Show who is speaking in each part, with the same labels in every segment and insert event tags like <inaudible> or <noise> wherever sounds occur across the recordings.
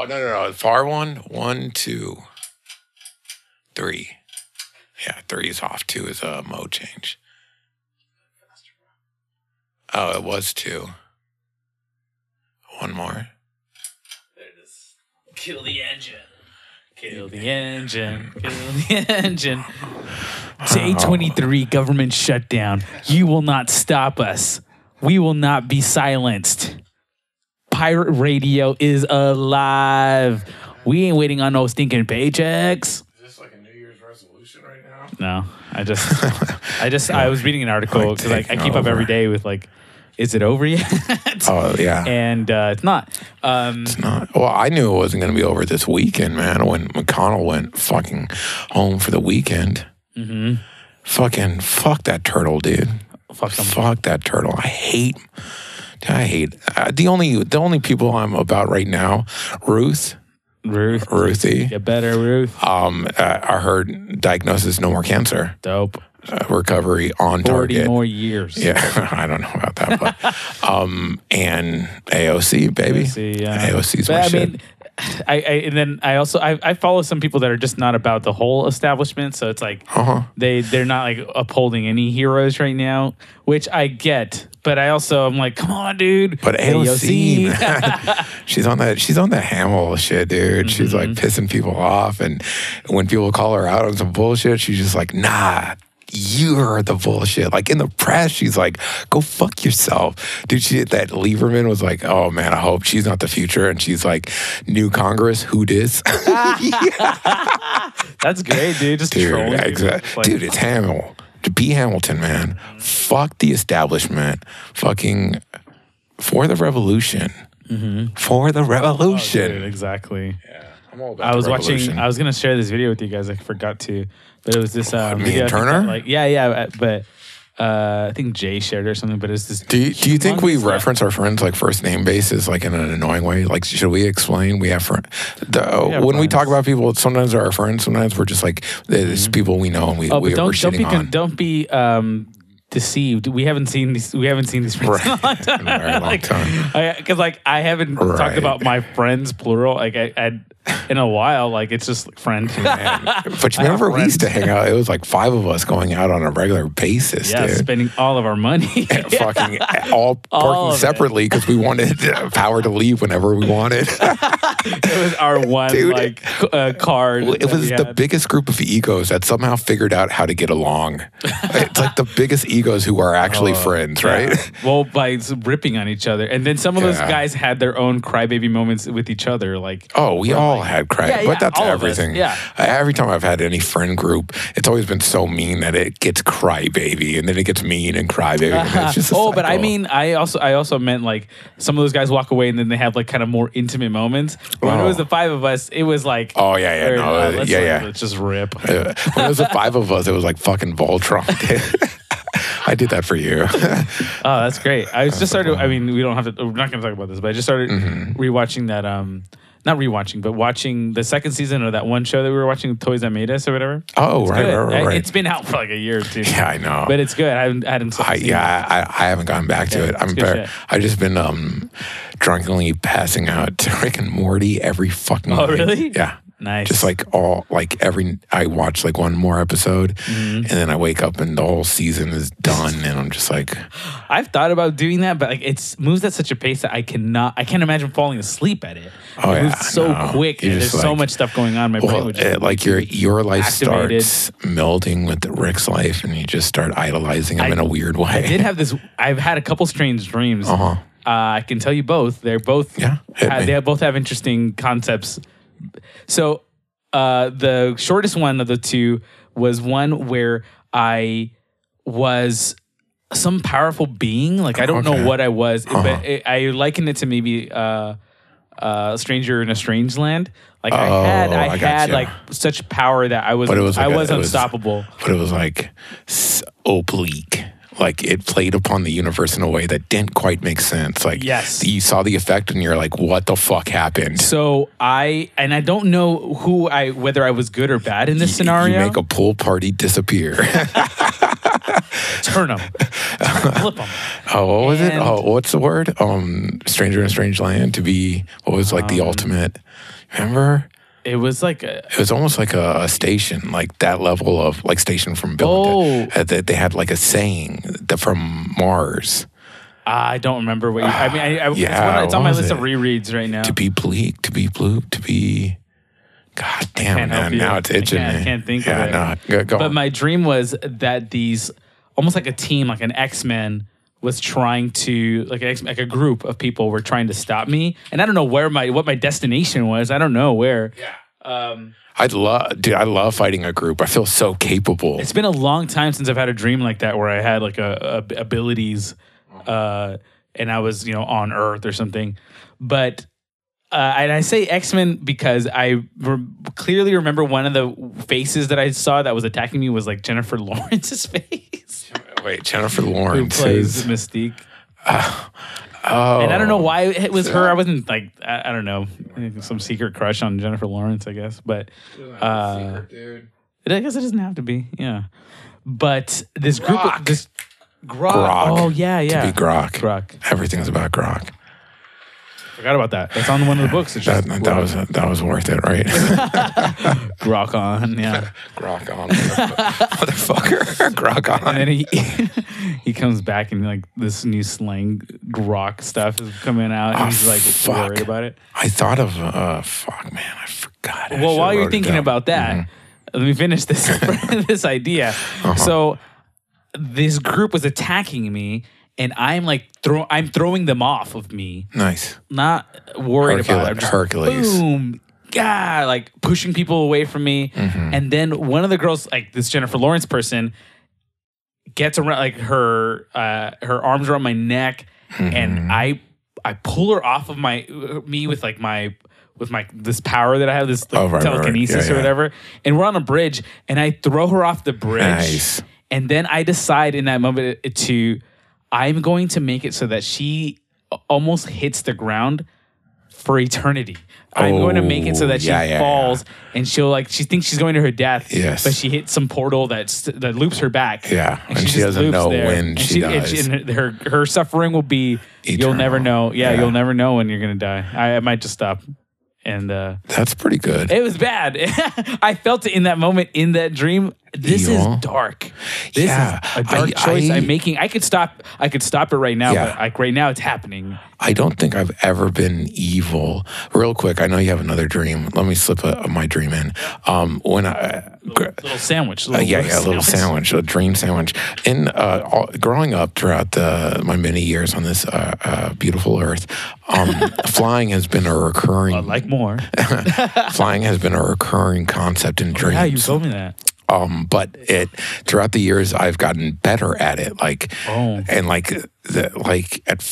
Speaker 1: Oh no no no! Far one, one, two, three. Yeah, three is off. Two is a mode change. Oh, it was two. One more.
Speaker 2: Kill the engine. Kill the engine. Kill the <laughs> engine. Day 23 government shutdown. You will not stop us. We will not be silenced. Pirate radio is alive. We ain't waiting on no stinking paychecks.
Speaker 1: Is this like a New Year's resolution right now?
Speaker 2: No, I just, I just, I was reading an article because like, I
Speaker 1: taking
Speaker 2: keep up every
Speaker 1: over.
Speaker 2: day with like, is it over yet?
Speaker 1: Oh yeah.
Speaker 2: and uh, it's not. Um,
Speaker 1: Not, well, I knew it wasn't going to be over this weekend, man. When McConnell went fucking home for the weekend,
Speaker 2: Mm-hmm.
Speaker 1: fucking fuck that turtle, dude.
Speaker 2: fuck.
Speaker 1: Fuck that turtle. I hate. I hate uh, the only the only people I'm about right now. Ruth,
Speaker 2: Ruth,
Speaker 1: Ruthie.
Speaker 2: get better, Ruth.
Speaker 1: Um, uh, I heard diagnosis no more cancer,
Speaker 2: Dope.
Speaker 1: uh, recovery on
Speaker 2: Forty
Speaker 1: target.
Speaker 2: more years.
Speaker 1: Yeah, <laughs> I don't know about that, but um, and AOC baby,
Speaker 2: AOC, yeah.
Speaker 1: AOC's
Speaker 2: But
Speaker 1: my
Speaker 2: I
Speaker 1: shit.
Speaker 2: mean, I, I and then I also I, I follow some people that are just not about the whole establishment. So it's like
Speaker 1: Uh-huh.
Speaker 2: they they're not like upholding any heroes right now, which I get. But I also I'm like, come on, dude.
Speaker 1: But AOC, <laughs> <laughs> she's on that. She's on that Hamill shit, dude. She's like
Speaker 2: Mm-hmm.
Speaker 1: pissing people off, and when people call her out on some bullshit, she's just like, "Nah, you're the bullshit." Like in the press, she's like, "Go fuck yourself, dude." She did that Lieberman was like, "Oh man, I hope she's not the future," and she's like, "New Congress, who dis?" <laughs>
Speaker 2: That's great, dude. Just
Speaker 1: dude,
Speaker 2: trolling
Speaker 1: exactly.
Speaker 2: Like,
Speaker 1: dude, it's Hamill. To be Hamilton, man. Fuck the establishment. Fucking for the revolution. Mm-hmm. For the
Speaker 2: oh,
Speaker 1: revolution.
Speaker 2: dude, exactly.
Speaker 1: I'm all about
Speaker 2: I was
Speaker 1: the
Speaker 2: watching. I was gonna share this video with you guys. I forgot to, but it was this um,
Speaker 1: me
Speaker 2: video.
Speaker 1: and Turner?
Speaker 2: that, Like, yeah, yeah. But uh, I think Jay shared it or something. But it's this.
Speaker 1: do you, do you think we reference our friends like first name basis like in an annoying way? Like, should we explain we have friends? when we talk about people, sometimes they're our friends. Sometimes we're just like it's people we know and we,
Speaker 2: Oh,
Speaker 1: we
Speaker 2: don't don't be con- don't be um deceived. We haven't seen these. We haven't seen these friends in a long time.
Speaker 1: In a very long time.
Speaker 2: Because like I haven't
Speaker 1: Right.
Speaker 2: talked about my friends plural like I, I in a while. Like it's just like friend. <laughs>
Speaker 1: Man. But you remember we used to hang out. It was like five of us going out on a regular basis,
Speaker 2: yeah,
Speaker 1: dude.
Speaker 2: spending all of our money. <laughs>
Speaker 1: fucking all
Speaker 2: All
Speaker 1: parking separately because we wanted uh, power to leave whenever we wanted. <laughs>
Speaker 2: it was our <laughs> one
Speaker 1: Dude.
Speaker 2: like uh, card.
Speaker 1: it was the
Speaker 2: had.
Speaker 1: biggest group of egos that somehow figured out how to get along. it's like the biggest egos who are actually <laughs> friends, right?
Speaker 2: Oh, <laughs> Yeah. well, by ripping on each other, and then some of those guys had their own crybaby moments with each other. Like,
Speaker 1: Oh, we all had cry,
Speaker 2: Yeah, yeah,
Speaker 1: but that's
Speaker 2: all of us,
Speaker 1: everything.
Speaker 2: yeah.
Speaker 1: Every time I've had any friend group, it's always been so mean that it gets crybaby, and then it gets mean and crybaby. and it's just a
Speaker 2: oh, but I mean, I also I also meant like some of those guys walk away and then they have like kind of more intimate moments. When it
Speaker 1: Oh.
Speaker 2: was the five of us, it was like,
Speaker 1: Oh, yeah, yeah, no,
Speaker 2: uh, let's,
Speaker 1: yeah, yeah.
Speaker 2: let's just rip.
Speaker 1: When it was the five of us, it was like fucking Voltron. <laughs> I did that for you. <laughs>
Speaker 2: Oh, that's great. I just started. I mean, we don't have to. We're not going to talk about this, but I just started
Speaker 1: Mm-hmm.
Speaker 2: rewatching that. Um, not rewatching, but watching the second season of that one show that we were watching, Toys That Made Us or whatever.
Speaker 1: oh, right, right, right, right.
Speaker 2: It's been out for like a year or two.
Speaker 1: yeah, I know.
Speaker 2: but it's good. I haven't. I hadn't.
Speaker 1: I,
Speaker 2: seen it.
Speaker 1: yeah, I, I haven't gone back to
Speaker 2: Yeah,
Speaker 1: it. I'm
Speaker 2: good
Speaker 1: very,
Speaker 2: shit.
Speaker 1: I just been um drunkenly passing out to <laughs> Rick and Morty every fucking.
Speaker 2: Oh,
Speaker 1: night.
Speaker 2: really?
Speaker 1: Yeah.
Speaker 2: Nice.
Speaker 1: Just like all like every I watch like one more episode,
Speaker 2: Mm-hmm.
Speaker 1: and then I wake up and the whole season is done, and I'm just like, <gasps>
Speaker 2: I've thought about doing that, but like it's moves at such a pace that I cannot. I can't imagine falling asleep at it.
Speaker 1: Oh,
Speaker 2: it
Speaker 1: yeah,
Speaker 2: moves so
Speaker 1: no.
Speaker 2: quick,
Speaker 1: You're
Speaker 2: and there's
Speaker 1: just
Speaker 2: so much stuff going on. My brain
Speaker 1: well,
Speaker 2: would just
Speaker 1: it, like your your life
Speaker 2: activated.
Speaker 1: starts melding with Rick's life, and you just start idolizing him
Speaker 2: I-
Speaker 1: in a weird way.
Speaker 2: I did have this. I've had a couple strange dreams.
Speaker 1: Uh-huh.
Speaker 2: Uh, I can tell you both. They're both.
Speaker 1: Yeah,
Speaker 2: ha- they both have interesting concepts. So, uh, the shortest one of the two was one where I was some powerful being. Like I don't
Speaker 1: Okay.
Speaker 2: know what I was,
Speaker 1: Uh-huh.
Speaker 2: but it, I liken it to maybe uh, uh, a stranger in a strange land. Like I had,
Speaker 1: Oh,
Speaker 2: I,
Speaker 1: I
Speaker 2: had like such power that I was,
Speaker 1: But it was
Speaker 2: I
Speaker 1: like a-
Speaker 2: was
Speaker 1: it was-
Speaker 2: unstoppable.
Speaker 1: but it was like s- oblique. Like it played upon the universe in a way that didn't quite make sense. Like
Speaker 2: Yes.
Speaker 1: you saw the effect and you're like, what the fuck happened?
Speaker 2: So I and I don't know who I whether I was good or bad in this
Speaker 1: You-
Speaker 2: scenario.
Speaker 1: You make a pool party disappear. <laughs>
Speaker 2: turn them, flip them. <laughs>
Speaker 1: Oh, what was it? Oh, what's the word? Um, stranger in a strange land. To be what was like
Speaker 2: Um,
Speaker 1: the ultimate. Remember?
Speaker 2: It was like a,
Speaker 1: It was almost like a, a station, like that level of like station from Bill.
Speaker 2: Oh.
Speaker 1: Uh, That they had like a saying that from Mars
Speaker 2: I don't remember what. You, I mean, I, I, it's,
Speaker 1: Yeah,
Speaker 2: it's on my list
Speaker 1: it?
Speaker 2: of rereads right now.
Speaker 1: to be bleak, to be blue, to be. God damn, man! Now it's
Speaker 2: I
Speaker 1: itching.
Speaker 2: can't- I can't think of
Speaker 1: yeah,
Speaker 2: it.
Speaker 1: No, go, go
Speaker 2: But
Speaker 1: on.
Speaker 2: my dream was that these almost like a team, like an X Men, was trying to like, like a group of people were trying to stop me, and I don't know where my what my destination was. I don't know where.
Speaker 1: yeah.
Speaker 2: Um,
Speaker 1: I love, dude. I love fighting a group. I feel so capable.
Speaker 2: it's been a long time since I've had a dream like that where I had like a, a abilities, uh, and I was you know on Earth or something. But uh, and I say X Men because I re- clearly remember one of the faces that I saw that was attacking me was like Jennifer <laughs> Lawrence's face.
Speaker 1: Wait, Jennifer Lawrence
Speaker 2: who
Speaker 1: Lawrence
Speaker 2: plays
Speaker 1: is.
Speaker 2: Mystique.
Speaker 1: Oh,
Speaker 2: And I don't know why it was her. I wasn't like I, I don't know some secret crush on Jennifer Lawrence, I guess. But uh,
Speaker 1: dude.
Speaker 2: I guess it doesn't have to be. Yeah. But this group,
Speaker 1: Grok.
Speaker 2: of, this Grok.
Speaker 1: Grok.
Speaker 2: Oh yeah, yeah.
Speaker 1: To be Grok.
Speaker 2: Grok.
Speaker 1: Everything's about Grok.
Speaker 2: Forgot about that. That's on one of the books. It's
Speaker 1: That,
Speaker 2: just
Speaker 1: that was that was worth it, right? <laughs> <laughs>
Speaker 2: Grok on. Yeah.
Speaker 1: Grok on, motherfucker. <laughs> Grok on.
Speaker 2: And then he he comes back and like this new slang grok stuff is coming out and
Speaker 1: Oh,
Speaker 2: he's like
Speaker 1: fuck.
Speaker 2: worried about it.
Speaker 1: I thought of uh, fuck, man, I forgot. I
Speaker 2: Well, while you're thinking about that, let me finish this this idea.
Speaker 1: Uh-huh.
Speaker 2: So this group was attacking me, and I'm like throw I'm throwing them off of me,
Speaker 1: nice.
Speaker 2: not worried about it. I'm just
Speaker 1: Hercules.
Speaker 2: boom, God, like pushing people away from me.
Speaker 1: Mm-hmm.
Speaker 2: And then one of the girls, like this Jennifer Lawrence person, gets around like her uh her arms around my neck,
Speaker 1: Mm-hmm.
Speaker 2: and I I pull her off of my me with like my with my this power that I have, this like,
Speaker 1: Oh, right, right, right.
Speaker 2: telekinesis
Speaker 1: Yeah,
Speaker 2: or
Speaker 1: yeah.
Speaker 2: whatever. And we're on a bridge, and I throw her off the bridge.
Speaker 1: Nice.
Speaker 2: And then I decide in that moment to I'm going to make it so that she almost hits the ground for eternity. I'm going to make it so that she
Speaker 1: Oh, yeah, yeah,
Speaker 2: falls and she'll like she thinks she's going to her death.
Speaker 1: Yes.
Speaker 2: But she hits some portal that's that loops her back.
Speaker 1: Yeah, and she
Speaker 2: just
Speaker 1: doesn't know
Speaker 2: there.
Speaker 1: when
Speaker 2: And
Speaker 1: she
Speaker 2: and
Speaker 1: dies.
Speaker 2: and her her suffering will be you'll never know. Yeah,
Speaker 1: Yeah.
Speaker 2: you'll never know when you're gonna die. I, I might just stop. And uh
Speaker 1: That's pretty good.
Speaker 2: it was bad. <laughs> I felt it in that moment in that dream. This is dark. This
Speaker 1: Yeah,
Speaker 2: is a dark
Speaker 1: I-
Speaker 2: choice I, am making. I could stop. I could stop it right now,
Speaker 1: Yeah.
Speaker 2: but like right now, it's happening.
Speaker 1: I don't think I've ever been evil. Real quick, I know you have another dream. Let me slip a, my dream in. Um, when I, gr-
Speaker 2: Little sandwich.
Speaker 1: Uh, yeah, yeah, a little sandwich, a dream sandwich. In uh, all, growing up throughout the, my many years on this uh, uh, beautiful earth, um, <laughs> flying has been a recurring.
Speaker 2: I like more. <laughs>
Speaker 1: flying has been a recurring concept in dreams. <laughs>
Speaker 2: yeah, you told me that.
Speaker 1: Um, but it throughout the years I've gotten better at it. Like,
Speaker 2: Oh.
Speaker 1: and like the like at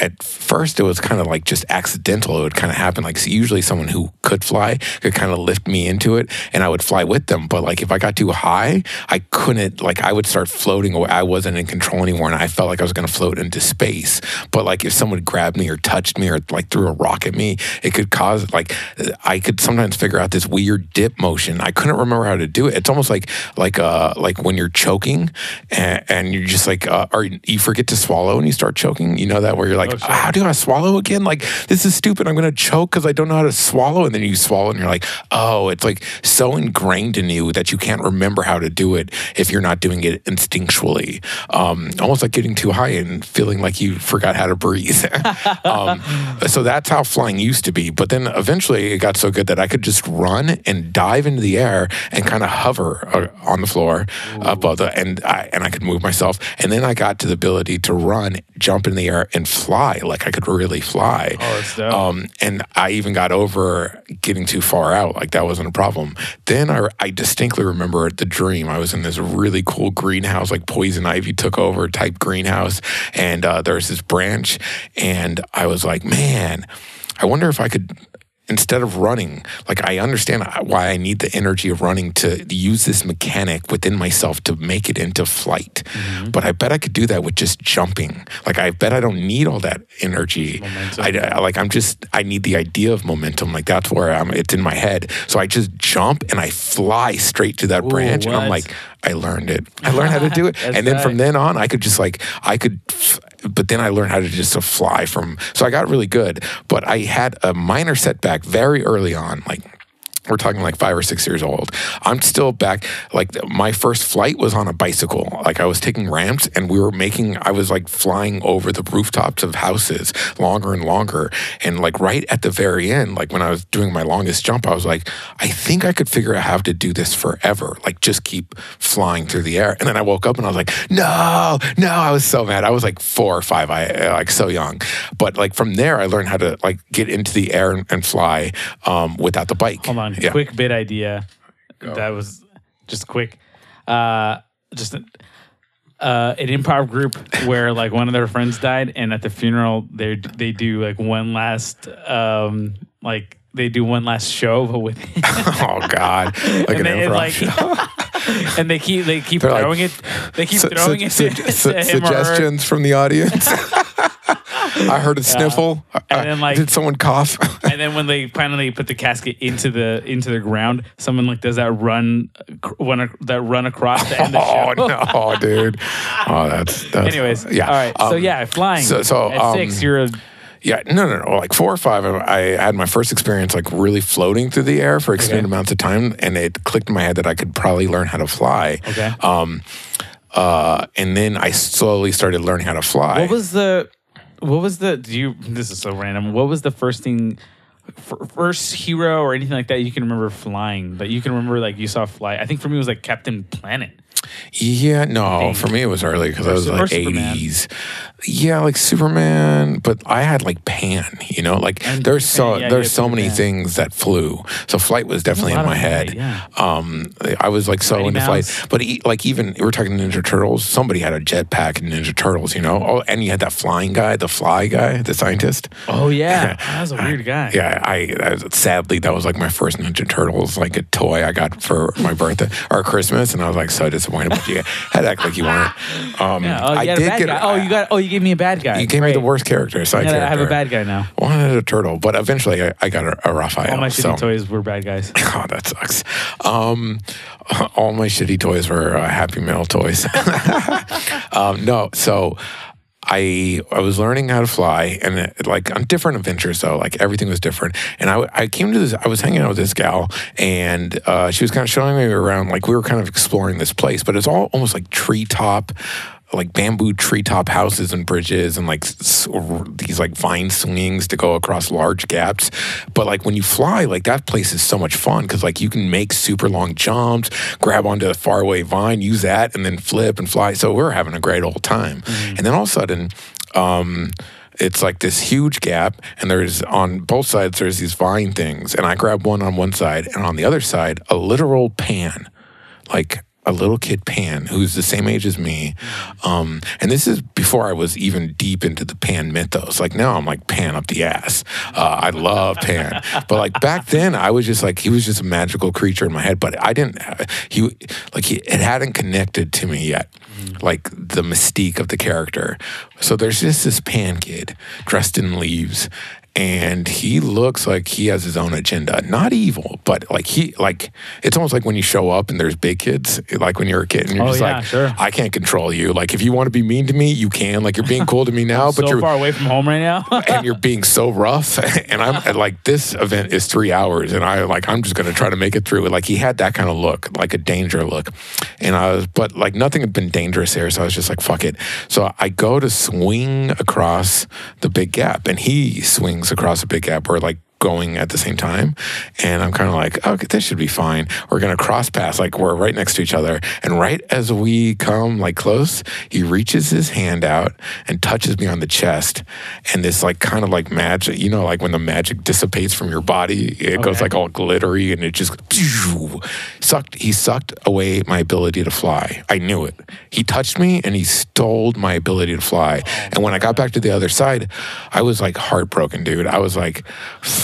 Speaker 1: at first it was kind of like just accidental. It would kind of happen. Like so usually someone who could fly could kind of lift me into it, and I would fly with them. But like if I got too high, I couldn't. Like I would start floating away. I wasn't in control anymore, and I felt like I was going to float into space. But like if someone grabbed me or touched me or like threw a rock at me, it could cause like I could sometimes figure out this weird dip motion. I couldn't remember how to do it. It's almost like like uh like when you're choking and, and you're just like uh, or you forget to swallow and you start choking. You know that where you're like,
Speaker 2: Oh, sure.
Speaker 1: how do I swallow again? Like this is stupid. I'm gonna choke because I don't know how to swallow. And then you swallow and you're like, oh, it's like so ingrained in you that you can't remember how to do it if you're not doing it instinctually. Um, almost like getting too high and feeling like you forgot how to breathe. <laughs> um, so that's how flying used to be. But then eventually it got so good that I could just run and dive into the air and kind of hover uh, on the floor above the and I and I could move myself. And then I got to the ability to run, jump in the air, and fly. Like I could really fly.
Speaker 2: Oh, that's dope.
Speaker 1: Um, and I even got over getting too far out. Like that wasn't a problem. Then I, I distinctly remember the dream. I was in this really cool greenhouse, like poison ivy took over type greenhouse. And uh, there was this branch. And I was like, man, I wonder if I could instead of running, like I understand why I need the energy of running to use this mechanic within myself to make it into flight.
Speaker 2: Mm-hmm.
Speaker 1: But I bet I could do that with just jumping. Like I bet I don't need all that energy. I, I- like I'm just I need the idea of momentum. Like that's where I'm. It's in my head. So I just jump and I fly straight to that branch, and I'm like, I learned it. <laughs> I learned how to do it, and then from then on, I could just like I could. f- But then I learned how to just fly from. So I got really good. But I had a minor setback very early on, like. We're talking like five or six years old. I'm still back. Like my first flight was on a bicycle. Like I was taking ramps and we were making, I was like flying over the rooftops of houses longer and longer. And like right at the very end, like when I was doing my longest jump, I was like, I think I could figure out how to do this forever. Like just keep flying through the air. And then I woke up and I was like, no, no, I was so mad. I was like four or five, I like so young. But like from there, I learned how to like get into the air and, and fly um, without the bike.
Speaker 2: Hold on,
Speaker 1: Yeah.
Speaker 2: quick bit idea. That was just quick. Uh, just uh, an improv group where like one of their friends died, and at the funeral they they do like one last um like they do one last show but <laughs> with
Speaker 1: oh God, like an
Speaker 2: and, they,
Speaker 1: improv
Speaker 2: like,
Speaker 1: show. <laughs>
Speaker 2: and they keep they keep
Speaker 1: They're like-
Speaker 2: throwing it they keep
Speaker 1: Su-
Speaker 2: throwing
Speaker 1: su-
Speaker 2: it
Speaker 1: su- <laughs>
Speaker 2: to
Speaker 1: su-
Speaker 2: him or her.
Speaker 1: suggestions from the audience. <laughs> I heard a sniffle.
Speaker 2: And then, like-
Speaker 1: did someone cough? <laughs>
Speaker 2: and then when they finally put the casket into the into the ground, someone like does that run, one that run across to end the <laughs>
Speaker 1: oh
Speaker 2: show.
Speaker 1: no, dude. Oh, that's, that's
Speaker 2: Anyways,
Speaker 1: yeah.
Speaker 2: All right. so
Speaker 1: Um,
Speaker 2: yeah, flying.
Speaker 1: so- so,
Speaker 2: at
Speaker 1: um,
Speaker 2: six, you're a
Speaker 1: Yeah, no, no, no. Like four or five, I had my first experience like really floating through the air for extended
Speaker 2: Okay.
Speaker 1: amounts of time, and it clicked in my head that I could probably learn how to fly.
Speaker 2: okay.
Speaker 1: Um, uh, and then I slowly started learning how to fly.
Speaker 2: what was the what was the do you this is so random. What was the first thing first hero or anything like that you can remember flying that you can remember like you saw fly? I think for me it was like captain planet
Speaker 1: Yeah, no, for me it was early because I was like eighties. Yeah, like Superman, but I had like Pan. You know, like
Speaker 2: And
Speaker 1: there's so
Speaker 2: yeah,
Speaker 1: there's
Speaker 2: yeah,
Speaker 1: so many things that flew. So flight was definitely in my head.
Speaker 2: flight, yeah.
Speaker 1: Um, I was like so
Speaker 2: Mighty
Speaker 1: into
Speaker 2: Mouse.
Speaker 1: flight, but e- like even we're talking Ninja Turtles. Somebody had a jetpack in Ninja Turtles. You know, oh, and you had that flying guy, the fly guy, the scientist.
Speaker 2: oh yeah <laughs> that was a weird guy
Speaker 1: Yeah, I, I sadly that was like my first Ninja Turtles like a toy I got for my birthday or Christmas, and I was like so disappointed. But you had to act like you weren't. <laughs> Um,
Speaker 2: Yeah, oh, you
Speaker 1: I
Speaker 2: got a
Speaker 1: did
Speaker 2: bad
Speaker 1: get.
Speaker 2: guy. Oh, you got. Oh, you gave me a bad guy.
Speaker 1: You gave me
Speaker 2: Great.
Speaker 1: the worst character, side
Speaker 2: Yeah,
Speaker 1: character.
Speaker 2: I have a bad guy now.
Speaker 1: Wanted a turtle, but eventually I, I got a, a Raphael.
Speaker 2: All my
Speaker 1: so.
Speaker 2: shitty toys were bad guys. <laughs>
Speaker 1: Oh, that sucks. Um, <laughs> all my shitty toys were uh, Happy Meal toys. um, no, so I I was learning how to fly, and it, like on different adventures though, like everything was different. And I I came to this. I was hanging out with this gal, and uh, she was kind of showing me around. Like we were kind of exploring this place, but it's all almost like treetop like bamboo treetop houses and bridges and like s- these like vine swings to go across large gaps. But like when you fly, like that place is so much fun because like you can make super long jumps, grab onto a faraway vine, use that, and then flip and fly. So we're having a great old time. And then all of a sudden, um, it's like this huge gap, and there's on both sides there's these vine things, and I grab one on one side, and on the other side a literal pan, like a little kid Pan who's the same age as me. Um, and this is before I was even deep into the Pan mythos. Like now I'm like Pan up the ass. Uh, I love Pan. but like back then I was just like, he was just a magical creature in my head, but I didn't, he, like he, it hadn't connected to me yet. Like the mystique of the character. So there's just this Pan kid dressed in leaves and he looks like he has his own agenda. Not evil, but like he like it's almost like when you show up and there's big kids, like when you're a kid and you're
Speaker 2: Oh,
Speaker 1: just
Speaker 2: yeah,
Speaker 1: like,
Speaker 2: sure.
Speaker 1: I can't control you. Like if you want to be mean to me, you can. Like you're being cool to me <laughs> now, but
Speaker 2: so
Speaker 1: you're
Speaker 2: far away from home right now. <laughs>
Speaker 1: and you're being so rough. <laughs> And I'm like, this event is three hours, and I like I'm just gonna try to make it through. Like he had that kind of look, like a danger look, and I was, but like nothing had been dangerous here, so I was just like, fuck it. So I go to swing across the big gap, and he swings across the big gap. We're like going at the same time. And I'm kind of like, okay, this should be fine. We're going to cross paths. Like we're right next to each other. And right as we come like close, he reaches his hand out and touches me on the chest. And this like kind of like magic, you know, like when the magic dissipates from your body, it goes like all glittery and it just sucked. He sucked away my ability to fly. I knew it. He touched me and he stole my ability to fly. And when I got back to the other side, I was like heartbroken, dude. I was like,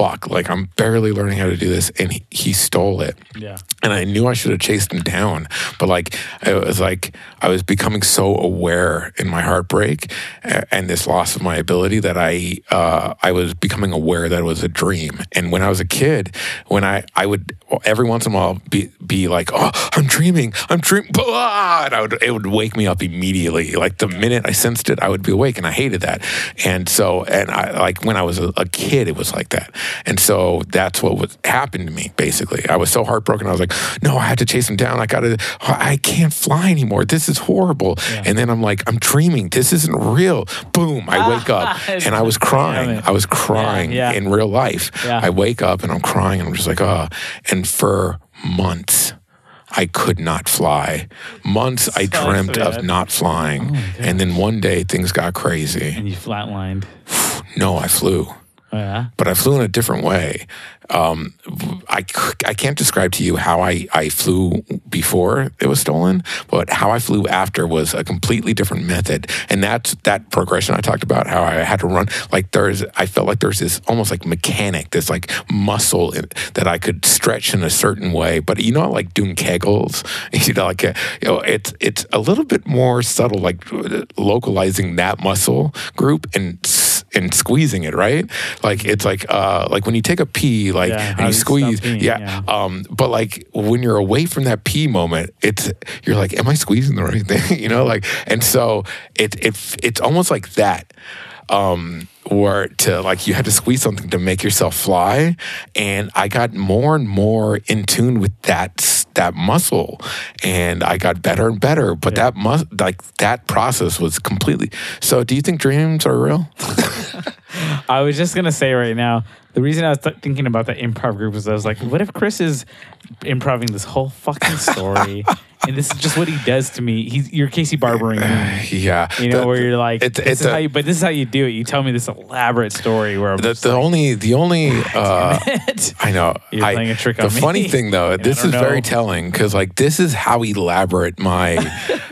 Speaker 1: fuck. like I'm barely learning how to do this, and he, he stole it.
Speaker 2: Yeah.
Speaker 1: And I knew I should have chased him down, but like it was like I was becoming so aware in my heartbreak and this loss of my ability that I uh, I was becoming aware that it was a dream. And when I was a kid, when I I would every once in a while be be like, oh, I'm dreaming, I'm dreaming, <laughs> and I would it would wake me up immediately. Like the minute I sensed it, I would be awake, and I hated that. And so, and I like when I was a, a kid, it was like that. And so that's what was happened to me. Basically, I was so heartbroken. I was like, no, I had to chase him down. I got to. I can't fly anymore. This is horrible. And then I'm like, I'm dreaming. This isn't real. Boom! I wake up <laughs> and I was crying. I was crying
Speaker 2: yeah.
Speaker 1: in real life.
Speaker 2: Yeah.
Speaker 1: I wake up and I'm crying and I'm just like, oh. And for months, I could not fly. Months I
Speaker 2: Sucks,
Speaker 1: dreamt of not flying. Oh and then one day things got crazy.
Speaker 2: And you flatlined. <sighs>
Speaker 1: No, I flew,
Speaker 2: Yeah.
Speaker 1: but I flew in a different way. Um, I, I can't describe to you how I, I flew before it was stolen, but how I flew after was a completely different method. And that's that progression I talked about, how I had to run. Like there's, I felt like there's this almost like mechanic, this like muscle in, that I could stretch in a certain way. But you know, like doing kegels, <laughs> you know, like, uh, you know, it's, it's a little bit more subtle, like localizing that muscle group and and squeezing it, right? Like it's like uh like when you take a pee, like
Speaker 2: Yeah,
Speaker 1: and you squeeze,
Speaker 2: peeing,
Speaker 1: yeah,
Speaker 2: yeah.
Speaker 1: Um, but like when you're away from that pee moment, it's you're like, am I squeezing the right <laughs> thing? you know, like, and so it it it's almost like that. Um, or to like you had to squeeze something to make yourself fly, and I got more and more in tune with that that muscle, and I got better and better. But that mus like that process was completely. So, do you think dreams are real? <laughs>
Speaker 2: I was just gonna say right now. The reason I was th- thinking about that improv group was I was like, what if Chris is improving this whole fucking story, <laughs> and this is just what he does to me? He's you're Casey barbering me.
Speaker 1: Uh, yeah,
Speaker 2: You know,
Speaker 1: The-
Speaker 2: where you're like,
Speaker 1: it's-
Speaker 2: this
Speaker 1: it's
Speaker 2: is
Speaker 1: a-
Speaker 2: how you, but this is how you do it. You tell me this elaborate story where I'm
Speaker 1: the, the
Speaker 2: like,
Speaker 1: only the only <laughs> uh. I know.
Speaker 2: You're
Speaker 1: I,
Speaker 2: playing a trick
Speaker 1: the
Speaker 2: on me.
Speaker 1: funny thing, though, <laughs>
Speaker 2: And
Speaker 1: this is very telling because, like, this is how elaborate my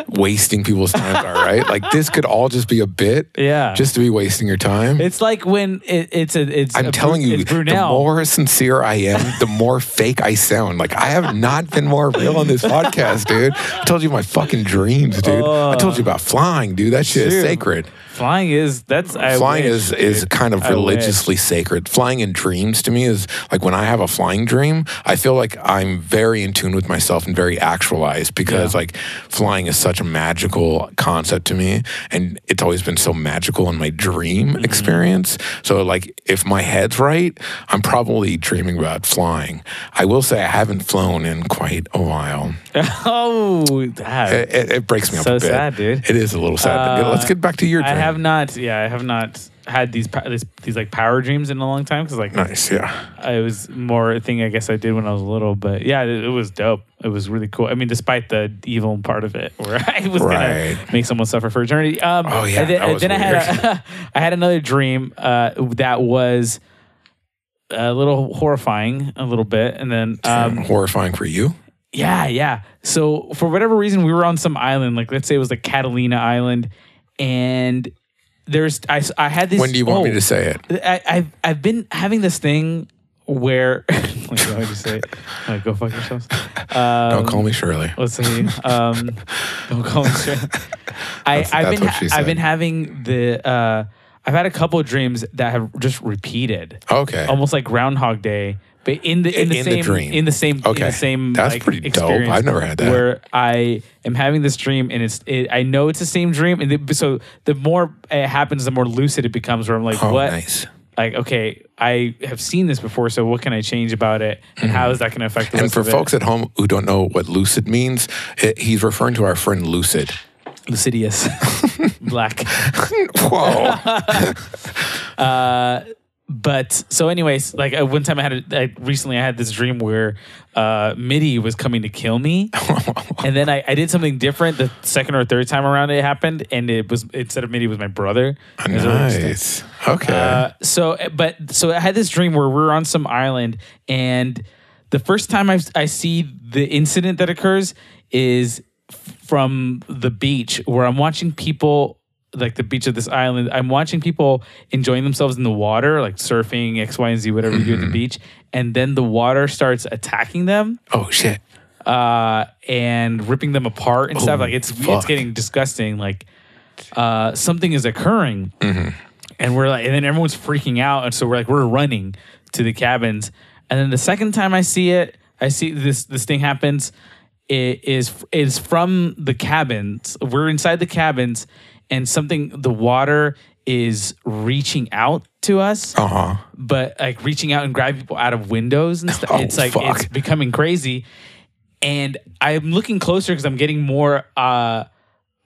Speaker 1: <laughs> wasting people's time are. Right? Like, this could all just be a bit,
Speaker 2: Yeah.
Speaker 1: just to be wasting your time.
Speaker 2: It's like when it, it's a it's.
Speaker 1: I'm
Speaker 2: a
Speaker 1: telling you, the more sincere I am, the more fake I sound. Like I have not been more real on this podcast, dude. I told you my fucking dreams, dude. I told you about flying, dude. That shit is sacred.
Speaker 2: Flying is that's I
Speaker 1: flying is is kind of
Speaker 2: I
Speaker 1: religiously sacred. Flying in dreams to me is like when I have a flying dream, I feel like I'm very in tune with myself and very actualized because
Speaker 2: Yeah.
Speaker 1: like flying is such a magical concept to me and it's always been so magical in my dream
Speaker 2: Mm-hmm.
Speaker 1: experience. So like if my head's right, I'm probably dreaming about flying. I will say I haven't flown in quite a while. <laughs>
Speaker 2: oh, that.
Speaker 1: It, it, it breaks me up
Speaker 2: So
Speaker 1: a bit.
Speaker 2: sad, dude.
Speaker 1: It is a little sad.
Speaker 2: Uh,
Speaker 1: Let's get back to your dream.
Speaker 2: I have not. Yeah, I have not had these pa- these, these like power dreams in a long time because like
Speaker 1: nice, yeah.
Speaker 2: it was more a thing I guess I did when I was little. But yeah, it, it was dope. It was really cool. I mean, despite the evil part of it, where <laughs> I was
Speaker 1: Right.
Speaker 2: gonna make someone suffer for eternity. Um,
Speaker 1: Oh, yeah,
Speaker 2: then,
Speaker 1: that was
Speaker 2: then I had a, <laughs> I had another dream uh, that was a little horrifying, a little bit, and then <laughs> um,
Speaker 1: horrifying for you.
Speaker 2: yeah, yeah. So for whatever reason, we were on some island, like let's say it was like Catalina Island, and there's I, I had this.
Speaker 1: When do you want me
Speaker 2: oh,
Speaker 1: to say it?
Speaker 2: I, I've I've been having this thing where <laughs> like how would say it? Like, go fuck yourselves. Um,
Speaker 1: Don't call me Shirley.
Speaker 2: Let's see. Um, don't call me straight. I, I've been I've been having the uh, I've had a couple of dreams that have just repeated
Speaker 1: Okay.
Speaker 2: almost like Groundhog Day, but in the in the
Speaker 1: In the
Speaker 2: same
Speaker 1: dream.
Speaker 2: in the same in
Speaker 1: Okay.
Speaker 2: the same
Speaker 1: That's
Speaker 2: like,
Speaker 1: pretty dope.
Speaker 2: experience
Speaker 1: I've never had that.
Speaker 2: Where I am having this dream and it's it, I know it's the same dream, and the, so the more it happens, the more lucid it becomes. Where I'm like,
Speaker 1: oh,
Speaker 2: what?
Speaker 1: nice.
Speaker 2: Like, okay, I have seen this before, so what can I change about it, and how is that going to affect the
Speaker 1: Mm-hmm. And for folks at home who don't know what lucid means, it, he's referring to our friend Lucid.
Speaker 2: Lucidius, <laughs> black.
Speaker 1: Whoa. <laughs>
Speaker 2: but so anyways like uh, one time i had a, I, recently i had this dream where uh midi was coming to kill me <laughs> and then I, I did something different the second or third time around it happened and it was instead of midi it was my brother It was really
Speaker 1: nice. Okay.
Speaker 2: Uh, so, but so I had this dream where we're on some island, and the first time I, I see the incident that occurs is from the beach where I'm watching people like the beach of this island. I'm watching people enjoying themselves in the water, like surfing, X, Y, and Z, whatever you do at the beach, and then the water starts attacking them
Speaker 1: Oh shit.
Speaker 2: uh, and ripping them apart and stuff.
Speaker 1: Oh,
Speaker 2: Like it's it's getting disgusting. Like uh, something is occurring,
Speaker 1: Mm-hmm.
Speaker 2: and we're like, and then everyone's freaking out, and so we're like, we're running to the cabins, and then the second time I see it, I see this this thing happens. It is is from the cabins. We're inside the cabins, and something the water is reaching out to us
Speaker 1: Uh huh.
Speaker 2: but like reaching out and grabbing people out of windows and stuff. <laughs>
Speaker 1: Oh,
Speaker 2: it's like
Speaker 1: fuck.
Speaker 2: it's becoming crazy. And I'm looking closer because I'm getting more uh,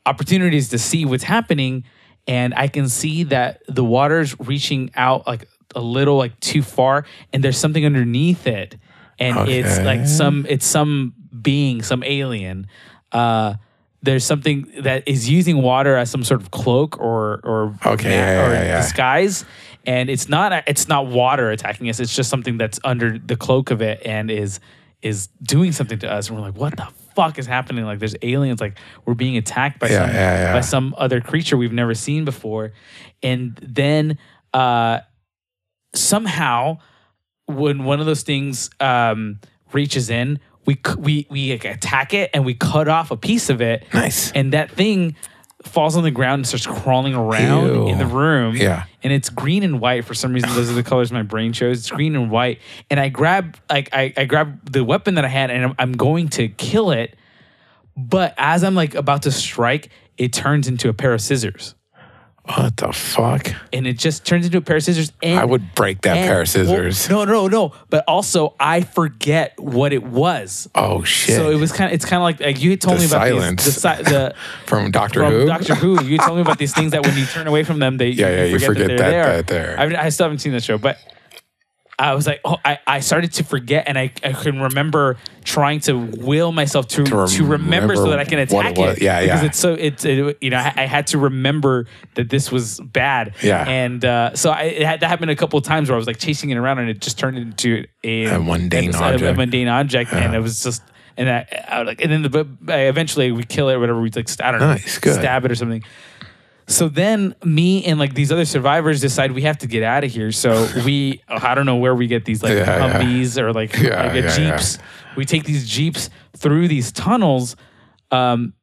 Speaker 2: opportunities to see what's happening, and I can see that the water's reaching out like a little like too far, and there's something underneath it, and it's like some it's some being, some alien. Uh, there's something that is using water as some sort of cloak or or
Speaker 1: Okay,
Speaker 2: ma-
Speaker 1: yeah,
Speaker 2: or
Speaker 1: yeah, yeah.
Speaker 2: disguise. And it's not it's not water attacking us. It's just something that's under the cloak of it and is is doing something to us. And we're like what the fuck is happening? Like there's aliens like we're being attacked by
Speaker 1: Yeah,
Speaker 2: some
Speaker 1: yeah, yeah.
Speaker 2: by some other creature we've never seen before. And then uh somehow when one of those things um reaches in we we we like, attack it and we cut off a piece of it
Speaker 1: Nice.
Speaker 2: and that thing falls on the ground and starts crawling around
Speaker 1: Ew.
Speaker 2: in the room.
Speaker 1: Yeah.
Speaker 2: And it's green and white for some reason. Those are the colors my brain chose. It's green and white. And I grab like I, I grab the weapon that I had and I'm, I'm going to kill it. But as I'm like about to strike, it turns into a pair of scissors.
Speaker 1: What the fuck?
Speaker 2: And it just turns into a pair of scissors. And
Speaker 1: I would break that
Speaker 2: and-
Speaker 1: pair of scissors.
Speaker 2: well, no, no, no. But also, I forget what it was.
Speaker 1: oh shit.
Speaker 2: So it was kind of. It's kind of like, like you told
Speaker 1: The
Speaker 2: me about
Speaker 1: silence.
Speaker 2: these, the, the <laughs>
Speaker 1: from Doctor
Speaker 2: from
Speaker 1: Who.
Speaker 2: Doctor Who. You told me about these things that when you turn away from them, they <laughs>
Speaker 1: Yeah, yeah, you forget
Speaker 2: they're
Speaker 1: that-
Speaker 2: there.
Speaker 1: that they're-
Speaker 2: I, mean, I still haven't seen the show, but I was like, oh, I, I started to forget, and I, I can remember trying to will myself to to,
Speaker 1: rem-
Speaker 2: remember, so that I can attack
Speaker 1: it
Speaker 2: it.
Speaker 1: Yeah,
Speaker 2: because
Speaker 1: yeah.
Speaker 2: it's so it's it, you know I, I had to remember that this was bad.
Speaker 1: Yeah.
Speaker 2: and uh, so I, it had that happened a couple of times where I was like chasing it around, and it just turned into a,
Speaker 1: A mundane
Speaker 2: a-
Speaker 1: object.
Speaker 2: a mundane object, and it was just. And I, I was like, and then the, but eventually we kill it, or whatever. We like, I don't know,
Speaker 1: Nice,
Speaker 2: stab it or something. So then me and like these other survivors decide we have to get out of here. So <laughs> we, I don't know where we get these like
Speaker 1: Yeah, yeah.
Speaker 2: Humvees or like,
Speaker 1: Yeah,
Speaker 2: like a
Speaker 1: yeah, yeah.
Speaker 2: Jeeps. We take these Jeeps through these tunnels. Um,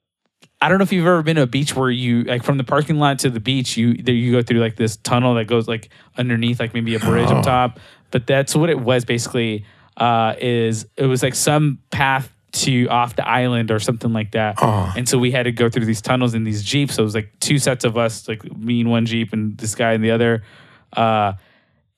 Speaker 2: I don't know if you've ever been to a beach where you like from the parking lot to the beach, you there you go through like this tunnel that goes like underneath like maybe a bridge
Speaker 1: Oh.
Speaker 2: up top. But that's what it was basically. Uh, is it was like some path to off the island or something like that.
Speaker 1: Oh.
Speaker 2: And so we had to go through these tunnels in these jeeps. So it was like two sets of us, like me in one jeep and this guy in the other. Uh,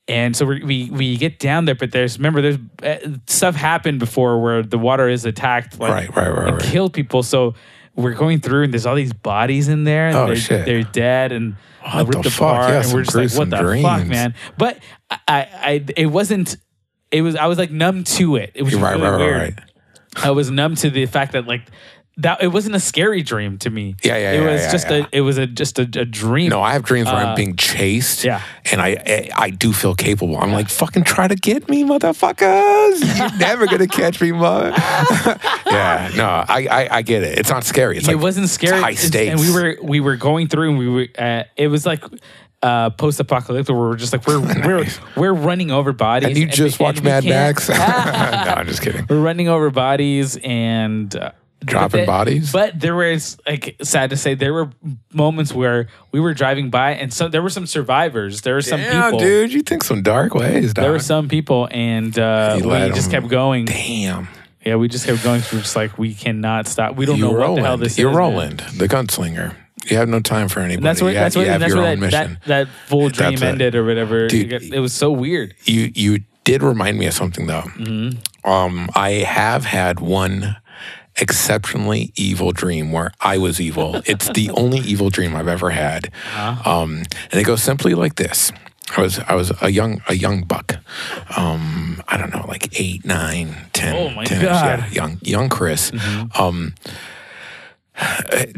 Speaker 2: and so we, we we get down there, but there's remember there's uh, stuff happened before where the water is attacked, like,
Speaker 1: Right, right, right,
Speaker 2: and
Speaker 1: right.
Speaker 2: killed people. So we're going through, and there's all these bodies in there. And
Speaker 1: Oh,
Speaker 2: they're,
Speaker 1: shit.
Speaker 2: They're dead and
Speaker 1: What
Speaker 2: ripped
Speaker 1: the fuck?
Speaker 2: apart,
Speaker 1: Yeah,
Speaker 2: and we're just like, what the fuck, man? But I, I, I, it wasn't. It was. I was like numb to it. It was
Speaker 1: Right,
Speaker 2: really
Speaker 1: right, right,
Speaker 2: weird.
Speaker 1: right.
Speaker 2: I was numb to the fact that like that it wasn't a scary dream to me.
Speaker 1: Yeah, yeah,
Speaker 2: It
Speaker 1: yeah,
Speaker 2: was
Speaker 1: yeah,
Speaker 2: just
Speaker 1: yeah.
Speaker 2: a. It was a just a, a dream.
Speaker 1: No, I have dreams where
Speaker 2: Uh,
Speaker 1: I'm being chased.
Speaker 2: yeah.
Speaker 1: And I, I I do feel capable. I'm like, fucking try to get me, motherfuckers. You're <laughs> never gonna catch me, mother. <laughs> yeah, no, I, I I get it. It's not scary. It's
Speaker 2: it wasn't scary.
Speaker 1: It's high
Speaker 2: It's-
Speaker 1: stakes.
Speaker 2: and we were we were going through, and we were. Uh, it was like uh, post-apocalyptic, where we're just like we're <laughs> we're we're running over bodies.
Speaker 1: and you just
Speaker 2: we-
Speaker 1: watch Mad Max. <laughs> <laughs> no, I'm just kidding.
Speaker 2: we're running over bodies and. Uh,
Speaker 1: Dropping bodies?
Speaker 2: But there was like sad to say there were moments where we were driving by and so there were some survivors. There were some
Speaker 1: Yeah,
Speaker 2: people.
Speaker 1: dude, you think some dark ways, dog.
Speaker 2: There were some people and uh, we
Speaker 1: just
Speaker 2: just
Speaker 1: 'em-
Speaker 2: kept going.
Speaker 1: Damn.
Speaker 2: Yeah, we just kept going. We're just like we cannot stop. We don't
Speaker 1: you
Speaker 2: know what
Speaker 1: Roland.
Speaker 2: the hell this
Speaker 1: You're
Speaker 2: is. man.
Speaker 1: Roland, the gunslinger. You have no time for anybody.
Speaker 2: And that's where
Speaker 1: you
Speaker 2: that's
Speaker 1: have,
Speaker 2: where
Speaker 1: you
Speaker 2: that's
Speaker 1: your
Speaker 2: where
Speaker 1: own
Speaker 2: that,
Speaker 1: mission.
Speaker 2: that that full dream
Speaker 1: That's
Speaker 2: ended or whatever.
Speaker 1: Dude,
Speaker 2: it, was so weird.
Speaker 1: you you did remind me of something though.
Speaker 2: Mm-hmm.
Speaker 1: Um, I have had one exceptionally evil dream where I was evil. it's the <laughs> only evil dream I've ever had.
Speaker 2: Uh-huh.
Speaker 1: Um, and it goes simply like this. I was I was a young a young buck. Um, I don't know, like eight, nine, ten.
Speaker 2: Oh my
Speaker 1: 10
Speaker 2: God.
Speaker 1: Yeah, young young Chris.
Speaker 2: Mm-hmm.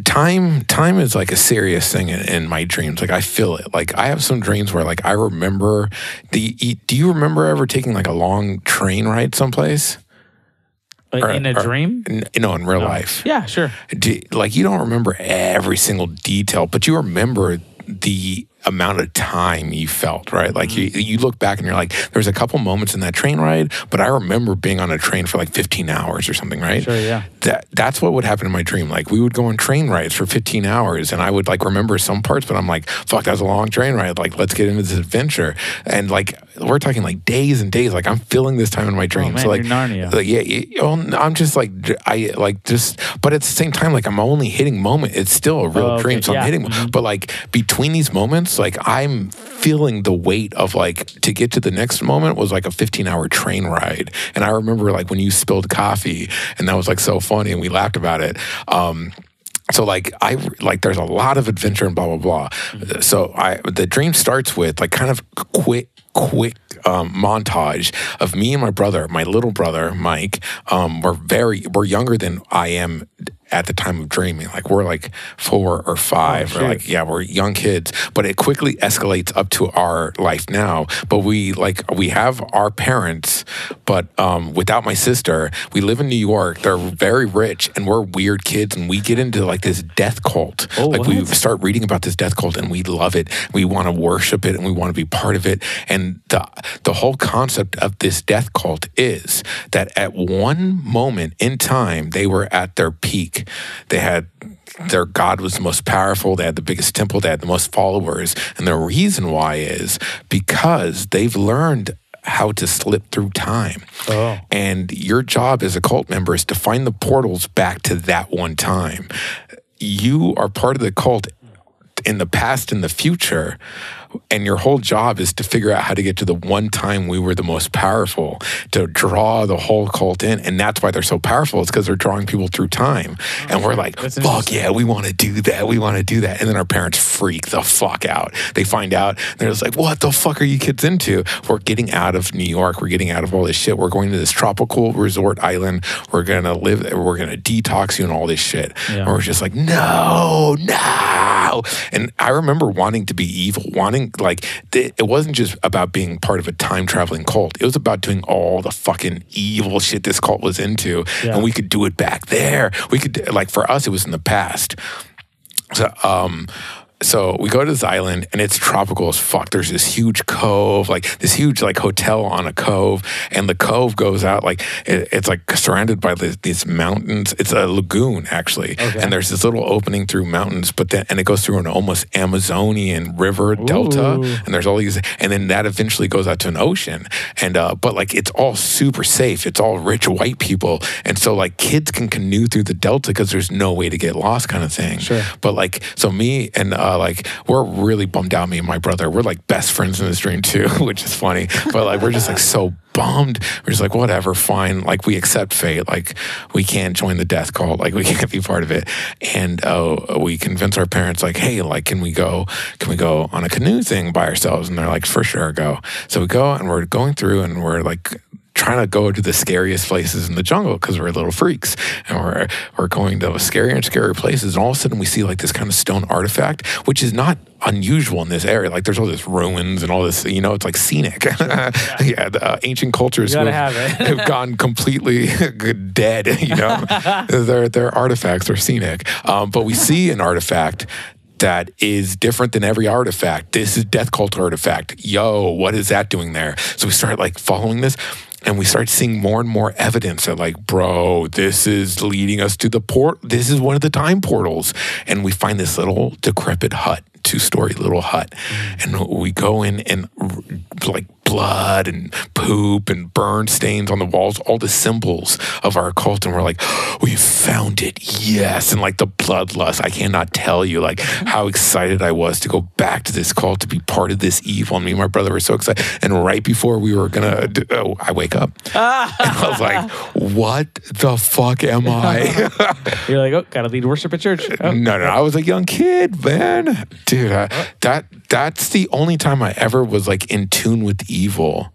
Speaker 1: Time time is like a serious thing in, in my dreams like i feel it like i have some dreams where like i remember the do you remember ever taking like a long train ride someplace
Speaker 2: Like
Speaker 1: Or-
Speaker 2: in a
Speaker 1: or-
Speaker 2: dream?
Speaker 1: N- you know, in real life.
Speaker 2: Yeah, sure.
Speaker 1: Do, like you don't remember every single detail, but you remember the amount of time you felt, right? Like
Speaker 2: Mm-hmm.
Speaker 1: you, you look back and you're like, there's a couple moments in that train ride, but I remember being on a train for like 15 hours or something, right?
Speaker 2: Sure, yeah.
Speaker 1: That that's what would happen in my dream. Like we would go on train rides for 15 hours, and I would like remember some parts, but I'm like, fuck, that was a long train ride. Like let's get into this adventure, and like we're talking like days and days. Like I'm feeling this time in my dream.
Speaker 2: Oh, man,
Speaker 1: so like,
Speaker 2: Narnia.
Speaker 1: like, yeah, you I'm just like I like just, but at the same time, like I'm only hitting moment. It's still a real
Speaker 2: Oh, okay,
Speaker 1: dream, so
Speaker 2: yeah,
Speaker 1: I'm hitting.
Speaker 2: mhm.
Speaker 1: But like between these moments, like I'm feeling the weight of like to get to the next moment was like a 15 hour train ride, and I remember like when you spilled coffee, and that was like so funny, and we laughed about it. Um, so like I like there's a lot of adventure and blah blah blah. So I the dream starts with like kind of quick quick um, montage of me and my brother, my little brother Mike. Um, we're very we're younger than I am at the time of dreaming. Like we're like four or five, or
Speaker 2: shoot.
Speaker 1: like yeah, we're young kids. But it quickly escalates up to our life now. But we like we have our parents, but um, without my sister, we live in New York. They're very rich, and we're weird kids, and we get into like this death cult.
Speaker 2: Oh,
Speaker 1: like we start reading about this death cult, and we love it. We want to worship it, and we want to be part of it. And the the whole concept of this death cult is that at one moment in time, they were at their peak. They had their God was the most powerful. They had the biggest temple. They had the most followers. And the reason why is because they've learned how to slip through time.
Speaker 2: Oh.
Speaker 1: And your job as a cult member is to find the portals back to that one time. You are part of the cult in the past and the future. And your whole job is to figure out how to get to the one time we were the most powerful, to draw the whole cult in. And that's why they're so powerful. It's because they're drawing people through time. And we're like, fuck yeah, we want to do that. We want to do that. And then our parents freak the fuck out. They find out, and they're just like, what the fuck are you kids into? We're getting out of New York. We're getting out of all this shit. We're going to this tropical resort island. We're going to live, we're going to detox you and all this shit.
Speaker 2: Yeah.
Speaker 1: And we're just like, no, no. And I remember wanting to be evil, wanting, like, th- it wasn't just about being part of a time traveling cult. It was about doing all the fucking evil shit this cult was into.
Speaker 2: Yeah.
Speaker 1: And we could do it back there. We could, like, for us, it was in the past. So, um, so we go to this island and it's tropical as fuck. There's this huge cove, like this huge like hotel on a cove, and the cove goes out like it, it's like surrounded by this, these mountains. It's a lagoon actually, and there's this little opening through mountains, but then and it goes through an almost Amazonian river delta, and there's all these, and then that eventually goes out to an ocean, and uh, but like it's all super safe. It's all rich white people, and so like kids can canoe through the delta because there's no way to get lost, kind of thing.
Speaker 2: Sure.
Speaker 1: But like, so me and uh, like, we're really bummed out. Me and my brother, we're like best friends in this dream too, <laughs> which is funny. But like, we're just like so bummed. We're just like, whatever, fine. Like, we accept fate. Like, we can't join the death cult. Like, we <laughs> can't be part of it. And uh, we convince our parents, like, hey, like, can we go? Can we go on a canoe thing by ourselves? And they're like, for sure, go. So we go and we're going through and we're like trying to go to the scariest places in the jungle because we're little freaks and we're we're going to scarier and scarier places. And all of a sudden we see like this kind of stone artifact which is not unusual in this area. Like there's all this ruins and all this you know it's like scenic. <laughs> Yeah. The uh, ancient cultures have,
Speaker 2: have <laughs>
Speaker 1: have gone completely <laughs> dead you know? Their their artifacts are scenic. Um, but we see an artifact that is different than every artifact. This is death cult artifact. Yo, what is that doing there? So we start like following this and we start seeing more and more evidence that like, bro, this is leading us to the port. This is one of the time portals. And we find this little decrepit hut, two story little hut. Mm. And we go in and like blood and poop and burn stains on the walls, all the symbols of our cult. And we're like, we found it. Yes. And like the bloodlust, I cannot tell you like how excited I was to go back to this cult to be part of this evil. And me and my brother were so excited. And right before we were going to, oh, I wake up <laughs> and I was like, what the fuck am I? <laughs>
Speaker 2: You're like, oh, gotta lead worship at church. Oh.
Speaker 1: No, no, I was a young kid, man. Dude, I, that that's the only time I ever was like in tune with evil.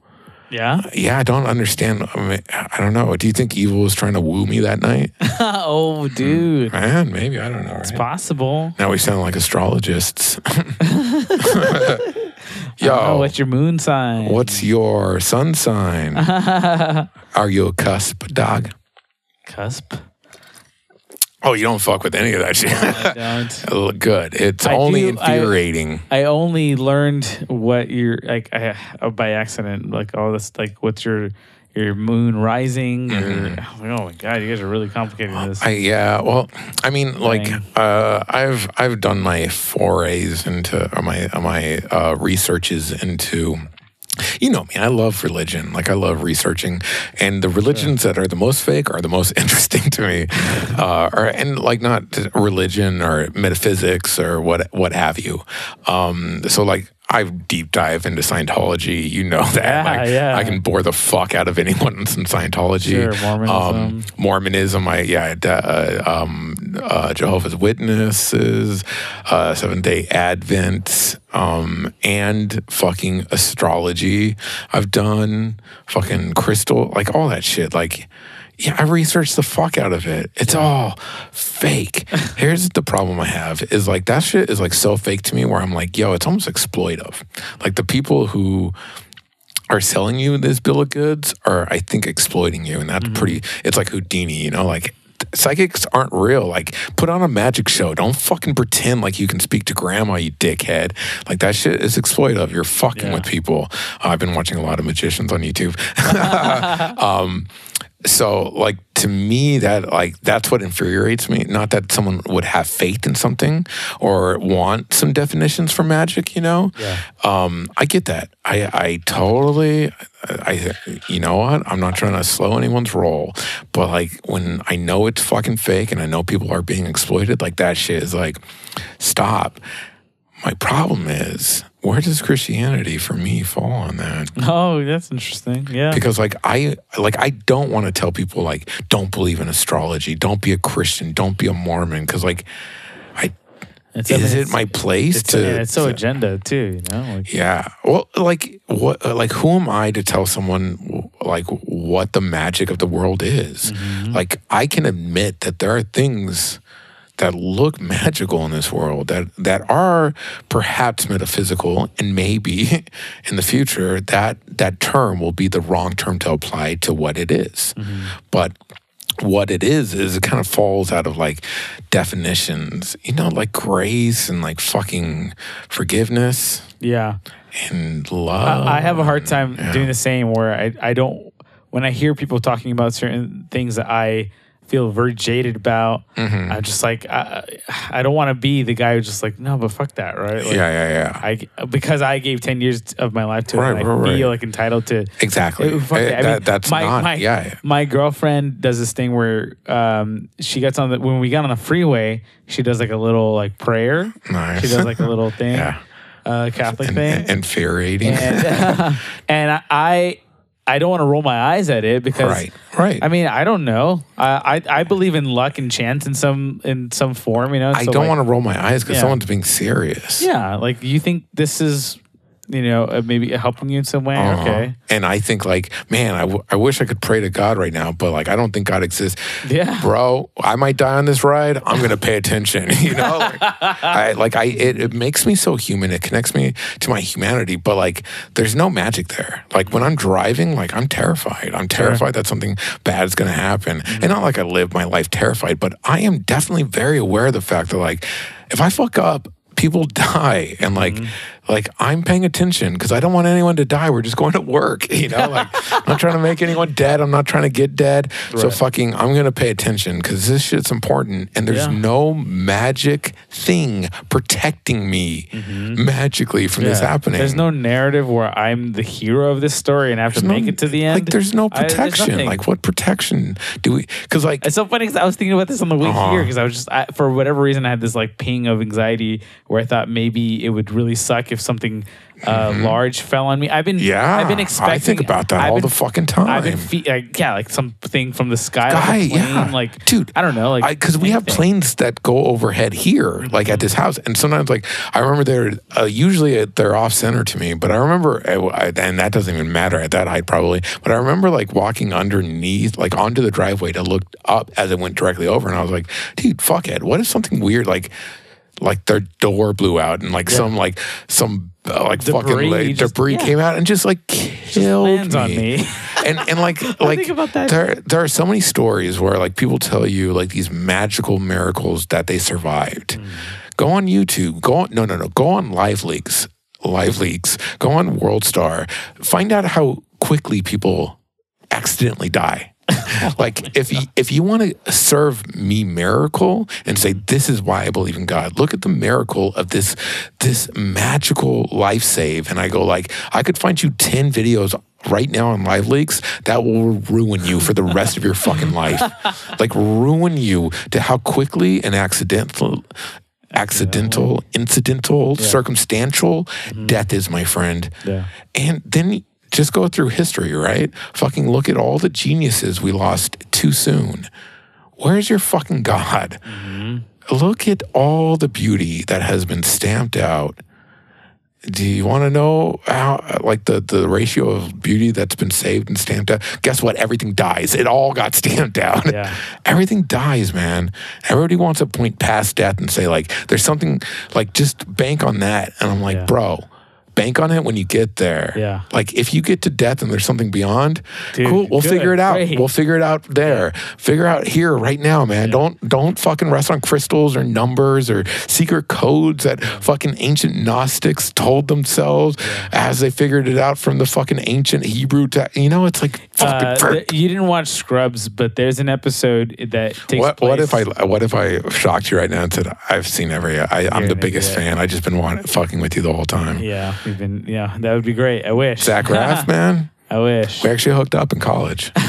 Speaker 2: Yeah.
Speaker 1: Yeah, I don't understand. I, mean, I don't know. Do you think evil was trying to woo me that night? <laughs>
Speaker 2: oh, dude. Hmm.
Speaker 1: Man, maybe I don't know.
Speaker 2: It's possible.
Speaker 1: Now we sound like astrologists. <laughs> <laughs> Yo,
Speaker 2: what's your moon sign?
Speaker 1: what's your sun sign? Are you a cusp dog?
Speaker 2: cusp.
Speaker 1: Oh, you don't fuck with any of that shit.
Speaker 2: I <laughs> don't.
Speaker 1: Look good. It's
Speaker 2: I
Speaker 1: only
Speaker 2: do- I-
Speaker 1: infuriating.
Speaker 2: I only learned what you're like I, uh, by accident. Like all this, like what's your your moon rising? Or, oh my god, you guys are really complicating this.
Speaker 1: Mm-hmm. I yeah. Well, I mean, like, uh, I've I've done my forays into or my my uh, researches into. You know me. I love religion. Like I love researching, and the religions that are the most fake are the most <laughs> interesting to me. <laughs> Uh, or and like not religion or metaphysics or what what have you. Um, so like I deep dive into Scientology. You know <laughs> that.
Speaker 2: Yeah,
Speaker 1: like,
Speaker 2: yeah.
Speaker 1: I can bore the fuck out of anyone in Scientology.
Speaker 2: Sure, Mormonism.
Speaker 1: Um, Mormonism, I yeah, uh, um, uh, Jehovah's Witnesses, uh, Seventh Day Advent, um, and fucking astrology. I've done fucking crystal, like all that shit. Like, yeah, I researched the fuck out of it. It's all fake. <laughs> Here's the problem I have is like that shit is like so fake to me where I'm like, yo, it's almost exploitive. Like the people who are selling you this bill of goods are, I think, exploiting you. And that's pretty, it's like Houdini, you know, like psychics aren't real. Like, put on a magic show. Don't fucking pretend like you can speak to grandma, you dickhead. Like, that shit is exploitive. You're fucking
Speaker 2: Yeah.
Speaker 1: with people. I've been watching a lot of magicians on YouTube. <laughs> <laughs> um, so like to me that like that's what infuriates me. Not that someone would have faith in something or want some definitions for magic you know?
Speaker 2: Yeah.
Speaker 1: um i get that. I i totally i you know what? I'm not trying to slow anyone's roll but like when i know it's fucking fake and i know people are being exploited like that shit is like stop. My problem is where does christianity for me fall on that
Speaker 2: oh, that's interesting. Yeah.
Speaker 1: because like I like I don't want to tell people like don't believe in astrology, don't be a Christian, don't be a Mormon because like I
Speaker 2: It's,
Speaker 1: is it my place
Speaker 2: It's,
Speaker 1: to
Speaker 2: yeah, it's so
Speaker 1: to-
Speaker 2: agenda too. You know. Like,
Speaker 1: yeah. Well, like what like who am I to tell someone like what the magic of the world is?
Speaker 2: Mm-hmm.
Speaker 1: Like I can admit that there are things that look <laughs> magical in this world that that are perhaps metaphysical and maybe <laughs> in the future that that term will be the wrong term to apply to what it is. Mm-hmm. But what it is is it kind of falls out of like definitions, you know, like grace and like fucking forgiveness
Speaker 2: yeah.
Speaker 1: and love.
Speaker 2: I, I have a hard time doing the same where I, I don't when I hear people talking about certain things that I feel very jaded about,
Speaker 1: Mm-hmm.
Speaker 2: I'm just like I, I don't want to be the guy who's just like no, but fuck that, right? Like,
Speaker 1: yeah, yeah, yeah.
Speaker 2: I because I gave ten years of my life to
Speaker 1: Right,
Speaker 2: it, and I
Speaker 1: right,
Speaker 2: feel like entitled to
Speaker 1: exactly.
Speaker 2: Uh, fuck
Speaker 1: Eh,
Speaker 2: it. I
Speaker 1: that- that's
Speaker 2: my,
Speaker 1: not.
Speaker 2: my,
Speaker 1: yeah.
Speaker 2: My girlfriend does this thing where um, she gets on the when we got on the freeway, she does like a little like prayer.
Speaker 1: Nice.
Speaker 2: She does like a little thing, <laughs>
Speaker 1: Yeah.
Speaker 2: uh, Catholic
Speaker 1: In-
Speaker 2: thing,
Speaker 1: infuriating.
Speaker 2: and <laughs> and I- I I don't want to roll my eyes at it because
Speaker 1: right. Right.
Speaker 2: I mean I don't know. I, I I believe in luck and chance in some in some form. You know,
Speaker 1: I
Speaker 2: So,
Speaker 1: don't
Speaker 2: like,
Speaker 1: want to roll my eyes because
Speaker 2: Yeah.
Speaker 1: someone's being serious.
Speaker 2: Yeah, like you think this is you know uh, maybe helping you in some way?
Speaker 1: Uh-huh.
Speaker 2: Okay.
Speaker 1: And I think like, man, I, w- I wish I could pray to God right now, but like, I don't think God exists.
Speaker 2: Yeah.
Speaker 1: Bro, I might die on this ride. I'm going to pay attention. <laughs> You know, like, I, like I, it, it makes me so human. It connects me to my humanity, but like, there's no magic there. Like when I'm driving, like I'm terrified. I'm terrified that something bad is going to happen.
Speaker 2: Mm-hmm.
Speaker 1: And not like I live my life terrified, but I am definitely very aware of the fact that like, if I fuck up, people <laughs> die and like
Speaker 2: Mm-hmm.
Speaker 1: Like i'm paying attention because i don't want anyone to die. We're just going to work <laughs> you know? Like i'm not trying to make anyone dead. I'm not trying to get dead. So fucking i'm gonna pay attention because this shit's important and there's
Speaker 2: Yeah.
Speaker 1: no magic thing protecting me magically from this
Speaker 2: Mm-hmm.
Speaker 1: Happening.
Speaker 2: There's no narrative where I'm the hero of this story and I have to
Speaker 1: no-
Speaker 2: make it to the end.
Speaker 1: like there's no
Speaker 2: I- there's
Speaker 1: protection. like what protection do we because like
Speaker 2: It's so funny because I was thinking about this on the way
Speaker 1: Uh-huh.
Speaker 2: here because I was just I, for whatever reason I had this like ping of anxiety where I thought maybe it would really suck if something uh, large fell on me. I've been
Speaker 1: Mm-hmm. yeah
Speaker 2: I've been expecting.
Speaker 1: i think about that
Speaker 2: I've
Speaker 1: all
Speaker 2: been-
Speaker 1: the fucking time
Speaker 2: I've been fe- like, yeah like something from the sky,
Speaker 1: Guy,
Speaker 2: like plane,
Speaker 1: yeah.
Speaker 2: like
Speaker 1: Dude,
Speaker 2: I don't know, like
Speaker 1: because we have planes that go overhead here, like at this house, and sometimes like I remember they're uh, usually they're off center to me, but I remember, uh, I- and that doesn't even matter at that height probably, but I remember like walking underneath, like onto the driveway to look up as it went directly over, and I was like, dude, fuck it, what if something weird like. Like their door blew out and like some like some uh, like
Speaker 2: Debris
Speaker 1: fucking like,
Speaker 2: just-
Speaker 1: debris
Speaker 2: yeah.
Speaker 1: came out and just like killed
Speaker 2: lands
Speaker 1: me.
Speaker 2: on me. <laughs>
Speaker 1: and and like like
Speaker 2: think about that.
Speaker 1: there there are so many stories where like people tell you like these magical miracles that they survived.
Speaker 2: Hmm.
Speaker 1: Go on YouTube. Go on no no no. Go on Live Leaks. Live Leaks. Go on World Star. Find out how quickly people accidentally die. <laughs> like oh, if you if you want to serve me miracle and say this is why I believe in God, look at the miracle of this this magical life save, and I go like I could find you ten videos right now on Live Leaks that will ruin you for the rest of your fucking life, <laughs> like ruin you to how quickly an accidental. Accidental, incidental, circumstantial mm-hmm. death is, my friend.
Speaker 2: Yeah.
Speaker 1: And then just go through history, right? Fucking look at all the geniuses we lost too soon. Where's your fucking God? Mm-hmm. Look at all the beauty that has been stamped out. Do you want to know how, like the, the ratio of beauty that's been saved and stamped out? Guess what? Everything dies. It all got <laughs> stamped out.
Speaker 2: Yeah.
Speaker 1: Everything dies, man. Everybody wants to point past death and say, like, there's something, like, just bank on that. And I'm like,
Speaker 2: Yeah.
Speaker 1: bro, bank on it when you get there.
Speaker 2: Yeah.
Speaker 1: Like, if you get to death and there's something beyond,
Speaker 2: Dude,
Speaker 1: cool. We'll
Speaker 2: good,
Speaker 1: figure it out.
Speaker 2: great.
Speaker 1: We'll figure it out there. Figure out here right now, man. Don't don't fucking rest on crystals or numbers or secret codes that fucking ancient Gnostics told themselves as they figured it out from the fucking ancient Hebrew. Te- you know, it's like.
Speaker 2: Uh, you didn't watch Scrubs, but there's an episode that takes
Speaker 1: what,
Speaker 2: place.
Speaker 1: what if I what if I shocked you right now and said I've seen every I, I'm
Speaker 2: You're
Speaker 1: the biggest fan. I just been want, fucking with you the whole time.
Speaker 2: Yeah, we've been. Yeah, that would be great. I wish.
Speaker 1: Zach <laughs> Braff, man,
Speaker 2: I wish.
Speaker 1: we actually hooked up in college. <laughs>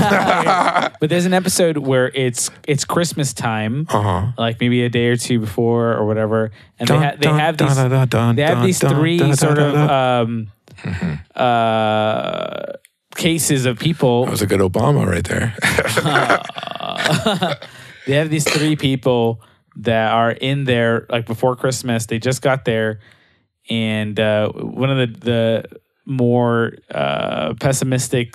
Speaker 2: But there's an episode where it's it's Christmas time,
Speaker 1: Uh-huh.
Speaker 2: like maybe a day or two before or whatever, and they, ha- they
Speaker 1: Dun,
Speaker 2: have
Speaker 1: dun,
Speaker 2: these
Speaker 1: dun, dun, dun,
Speaker 2: they have
Speaker 1: dun,
Speaker 2: these
Speaker 1: dun,
Speaker 2: three
Speaker 1: dun, dun,
Speaker 2: sort
Speaker 1: dun,
Speaker 2: of
Speaker 1: dun.
Speaker 2: um, uh, cases of people.
Speaker 1: That was a good Obama right there. <laughs>
Speaker 2: They have these three people that are in there like before Christmas. They just got there, and uh, one of the the more uh, pessimistic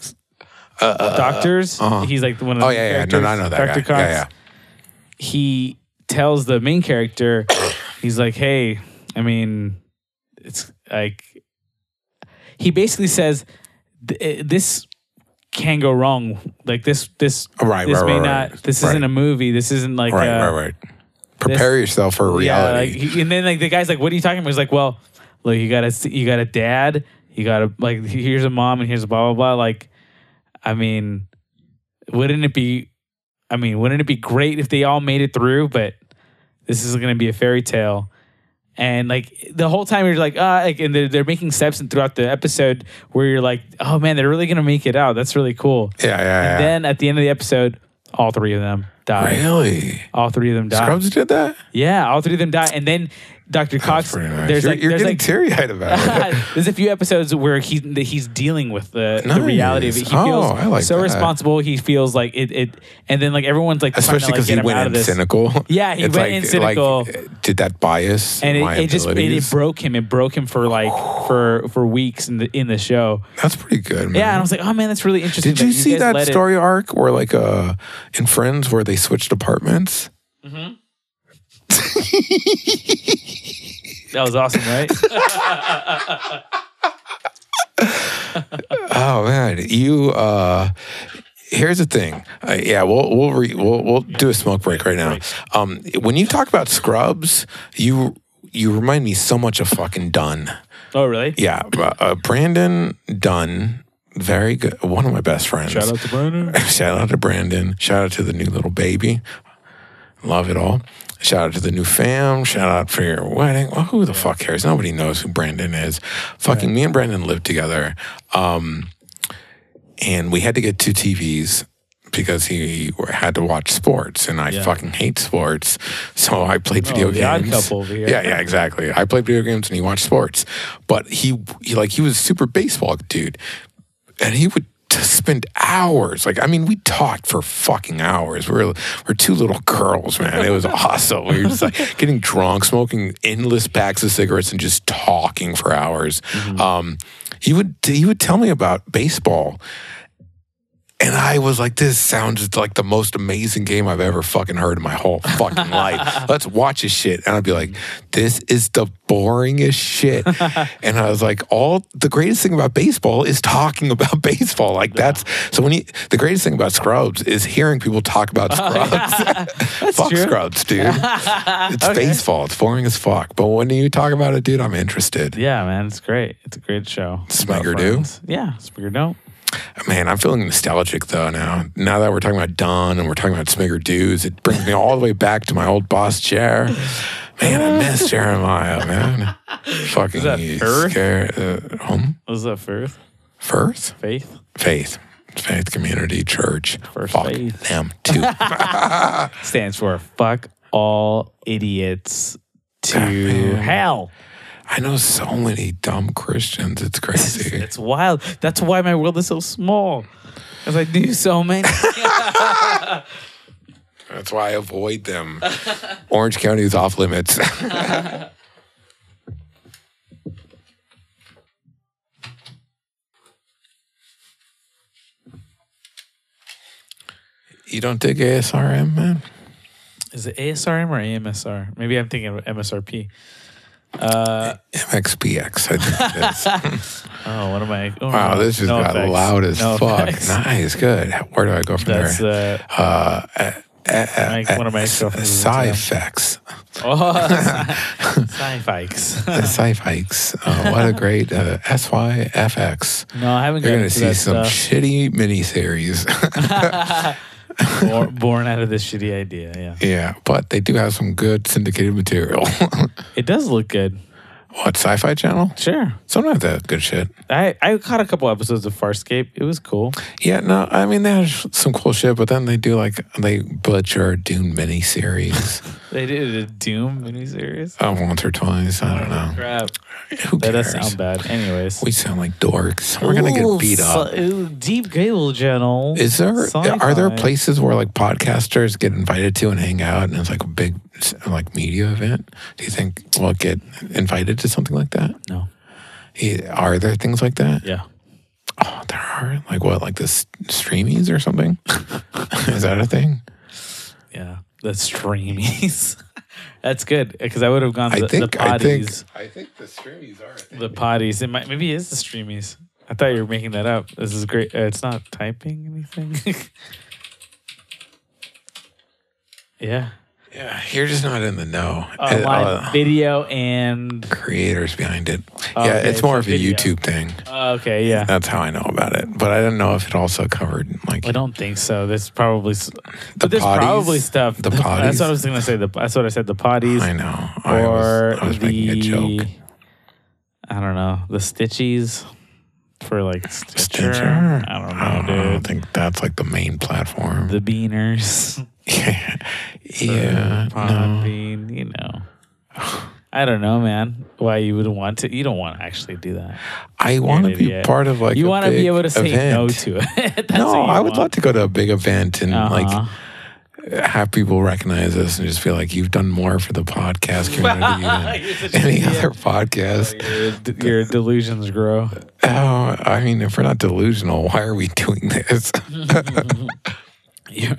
Speaker 2: doctors. He's like one of the
Speaker 1: Uh, Oh yeah, yeah. No, no, I know that
Speaker 2: Dr.
Speaker 1: guy.
Speaker 2: Cox.
Speaker 1: Yeah, yeah.
Speaker 2: He tells the main character, he's like, "Hey, I mean, it's like." He basically says, th- eh, "This can go wrong. Like this, this,
Speaker 1: Right,
Speaker 2: this
Speaker 1: right,
Speaker 2: may
Speaker 1: right,
Speaker 2: not.
Speaker 1: right.
Speaker 2: This isn't a movie. This isn't like
Speaker 1: Right,
Speaker 2: uh,
Speaker 1: right, right. Prepare yourself for
Speaker 2: yeah,
Speaker 1: reality.
Speaker 2: like, he- and then like the guy's like, "What are you talking about?" He's like, "Well, look, you got a you got a dad, you got a like here's a mom and here's a blah blah blah." Like, I mean, wouldn't it be? I mean, wouldn't it be great if they all made it through? But this is going to be a fairy tale. And like the whole time you're like, ah, like, and they're, they're making steps and throughout the episode where you're like, oh man, they're really gonna make it out. That's really cool.
Speaker 1: yeah, yeah, yeah.
Speaker 2: And then at the end of the episode, all three of them die.
Speaker 1: really?
Speaker 2: All three of them die.
Speaker 1: Scrubs did that?
Speaker 2: Yeah, all three of them die, and then Dr. Cox.
Speaker 1: Nice.
Speaker 2: There's
Speaker 1: you're
Speaker 2: like
Speaker 1: you're
Speaker 2: there's
Speaker 1: getting
Speaker 2: like
Speaker 1: teary eyed about <laughs> it.
Speaker 2: there's a few episodes where he he's dealing with the, the reality of it. He feels
Speaker 1: Oh, I like
Speaker 2: so
Speaker 1: that.
Speaker 2: responsible. He feels like it, it, and then like everyone's like
Speaker 1: Especially because
Speaker 2: like,
Speaker 1: he went in cynical. <laughs>
Speaker 2: Yeah, he went in cynical.
Speaker 1: Like, did that bias
Speaker 2: and it, it just it, it broke him. It broke him for like for for weeks in the in the show.
Speaker 1: That's pretty good, man.
Speaker 2: Yeah, and I was like, oh man, that's really interesting.
Speaker 1: Did you see that story arc where, like, uh, in Friends, where they switched apartments?
Speaker 2: That was awesome, right? <laughs>
Speaker 1: Oh man, you. uh Here's the thing. Uh, yeah, we'll we'll, re, we'll we'll do a smoke break right now. Um, when you talk about Scrubs, you you remind me so much of fucking Dunn.
Speaker 2: oh really?
Speaker 1: Yeah, uh, Brandon Dunn, very good. One of my best friends.
Speaker 2: Shout out to Brandon. <laughs>
Speaker 1: Shout out to Brandon. Shout out to the new little baby. Love it all. Shout out to the new fam. Shout out for your wedding. Well, who the fuck cares? Nobody knows who Brandon is. Fucking me and Brandon lived together. Um, and we had to get two TVs because he had to watch sports and I
Speaker 2: Yeah.
Speaker 1: fucking hate sports. So I played video
Speaker 2: Oh, the odd
Speaker 1: games. Yeah, yeah, exactly. I played video games and he watched sports. But he, he like he was a super baseball dude. And he would spend hours. Like, I mean, we talked for fucking hours. We're we're two little girls, man. It was <laughs> awesome. We were just like getting drunk, smoking endless packs of cigarettes, and just talking for hours. Um, he would he would tell me about baseball, And I was like, this sounds like the most amazing game I've ever fucking heard in my whole fucking life. <laughs> Let's watch this shit. And I'd be like, this is the boringest shit. <laughs> and I was like, all the greatest thing about baseball is talking about <laughs> baseball. Like that's so when you the greatest thing about Scrubs is hearing people talk about oh, Scrubs. Fuck
Speaker 2: true.
Speaker 1: Scrubs, dude. It's baseball. It's boring as fuck. But when you talk about it, dude, I'm interested.
Speaker 2: Yeah, man, it's great. It's a great show.
Speaker 1: Do?
Speaker 2: Yeah, Smigger do.
Speaker 1: Man, I'm feeling nostalgic though now. Now that we're talking about Don and we're talking about Smigger Dudes, it brings me all the way back to my old boss chair. Man, I miss <laughs> Jeremiah, man. Fucking
Speaker 2: that Firth?
Speaker 1: scared. Uh, home?
Speaker 2: Was that first?
Speaker 1: Firth?
Speaker 2: Faith?
Speaker 1: Faith. Faith Community Church.
Speaker 2: First
Speaker 1: Fuck
Speaker 2: Faith.
Speaker 1: them too. <laughs> <laughs>
Speaker 2: Stands for fuck all idiots to
Speaker 1: man.
Speaker 2: hell.
Speaker 1: I know so many dumb Christians. It's crazy.
Speaker 2: It's wild. That's why my world is so small. Because I do so many. <laughs> <laughs>
Speaker 1: That's why I avoid them. Orange County is off limits. <laughs> you don't dig ASRM, man?
Speaker 2: is it ASRM or AMSR? Maybe I'm thinking of MSRP. Uh,
Speaker 1: MXPX, I think it is. <laughs>
Speaker 2: oh, what am I? Oh,
Speaker 1: wow, this just
Speaker 2: no
Speaker 1: got
Speaker 2: effects.
Speaker 1: loud as
Speaker 2: No
Speaker 1: fuck.
Speaker 2: effects.
Speaker 1: Nice, good. Where do I go from
Speaker 2: That's
Speaker 1: there?
Speaker 2: uh,
Speaker 1: Uh, uh, uh,
Speaker 2: one of my
Speaker 1: Sci-Fex.
Speaker 2: oh, <laughs> <laughs> sci-fikes.
Speaker 1: Sci-Fikes. Uh, what a great uh, SYFX.
Speaker 2: No, I haven't
Speaker 1: You're going to see some
Speaker 2: stuff.
Speaker 1: shitty miniseries.
Speaker 2: Born, born out of this shitty idea. Yeah,
Speaker 1: yeah, but they do have some good syndicated material. <laughs>
Speaker 2: it does look good.
Speaker 1: what, Sci Fi Channel?
Speaker 2: Sure,
Speaker 1: Sometimes have good shit.
Speaker 2: I I caught a couple episodes of Farscape. It was cool.
Speaker 1: Yeah, no, I mean, they have some cool shit, but then they do like, they butcher Dune miniseries <laughs>
Speaker 2: They did a Doom miniseries.
Speaker 1: uh, once or twice. I don't know.
Speaker 2: Crap,
Speaker 1: Who
Speaker 2: that
Speaker 1: cares?
Speaker 2: does sound bad. Anyways,
Speaker 1: We sound like dorks. We're going to get beat up.
Speaker 2: Ooh, deep Gable channel.
Speaker 1: Is there
Speaker 2: Sci-fi.
Speaker 1: are there places where like podcasters get invited to and hang out and it's like a big like media event? Do you think we'll get invited to something like that?
Speaker 2: No.
Speaker 1: Eh, Are there things like that?
Speaker 2: Yeah.
Speaker 1: Oh, there are. Like what? Like the s- streamies or something? <laughs> Is that a thing?
Speaker 2: Yeah. The streamies. <laughs> That's good because I would have gone to
Speaker 1: I
Speaker 2: the,
Speaker 1: think.
Speaker 2: the
Speaker 1: I think.
Speaker 2: potties.
Speaker 1: I think the streamies are.
Speaker 2: The potties. It might maybe it is the streamies. I thought you were making that up. This is great. Uh, it's not typing anything. <laughs> yeah.
Speaker 1: Yeah, you're just not in the know.
Speaker 2: Uh,
Speaker 1: Eh,
Speaker 2: live
Speaker 1: uh,
Speaker 2: video and
Speaker 1: creators behind it.
Speaker 2: Oh,
Speaker 1: yeah,
Speaker 2: okay,
Speaker 1: it's more of a
Speaker 2: video.
Speaker 1: YouTube thing.
Speaker 2: uh, okay, yeah.
Speaker 1: That's how I know about it. But I don't know if it also covered like
Speaker 2: I don't think so. There's probably, s-
Speaker 1: the
Speaker 2: but there's
Speaker 1: potties.
Speaker 2: probably stuff.
Speaker 1: The <laughs>
Speaker 2: That's what I was going to say. The, that's what I said. The potties.
Speaker 1: I know. I
Speaker 2: or
Speaker 1: was, I was
Speaker 2: the
Speaker 1: making a joke.
Speaker 2: I don't know the stitchies for like Stitcher.
Speaker 1: Stitcher?
Speaker 2: I don't know,
Speaker 1: I don't
Speaker 2: dude.
Speaker 1: think that's like the main platform.
Speaker 2: The beaners, <laughs> <laughs>
Speaker 1: yeah. yeah. No.
Speaker 2: Podbean, you know. I don't know, man. Why you would want to? You don't want to actually do that.
Speaker 1: I want to be
Speaker 2: idiot.
Speaker 1: part of like
Speaker 2: you want to be able to say
Speaker 1: event.
Speaker 2: no to it. <laughs> That's
Speaker 1: no, I would
Speaker 2: want.
Speaker 1: love to go to a big event and
Speaker 2: Uh-huh.
Speaker 1: like have people recognize us and just feel like you've done more for the podcast <laughs> community than any
Speaker 2: idiot.
Speaker 1: other podcast.
Speaker 2: Your, your delusions grow.
Speaker 1: Oh, I mean, if we're not delusional, why are we doing this?
Speaker 2: You're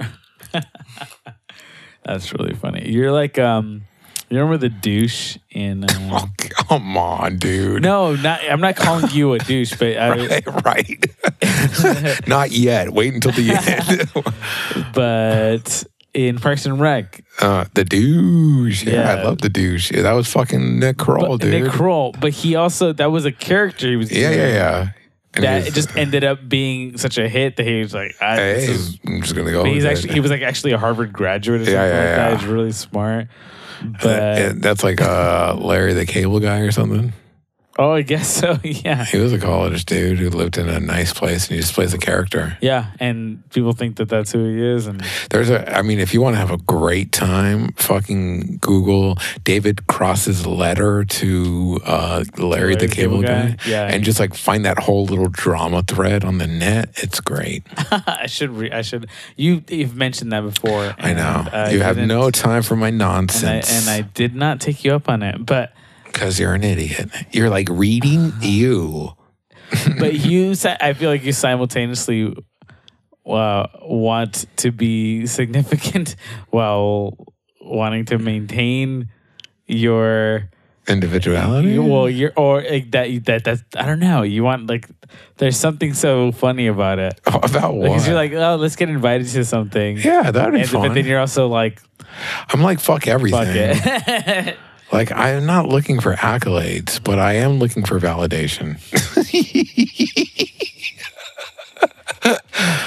Speaker 2: <laughs> That's really funny. You're like um you remember the douche in uh, <laughs>
Speaker 1: oh, come on, dude.
Speaker 2: No, not I'm not calling you a douche, but I, <laughs>
Speaker 1: right. Not yet. Wait until the end.
Speaker 2: but in Parks and Rec,
Speaker 1: uh, the douche. Yeah, I love the douche. Yeah, that was fucking Nick Kroll,
Speaker 2: but,
Speaker 1: dude.
Speaker 2: Nick Kroll, but he also that was a character he was
Speaker 1: yeah,
Speaker 2: doing
Speaker 1: yeah, yeah.
Speaker 2: That it just ended up being such a hit that he was like, I,
Speaker 1: hey,
Speaker 2: is,
Speaker 1: I'm just gonna go.
Speaker 2: but he's actually he was like actually a Harvard graduate or something
Speaker 1: Yeah, yeah,
Speaker 2: like that.
Speaker 1: yeah.
Speaker 2: He's really smart. But
Speaker 1: Uh, that's like uh, Larry the Cable Guy or something.
Speaker 2: Oh, I guess so. <laughs> Yeah,
Speaker 1: He was a college dude who lived in a nice place and he just plays a character.
Speaker 2: yeah. And people think that that's who he is, and
Speaker 1: There's a, I mean, if you want to have a great time, fucking Google David Cross's letter to uh, Larry, the Cable, guy,
Speaker 2: Yeah.
Speaker 1: and just like find that whole little drama thread on the net. It's great. <laughs>
Speaker 2: I should. Re- I should. You you've mentioned that before.
Speaker 1: I know.
Speaker 2: uh,
Speaker 1: you have no time for my
Speaker 2: And I,
Speaker 1: nonsense.
Speaker 2: and I did not take you up on it, but
Speaker 1: because you're an idiot. You're like reading you. <laughs>
Speaker 2: but you. I feel like you simultaneously uh, want to be significant <laughs> while wanting to maintain your
Speaker 1: Individuality.
Speaker 2: well your or like, that that that I don't know you want like there's something so funny about it <laughs>
Speaker 1: about what?
Speaker 2: because you're like oh let's get invited to something
Speaker 1: yeah, that'd be
Speaker 2: and,
Speaker 1: fun.
Speaker 2: but then you're also like
Speaker 1: I'm like fuck everything.
Speaker 2: fuck
Speaker 1: Like I'm not looking for accolades, but I am looking for validation.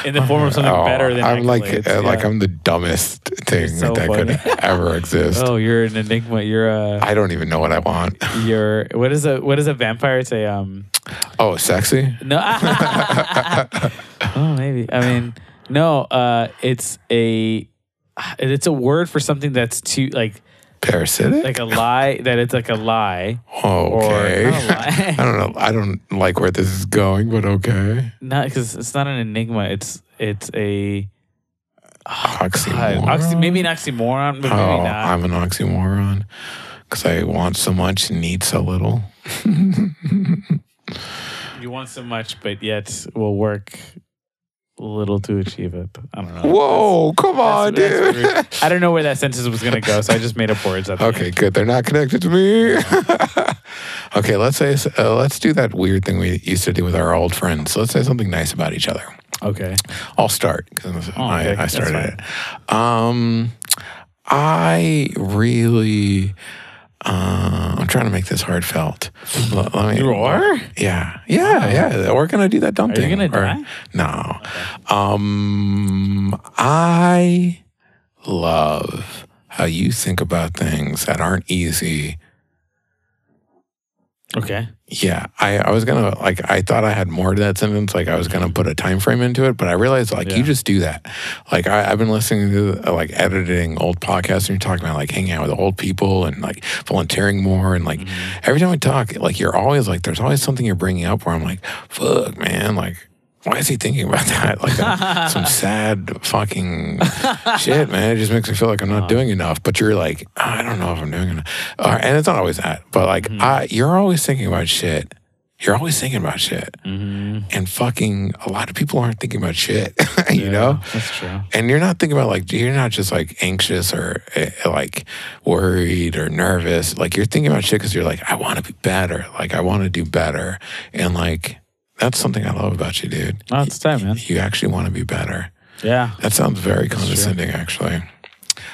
Speaker 2: in the form of something
Speaker 1: Oh,
Speaker 2: better than
Speaker 1: I'm like
Speaker 2: accolades,
Speaker 1: uh, like
Speaker 2: yeah.
Speaker 1: I'm the dumbest thing
Speaker 2: so
Speaker 1: that
Speaker 2: funny.
Speaker 1: could <laughs> ever exist.
Speaker 2: oh you're an enigma you're a
Speaker 1: I don't even know what I want. <laughs>
Speaker 2: you're what is a what does a vampire say um
Speaker 1: Oh, sexy?
Speaker 2: No. <laughs> oh, maybe. I mean, no. Uh, it's a it's a word for something that's too like
Speaker 1: Parasitic?
Speaker 2: like a lie that it's like a lie.
Speaker 1: okay.
Speaker 2: Or, lie. <laughs>
Speaker 1: I don't know. I don't like where this is going, but okay.
Speaker 2: Not because it's not an enigma. It's it's a God,
Speaker 1: Oxymoron.
Speaker 2: oxy, maybe an oxymoron, but maybe
Speaker 1: oh,
Speaker 2: not.
Speaker 1: I'm an oxymoron because I want so much and need so little. <laughs>
Speaker 2: you want so much, but yet will work little to achieve it. I don't know.
Speaker 1: Whoa, come on,
Speaker 2: That's-
Speaker 1: dude.
Speaker 2: that's. <laughs> I don't know where that sentence was gonna go, so I just made up words.
Speaker 1: Okay,
Speaker 2: end.
Speaker 1: good. They're not connected to me. <laughs> okay, let's say uh, let's do that weird thing we used to do with our old friends. Let's say something nice about each other.
Speaker 2: Okay.
Speaker 1: I'll start because
Speaker 2: Oh,
Speaker 1: I,
Speaker 2: okay.
Speaker 1: I
Speaker 2: That's
Speaker 1: started it. Um, I really. Uh, I'm trying to make this heartfelt. L- let me-
Speaker 2: You are?
Speaker 1: Yeah, yeah, yeah. We're gonna do that dumb
Speaker 2: Are you
Speaker 1: thing.
Speaker 2: gonna die?
Speaker 1: No. Um, I love how you think about things that aren't easy.
Speaker 2: Okay.
Speaker 1: Yeah, I, I was gonna like I thought I had more to that sentence. Like I was gonna put a time frame into it, but I realized like
Speaker 2: Yeah.
Speaker 1: you just do that. Like I, I've been listening to uh, like editing old podcasts, and you're talking about like hanging out with old people and like volunteering more, and like every time we talk, like you're always like there's always something you're bringing up where I'm like, fuck, man, like. Why is he thinking about <laughs> that? Like that- some <laughs> sad fucking shit, man. It just makes me feel like I'm not doing enough. But you're like, I don't know if I'm doing enough. Uh, and it's not always that. But like, I, you're always thinking about shit. You're always thinking about shit.
Speaker 2: Mm-hmm.
Speaker 1: And fucking a lot of people aren't thinking about shit, <laughs> you know?
Speaker 2: That's true.
Speaker 1: And you're not thinking about like, you're not just like anxious or eh, like worried or nervous. Like you're thinking about shit because you're like, I want to be better. Like I want to do better. And like, that's something I love about you, dude.
Speaker 2: Oh, it's time, man.
Speaker 1: You actually want to be better.
Speaker 2: Yeah.
Speaker 1: That sounds very condescending, actually.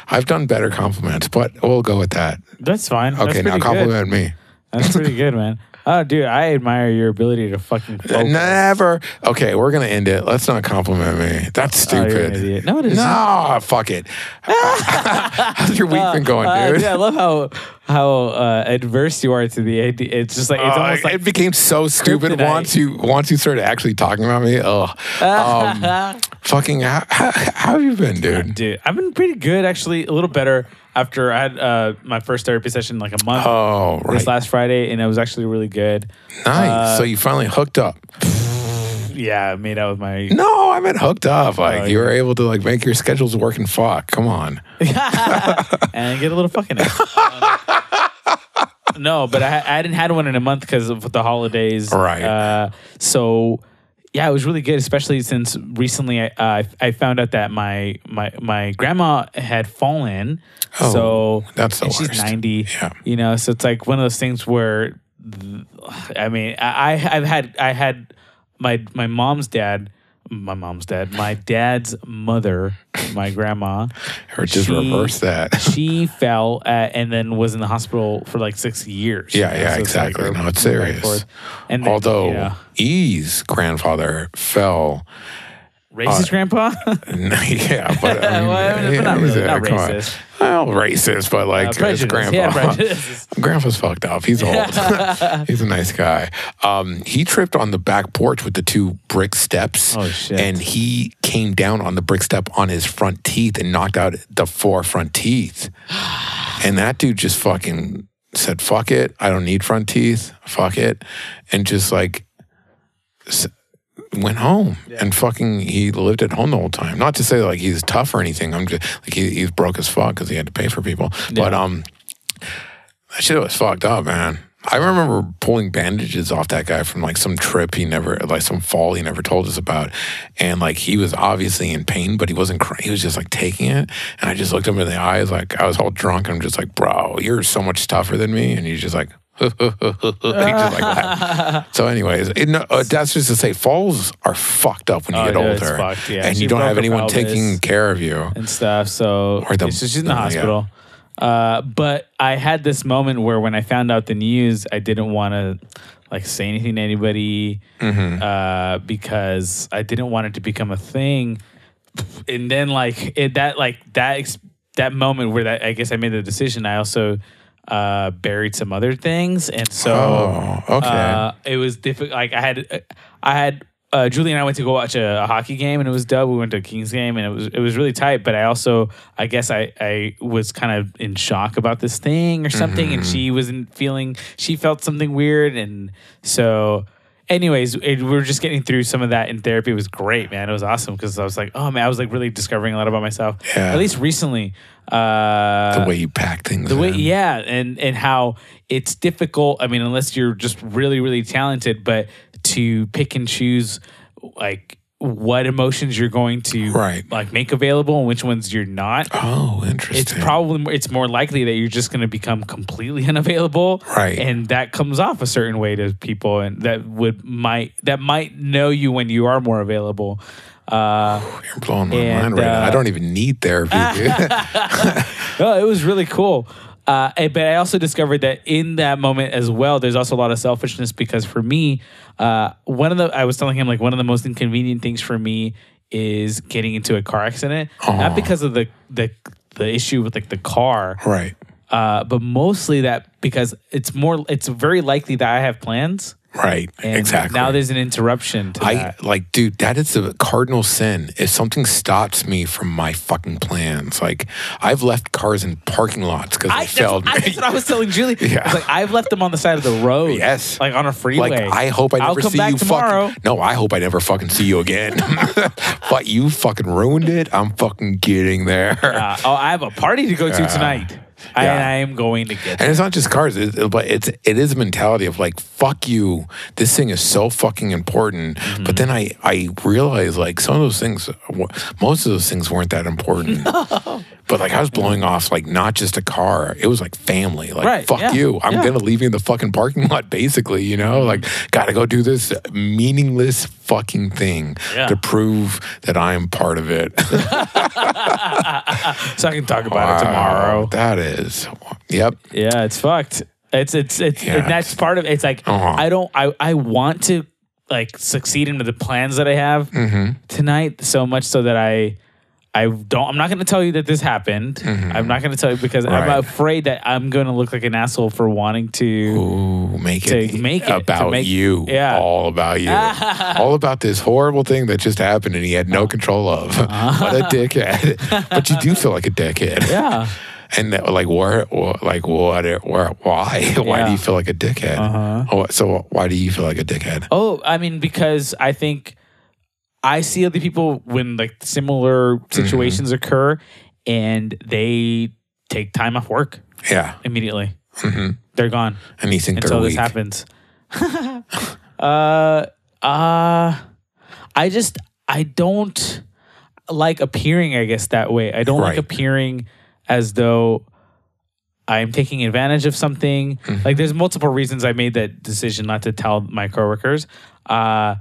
Speaker 1: I've done better compliments, but we'll go with that.
Speaker 2: That's fine.
Speaker 1: Okay,
Speaker 2: That's
Speaker 1: now
Speaker 2: pretty good.
Speaker 1: compliment me.
Speaker 2: That's pretty <laughs> good, man. Oh, dude, I admire your ability to fucking focus.
Speaker 1: Never. Okay, we're gonna end it. Let's not compliment me. That's
Speaker 2: Oh,
Speaker 1: stupid.
Speaker 2: idiot. No, it isn't.
Speaker 1: no, fuck it. <laughs> How's your week been going,
Speaker 2: Uh,
Speaker 1: dude?
Speaker 2: dude, I love how how uh, adverse you are to the idea. It's just like it's
Speaker 1: Uh,
Speaker 2: almost like
Speaker 1: it became so stupid
Speaker 2: kryptonite.
Speaker 1: once you once you started actually talking about me. Oh, <laughs> um, fucking. How, how, how have you been, dude?
Speaker 2: dude. I've been pretty good actually, a little better after I had uh, my first therapy session like a month
Speaker 1: Oh, right.
Speaker 2: this last Friday, and it was actually really good.
Speaker 1: nice.
Speaker 2: uh,
Speaker 1: so you finally hooked up.
Speaker 2: Yeah, I made out with my
Speaker 1: No, I meant hooked up. Like
Speaker 2: Oh,
Speaker 1: you
Speaker 2: yeah.
Speaker 1: were able to like make your schedules work and fuck. Come on. <laughs>
Speaker 2: and get a little fucking. in. Um, <laughs> no, but I, I hadn't had one in a month because of the holidays.
Speaker 1: Right.
Speaker 2: Uh, so yeah, it was really good, especially since recently I uh, I found out that my my my grandma had fallen.
Speaker 1: Oh,
Speaker 2: so
Speaker 1: that's the
Speaker 2: and she's ninety.
Speaker 1: Yeah.
Speaker 2: You know, so it's like one of those things where, I mean, I- I've had I had my my mom's dad. My mom's dad, my dad's mother, my grandma, <laughs>
Speaker 1: Or just
Speaker 2: She-
Speaker 1: reverse that. <laughs>
Speaker 2: she fell uh, and then was in the hospital for like six years.
Speaker 1: Yeah, yeah,
Speaker 2: So it's
Speaker 1: exactly.
Speaker 2: a-
Speaker 1: No, it's serious.
Speaker 2: And then,
Speaker 1: Although
Speaker 2: yeah.
Speaker 1: E's grandfather fell.
Speaker 2: Racist grandpa, <laughs> <laughs>
Speaker 1: yeah, but I mean,
Speaker 2: Well, but not really,
Speaker 1: a-
Speaker 2: not racist.
Speaker 1: Well, racist, but like
Speaker 2: Uh,
Speaker 1: his grandpa.
Speaker 2: Yeah. <laughs>
Speaker 1: Grandpa's fucked up. He's old. He's a nice guy. Um, he tripped on the back porch with the two brick steps.
Speaker 2: Oh, shit.
Speaker 1: And he came down on the brick step on his front teeth and knocked out the four front teeth. <sighs> and that dude just fucking said, "Fuck it. I don't need front teeth. Fuck it," and just like went home and fucking he lived at home the whole time. Not to say like he's tough or anything. I'm just like he, he's broke as fuck because he had to pay for people. But
Speaker 2: Yeah.
Speaker 1: um, that shit was fucked up, man. I remember pulling bandages off that guy from like some trip he never, like some fall he never told us about, and like he was obviously in pain, but he wasn't. Crying. He was just like taking it, and I just looked him in the eyes, like I was all drunk, and I'm just like, bro, you're so much tougher than me, and he's just like. Like so, anyways, it, no, uh, that's just to say, falls are fucked up when you
Speaker 2: Oh,
Speaker 1: get
Speaker 2: yeah,
Speaker 1: older,
Speaker 2: fucked, yeah.
Speaker 1: and
Speaker 2: She
Speaker 1: you don't have anyone taking care of you.
Speaker 2: and stuff. So
Speaker 1: Or the-
Speaker 2: it's just in the
Speaker 1: yeah.
Speaker 2: hospital. Uh, but I had this moment where when I found out the news, I didn't want to like say anything to anybody
Speaker 1: Mm-hmm.
Speaker 2: uh, because I didn't want it to become a thing. And then like it, that like that that moment where that I guess I made the decision. I also uh, buried some other things, and so
Speaker 1: Oh, okay.
Speaker 2: uh, it was difficult. Like I had, I had uh, Julie and I went to go watch a, a hockey game, and it was dub. We went to a Kings game, and it was it was really tight. But I also, I guess, I I was kind of in shock about this thing or something, and she wasn't feeling. She felt something weird, and so. Anyways, it, we were just getting through some of that in therapy. It was great, man. It was awesome because I was like, oh man, I was like really discovering a lot about myself.
Speaker 1: Yeah.
Speaker 2: At least recently. Uh,
Speaker 1: the way you pack things.
Speaker 2: the way
Speaker 1: in.
Speaker 2: yeah and and how it's difficult i mean unless you're just really really talented but to pick and choose like what emotions you're going to
Speaker 1: Right.
Speaker 2: like make available and which ones you're not
Speaker 1: Oh, interesting.
Speaker 2: it's probably more- it's more likely that you're just going to become completely <laughs> unavailable
Speaker 1: Right.
Speaker 2: and that comes off a certain way to people and that would might that might know you when you are more available uh
Speaker 1: You're blowing my
Speaker 2: And,
Speaker 1: mind right now.
Speaker 2: uh,
Speaker 1: I don't even need therapy. <laughs> <laughs>
Speaker 2: no, it was really cool. Uh, and- but I also discovered that in that moment as well, there's also a lot of selfishness because for me, uh, one of the I was telling him like one of the most inconvenient things for me is getting into a car accident, not because of the the the issue with like the car,
Speaker 1: right.
Speaker 2: uh, but mostly that because it's more it's very likely that I have plans.
Speaker 1: Right.
Speaker 2: And
Speaker 1: exactly.
Speaker 2: Now there's an interruption to
Speaker 1: I
Speaker 2: that.
Speaker 1: like, dude, that is a cardinal sin. If something stops me from my fucking plans, like I've left cars in parking lots because
Speaker 2: I,
Speaker 1: failed
Speaker 2: I, that's what I was telling Julie.
Speaker 1: Yeah. <laughs>
Speaker 2: I was like, I've left them on the side of the road.
Speaker 1: Yes.
Speaker 2: Like on a freeway.
Speaker 1: Like I hope I
Speaker 2: I'll
Speaker 1: never
Speaker 2: come
Speaker 1: see
Speaker 2: back
Speaker 1: you
Speaker 2: tomorrow.
Speaker 1: fucking. No, I hope I never fucking see you again. <laughs> <laughs> but you fucking ruined it. I'm fucking getting there.
Speaker 2: Uh, oh, I have a party to go to tonight. I, <laughs>
Speaker 1: Yeah.
Speaker 2: and I am going to get
Speaker 1: And it's not just cars, it, it- but it's it is a mentality of like fuck you. This thing is so fucking important.
Speaker 2: Mm-hmm.
Speaker 1: But then I I realize like some of those things, most of those things weren't that important. <laughs> But like I was blowing off like not just a car, it was like family. Like
Speaker 2: Right,
Speaker 1: fuck
Speaker 2: yeah,
Speaker 1: you, I'm
Speaker 2: yeah.
Speaker 1: gonna leave you in the fucking parking lot. Basically, you know, like gotta go do this meaningless fucking thing
Speaker 2: Yeah.
Speaker 1: to prove that I am part of it. <laughs>
Speaker 2: so I can talk about it tomorrow.
Speaker 1: That is, yep.
Speaker 2: Yeah, it's fucked. It's it's it's that's part of it. it's like
Speaker 1: Uh-huh.
Speaker 2: I don't I I want to like succeed into the plans that I have
Speaker 1: Mm-hmm.
Speaker 2: tonight so much so that I I don't I'm not going to tell you that this happened. I'm not going to tell you because I'm
Speaker 1: Mm-hmm.
Speaker 2: Afraid that I'm going to look like an asshole for wanting to
Speaker 1: Ooh, make
Speaker 2: To
Speaker 1: it
Speaker 2: make it,
Speaker 1: about
Speaker 2: make-
Speaker 1: you.
Speaker 2: yeah.
Speaker 1: All about you. <laughs> all about this horrible thing that just happened and he had no control of. <laughs> what a dickhead. <laughs> but you do feel like a dickhead.
Speaker 2: Uh-huh. Yeah.
Speaker 1: And that, like where, like what, where, why, why do you feel like a dickhead?
Speaker 2: Uh-huh.
Speaker 1: Oh, so why do you feel like a dickhead?
Speaker 2: Oh, I mean, because I think I see other people when like similar
Speaker 1: Mm-hmm.
Speaker 2: situations occur and they take time off work
Speaker 1: Yeah,
Speaker 2: immediately.
Speaker 1: hmm
Speaker 2: They're gone
Speaker 1: and you think
Speaker 2: until this happens. <laughs> uh, uh, I just, I don't like appearing, I guess, that way. I don't like appearing as though I'm taking advantage of something.
Speaker 1: Mm-hmm.
Speaker 2: Like, there's multiple reasons I made that decision not to tell my coworkers. Uh,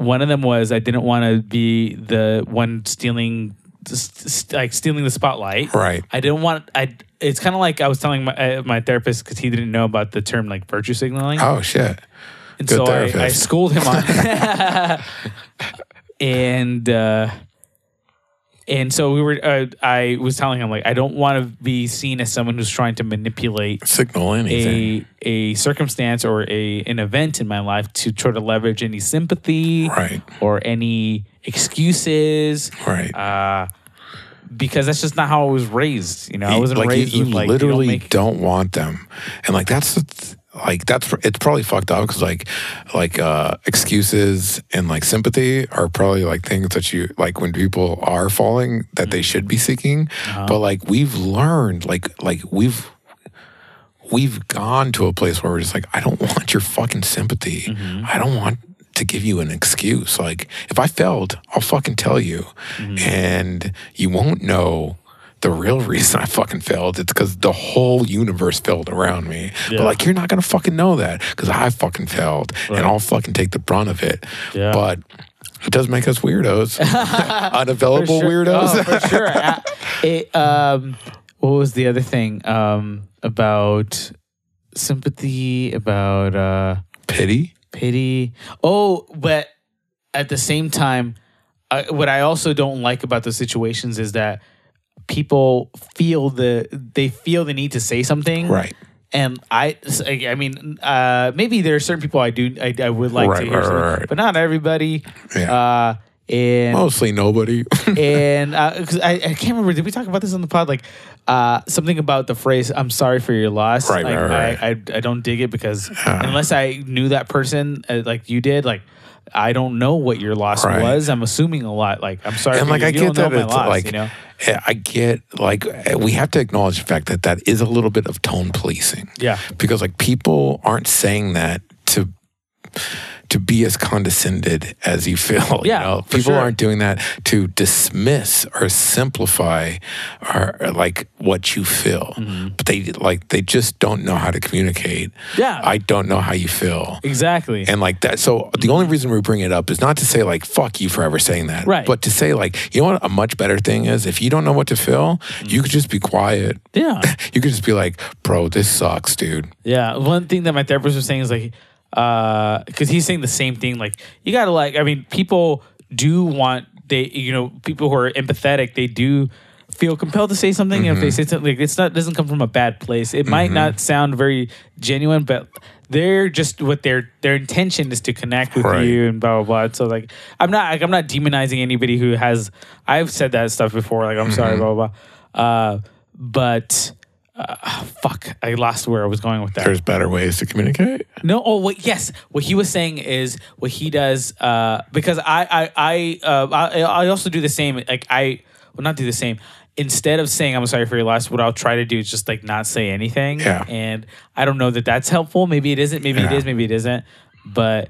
Speaker 2: one of them was I didn't want to be the one stealing, st- st- like stealing the spotlight.
Speaker 1: Right.
Speaker 2: I didn't want. I. It's kind of like I was telling my uh, my therapist because he didn't know about the term like virtue signaling,
Speaker 1: Oh shit.
Speaker 2: and
Speaker 1: good
Speaker 2: so I, I schooled him on. <laughs> and uh, and so we were. Uh, I was telling him like I don't want to be seen as someone who's trying to manipulate
Speaker 1: Signal anything.
Speaker 2: a a circumstance or a an event in my life to try to leverage any sympathy
Speaker 1: Right.
Speaker 2: or any excuses.
Speaker 1: Right.
Speaker 2: Uh, because that's just not how I was raised. You know, I wasn't
Speaker 1: like
Speaker 2: raised
Speaker 1: you, you
Speaker 2: like
Speaker 1: literally
Speaker 2: you don't make,
Speaker 1: don't want them and like that's the th- like that's it's probably fucked up because like like uh excuses and like sympathy are probably like things that you like when people are falling that they should be seeking
Speaker 2: Uh-huh.
Speaker 1: but like we've learned like like we've we've gone to a place where we're just like, I don't <laughs> want your fucking sympathy.
Speaker 2: Mm-hmm.
Speaker 1: I don't want to give you an excuse. Like, if I failed, I'll fucking tell you.
Speaker 2: Mm-hmm.
Speaker 1: And you won't know the real reason I fucking failed. It's because the whole universe failed around me.
Speaker 2: Yeah.
Speaker 1: But like, you're not gonna fucking know that because I fucking failed
Speaker 2: Right.
Speaker 1: and I'll fucking take the brunt of it.
Speaker 2: Yeah.
Speaker 1: But it does make us weirdos, <laughs> unavailable
Speaker 2: For sure.
Speaker 1: weirdos.
Speaker 2: Oh, for sure. <laughs> Uh, it, um, what was the other thing um, about sympathy? About uh,
Speaker 1: Pity.
Speaker 2: pity? Oh, but at the same time, I, what I also don't like about those situations is that people feel the they feel the need to say something,
Speaker 1: Right.
Speaker 2: and I, I mean, uh, maybe there are certain people I do, I, I would like
Speaker 1: Right,
Speaker 2: to hear,
Speaker 1: right,
Speaker 2: something,
Speaker 1: right,
Speaker 2: but not everybody.
Speaker 1: Yeah.
Speaker 2: Uh, and
Speaker 1: Mostly nobody. <laughs>
Speaker 2: and because I, I can't remember, did we talk about this on the pod? Like uh, something about the phrase "I'm sorry for your loss."
Speaker 1: Right,
Speaker 2: like,
Speaker 1: right, right.
Speaker 2: I, I I don't dig it because unless I knew that person uh, like you did, like. I don't know what your loss
Speaker 1: Right.
Speaker 2: was. I'm assuming a lot. Like I'm sorry.
Speaker 1: and like
Speaker 2: you.
Speaker 1: I
Speaker 2: You
Speaker 1: get that
Speaker 2: loss,
Speaker 1: like
Speaker 2: you know.
Speaker 1: Eh, I get like eh, we have to acknowledge the fact that that is a little bit of tone policing.
Speaker 2: Yeah.
Speaker 1: because like people aren't saying that to to be as condescended as you feel. <laughs>
Speaker 2: Yeah,
Speaker 1: you know? people
Speaker 2: sure.
Speaker 1: aren't doing that to dismiss or simplify or, or, like what you feel. But they like they just don't know how to communicate.
Speaker 2: Mm-hmm. Yeah.
Speaker 1: I don't know how you feel.
Speaker 2: Exactly.
Speaker 1: And like that, so the only reason we bring it up is not to say like "fuck you" for ever saying that,
Speaker 2: Right.
Speaker 1: But to say like, you know what, a much better thing is if you don't know what to feel, you could just be quiet.
Speaker 2: yeah. <laughs>
Speaker 1: You could just be like, "Bro, this sucks, dude."
Speaker 2: Yeah, one thing that my therapist was saying is like, Uh, because he's saying the same thing. Like, you gotta like, I mean, people do want they, you know, people who are empathetic, they do feel compelled to say something. And if they mm-hmm. say something, like, it's not doesn't come from a bad place. It might not mm-hmm. sound very genuine, but they're just what their their intention is to connect with
Speaker 1: Right.
Speaker 2: you and blah blah blah. So like, I'm not like I'm not demonizing anybody who has. I've said that stuff before. Like, I'm sorry, mm-hmm. blah blah blah. Uh, but. Uh, fuck! I lost where I was going with that.
Speaker 1: There's better ways to communicate.
Speaker 2: No, oh what? Yes, what he was saying is what he does uh, because I I I, uh, I I also do the same. Like I well not do the same. Instead of saying I'm sorry for your loss, what I'll try to do is just like not say anything.
Speaker 1: Yeah.
Speaker 2: And I don't know that that's helpful. Maybe it isn't. Maybe it
Speaker 1: Yeah.
Speaker 2: is. Maybe it isn't. But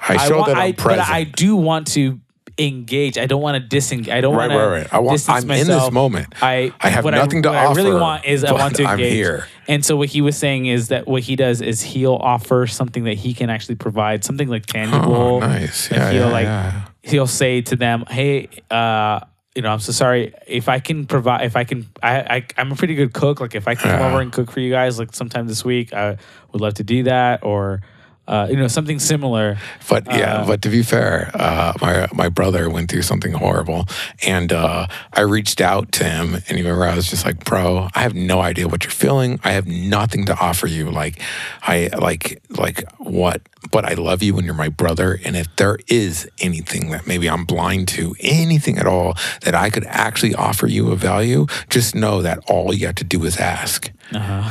Speaker 1: I show
Speaker 2: want,
Speaker 1: that I'm
Speaker 2: I,
Speaker 1: present.
Speaker 2: But I do want to engage. I don't want to disengage. I don't
Speaker 1: Right,
Speaker 2: want to.
Speaker 1: right, right. I want- I'm in this moment.
Speaker 2: I
Speaker 1: I have
Speaker 2: what
Speaker 1: nothing to offer.
Speaker 2: what I really want is I want to engage.
Speaker 1: I'm here.
Speaker 2: And so what he was saying is that what he does is he'll offer something that he can actually provide, something like tangible.
Speaker 1: Oh, nice. Yeah,
Speaker 2: he'll
Speaker 1: yeah,
Speaker 2: like
Speaker 1: yeah.
Speaker 2: he'll say to them, "Hey, uh, you know, I'm so sorry. If I can provide, if I can, I, I I'm a pretty good cook. Like if I can come over and cook for you guys, like sometime this week, I would love to do that, or uh, you know, something similar.
Speaker 1: But yeah, but to be fair, uh, my my brother went through something horrible, and uh, I reached out to him, and remember I was just like, "Bro, I have no idea what you're feeling. I have nothing to offer you. Like, I like like what? But I love you, and you're my brother. And if there is anything that maybe I'm blind to, anything at all that I could actually offer you a value, just know that all you have to do is ask."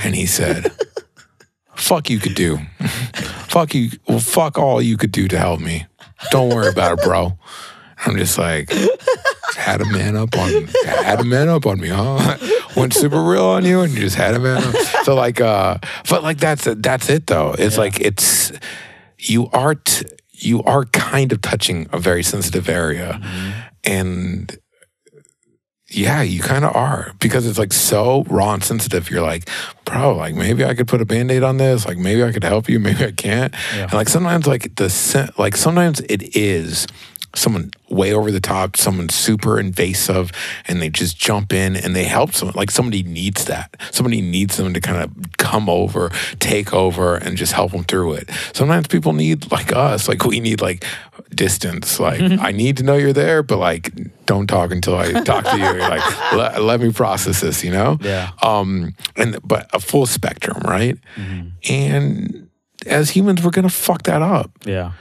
Speaker 1: And he said. Fuck you could do. fuck you. Well, fuck all you could do to help me. Don't worry about it, bro. I'm just like, had a man up on had a man up on me, huh? Went super real on you and you just had a man up. So like uh but like that's that's it though. It's like it's you are t- you are kind of touching a very sensitive area. And yeah, you kind of are because it's like so raw and sensitive. You're like, bro, like maybe I could put a band aid on this. Like maybe I could help you. <laughs> Maybe I can't. And like sometimes, like the like sometimes it is someone way over the top, someone super invasive, and they just jump in and they help someone. Like somebody needs that. Somebody needs them to kind of come over, take over, and just help them through it. Sometimes people need like us. Like we need like distance. Like <laughs> I need to know you're there, but like don't talk until I talk to you. You're like <laughs> let, let me process this. You know.
Speaker 2: Yeah.
Speaker 1: Um. And but a full spectrum, right? And as humans, we're gonna fuck that up.
Speaker 2: Yeah.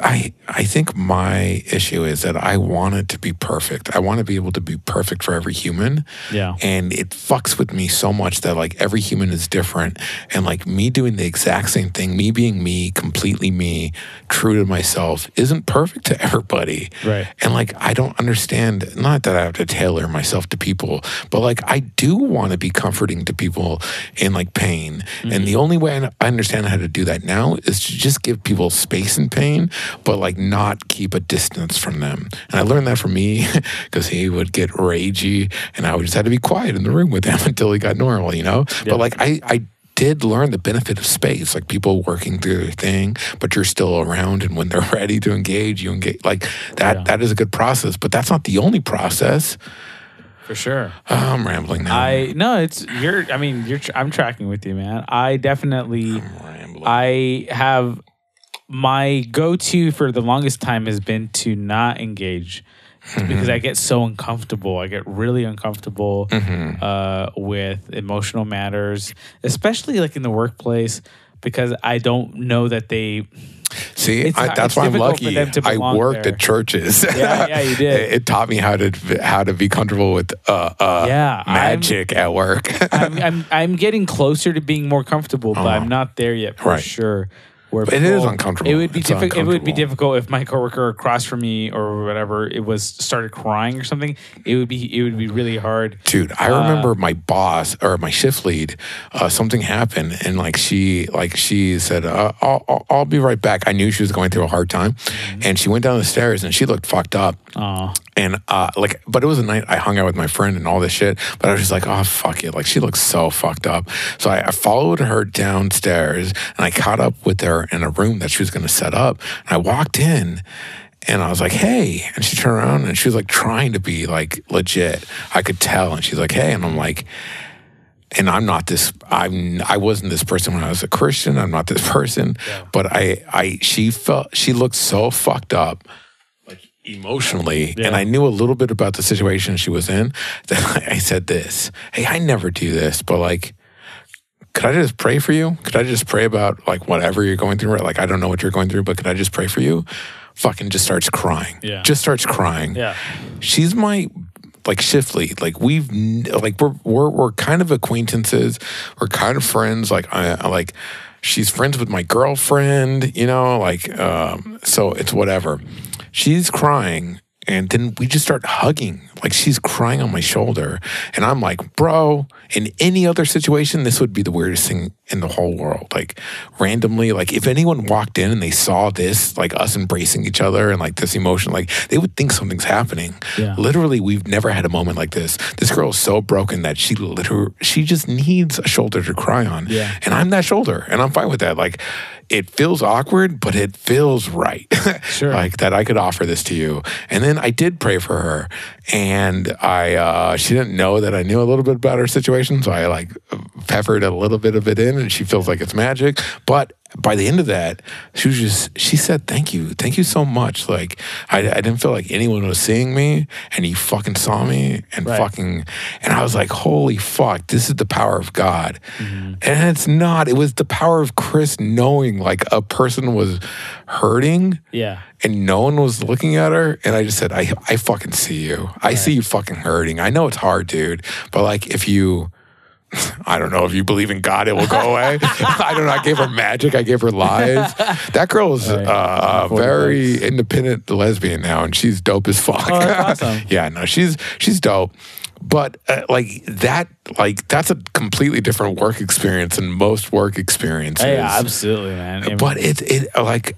Speaker 1: I I think my issue is that I want it to be perfect. I want to be able to be perfect for every human.
Speaker 2: Yeah.
Speaker 1: And it fucks with me so much that like every human is different. And like me doing the exact same thing, me being me, completely me, true to myself, isn't perfect to <laughs> everybody.
Speaker 2: Right.
Speaker 1: And like I don't understand, not that I have to tailor myself to people, but like I do want to be comforting to people in like pain. And mm-hmm. the only way I understand how to do that now is to just give people space in pain, but like not keep a distance from them. And I learned that from me <laughs> because he would get ragey and I would just have to be quiet in the room with him <laughs> until he got normal, you know?
Speaker 2: Yeah.
Speaker 1: But like I, I did learn the benefit of space, like people working through their thing, but you're still around. And when they're <laughs> ready to engage, you engage. Like that,
Speaker 2: Yeah.
Speaker 1: that is a good process, but that's not the only process.
Speaker 2: For sure.
Speaker 1: Oh, I'm rambling now.
Speaker 2: I no, it's you're. I mean, you're. I'm tracking with you, man. I definitely.
Speaker 1: I'm rambling.
Speaker 2: I have my go-to for the longest time has been to not engage because I get so uncomfortable. I get really uncomfortable uh, with emotional matters, especially like in the workplace, because I don't know that they.
Speaker 1: See,
Speaker 2: it's-
Speaker 1: I, that's why I'm lucky. I worked
Speaker 2: there.
Speaker 1: at churches. <laughs>
Speaker 2: Yeah, yeah, you did.
Speaker 1: it, taught me how to how to be comfortable with uh, uh,
Speaker 2: Yeah, I'm-
Speaker 1: magic at work.
Speaker 2: I'm, <laughs> I'm I'm getting closer to being more comfortable, but I'm not there yet for
Speaker 1: Uh-huh. Right.
Speaker 2: sure. Where
Speaker 1: It is uncomfortable.
Speaker 2: It would be difficult. It would be difficult if my coworker across from me or whatever it was started crying or something. It would be it would be really hard.
Speaker 1: Dude, I
Speaker 2: Uh,
Speaker 1: remember my boss or my shift lead. Uh, something happened, and like she, like she said, uh, I'll, "I'll, I'll be right back." I knew she was going through a hard time,
Speaker 2: Mm-hmm.
Speaker 1: and she went down the stairs, and she looked fucked up.
Speaker 2: Oh,
Speaker 1: And uh, like, but it was a night I hung out with my friend and all this shit. But I was just like, oh fuck it, like she looks so fucked up. So I, I followed her downstairs and I caught up with her in a room that she was going to set up. And I walked in. And I was like, hey. And she turned around and she was like trying to be like legit. I could tell. And she's like, hey. And I'm like, and I'm not this I'm I wasn't this person when I was a Christian. I'm not this person. But I I she felt she looked so fucked up like emotionally and I knew a little bit about the situation she was in <laughs> that I said this. Hey, I never do this, but like could I just pray for you? Could I just pray about like whatever you're going through? Like I don't know what you're going through, but could I just pray for you? Fucking just starts crying.
Speaker 2: Yeah.
Speaker 1: Just starts crying
Speaker 2: yeah,
Speaker 1: she's my like shift lead. Like we've like we're we're we're kind of acquaintances. We're kind of friends. Like I I like she's friends with my girlfriend. You know, like um, so it's whatever. She's crying. And then we just start hugging. Like she's crying on my shoulder. And I'm like, bro, in any other situation, this would be the weirdest thing in the whole world. Like randomly, like if anyone walked in and they saw this, like us embracing each other and like this emotion, like they would think something's happening.
Speaker 2: Yeah.
Speaker 1: Literally, we've never had a moment like this. This girl is so broken that she literally she just needs a shoulder to cry on.
Speaker 2: Yeah.
Speaker 1: And I'm that shoulder, and I'm fine with that. Like it feels awkward, but it feels right. <laughs>
Speaker 2: Sure.
Speaker 1: like that I could offer this to you. And then I did pray for her, and I uh, she didn't know that I knew a little bit about her situation, so I like peppered a little bit of it in, and she feels like it's magic. But by the end of that, she was just she said, "Thank you, thank you so much." Like I, I didn't feel like anyone was seeing me, and you fucking saw me, and
Speaker 2: Right.
Speaker 1: fucking, and I was like, "Holy fuck, this is the power of God." Mm-hmm. And it's not. It was the power of Chris knowing like a person was hurting
Speaker 2: yeah,
Speaker 1: and no one was looking at her and i just said i, I fucking see you i see you fucking hurting i know it's hard dude but like if you I don't know if you believe in God, it will go away. <laughs> I don't know. I gave her magic. I gave her lies. That girl is
Speaker 2: Right.
Speaker 1: uh, a very
Speaker 2: bucks.
Speaker 1: independent lesbian now, and she's dope as fuck.
Speaker 2: Oh, <laughs> awesome.
Speaker 1: yeah, no, she's she's dope. But uh, like that, like that's a completely different work experience than most work experiences.
Speaker 2: yeah, absolutely, man.
Speaker 1: But it it like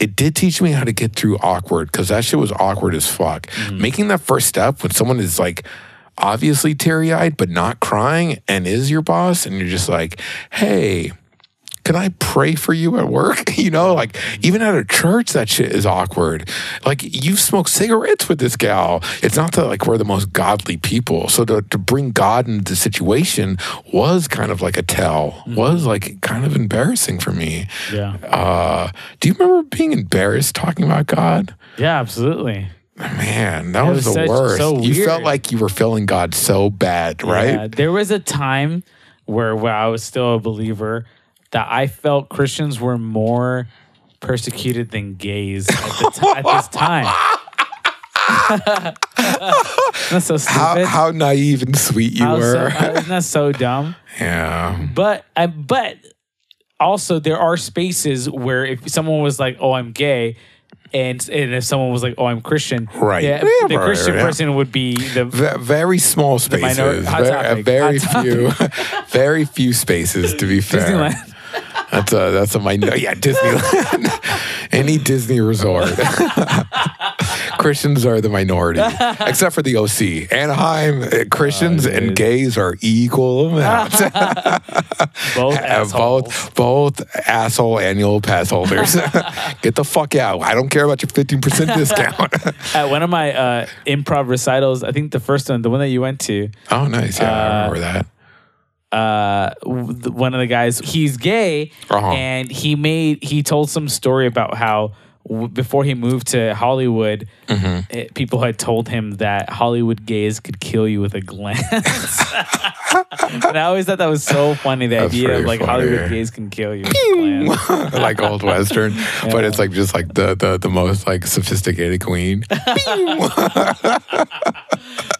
Speaker 1: it did teach me how to get through awkward because that shit was awkward as fuck.
Speaker 2: Mm-hmm.
Speaker 1: Making that first step when someone is like obviously teary eyed but not crying and is your boss and you're just like, hey. Can I pray for you at work? <laughs> You know, like even at a church, that shit is awkward. Like you've smoked cigarettes with this gal. It's not that like we're the most godly people. So to, to bring God into the situation was kind of like a tell, was like kind of embarrassing for me.
Speaker 2: yeah,
Speaker 1: Uh, do you remember being embarrassed talking about God?
Speaker 2: yeah, absolutely.
Speaker 1: Man, that was,
Speaker 2: was
Speaker 1: the
Speaker 2: such-
Speaker 1: worst.
Speaker 2: so
Speaker 1: you felt like you were feeling God so bad, right?
Speaker 2: Yeah, there was a time where where I was still a believer that I felt Christians were more persecuted than gays at, the t- at this time. <laughs> That's so stupid.
Speaker 1: How, how naive and sweet you
Speaker 2: so-
Speaker 1: were.
Speaker 2: how- isn't that so dumb?
Speaker 1: yeah.
Speaker 2: But I, but also there are spaces where if someone was like, "Oh, I'm gay," and and if someone was like, "Oh, I'm Christian,"
Speaker 1: Right.
Speaker 2: yeah, the Christian
Speaker 1: yeah.
Speaker 2: person would be the
Speaker 1: V- very small spaces.
Speaker 2: minor-
Speaker 1: very
Speaker 2: hot
Speaker 1: few, <laughs> very few spaces. To be <laughs> fair,
Speaker 2: Disneyland.
Speaker 1: that's a that's a minor. Yeah, Disneyland. <laughs> Any Disney resort. Christians are the minority, <laughs> except for the OC. Anaheim uh, Christians and gays are equal amounts. <laughs>
Speaker 2: both
Speaker 1: Uh,
Speaker 2: assholes.
Speaker 1: both both asshole annual pass holders. <laughs> Get the fuck out. I don't care about your fifteen percent discount.
Speaker 2: At one of my uh, improv recitals, I think the first one, the one that you went to,
Speaker 1: oh, nice. Yeah, I remember that.
Speaker 2: uh, one of the guys, he's gay,
Speaker 1: Uh-huh.
Speaker 2: and he made he told some story about how w- before he moved to Hollywood,
Speaker 1: Mm-hmm.
Speaker 2: eh, people had told him that Hollywood gays could kill you with a glance. <laughs> and I always thought that was so funny. The
Speaker 1: That's
Speaker 2: idea of like
Speaker 1: funny.
Speaker 2: Hollywood gays can kill you with a glance. <laughs>
Speaker 1: like old western, but it's like just like the the, the most like sophisticated queen. <laughs>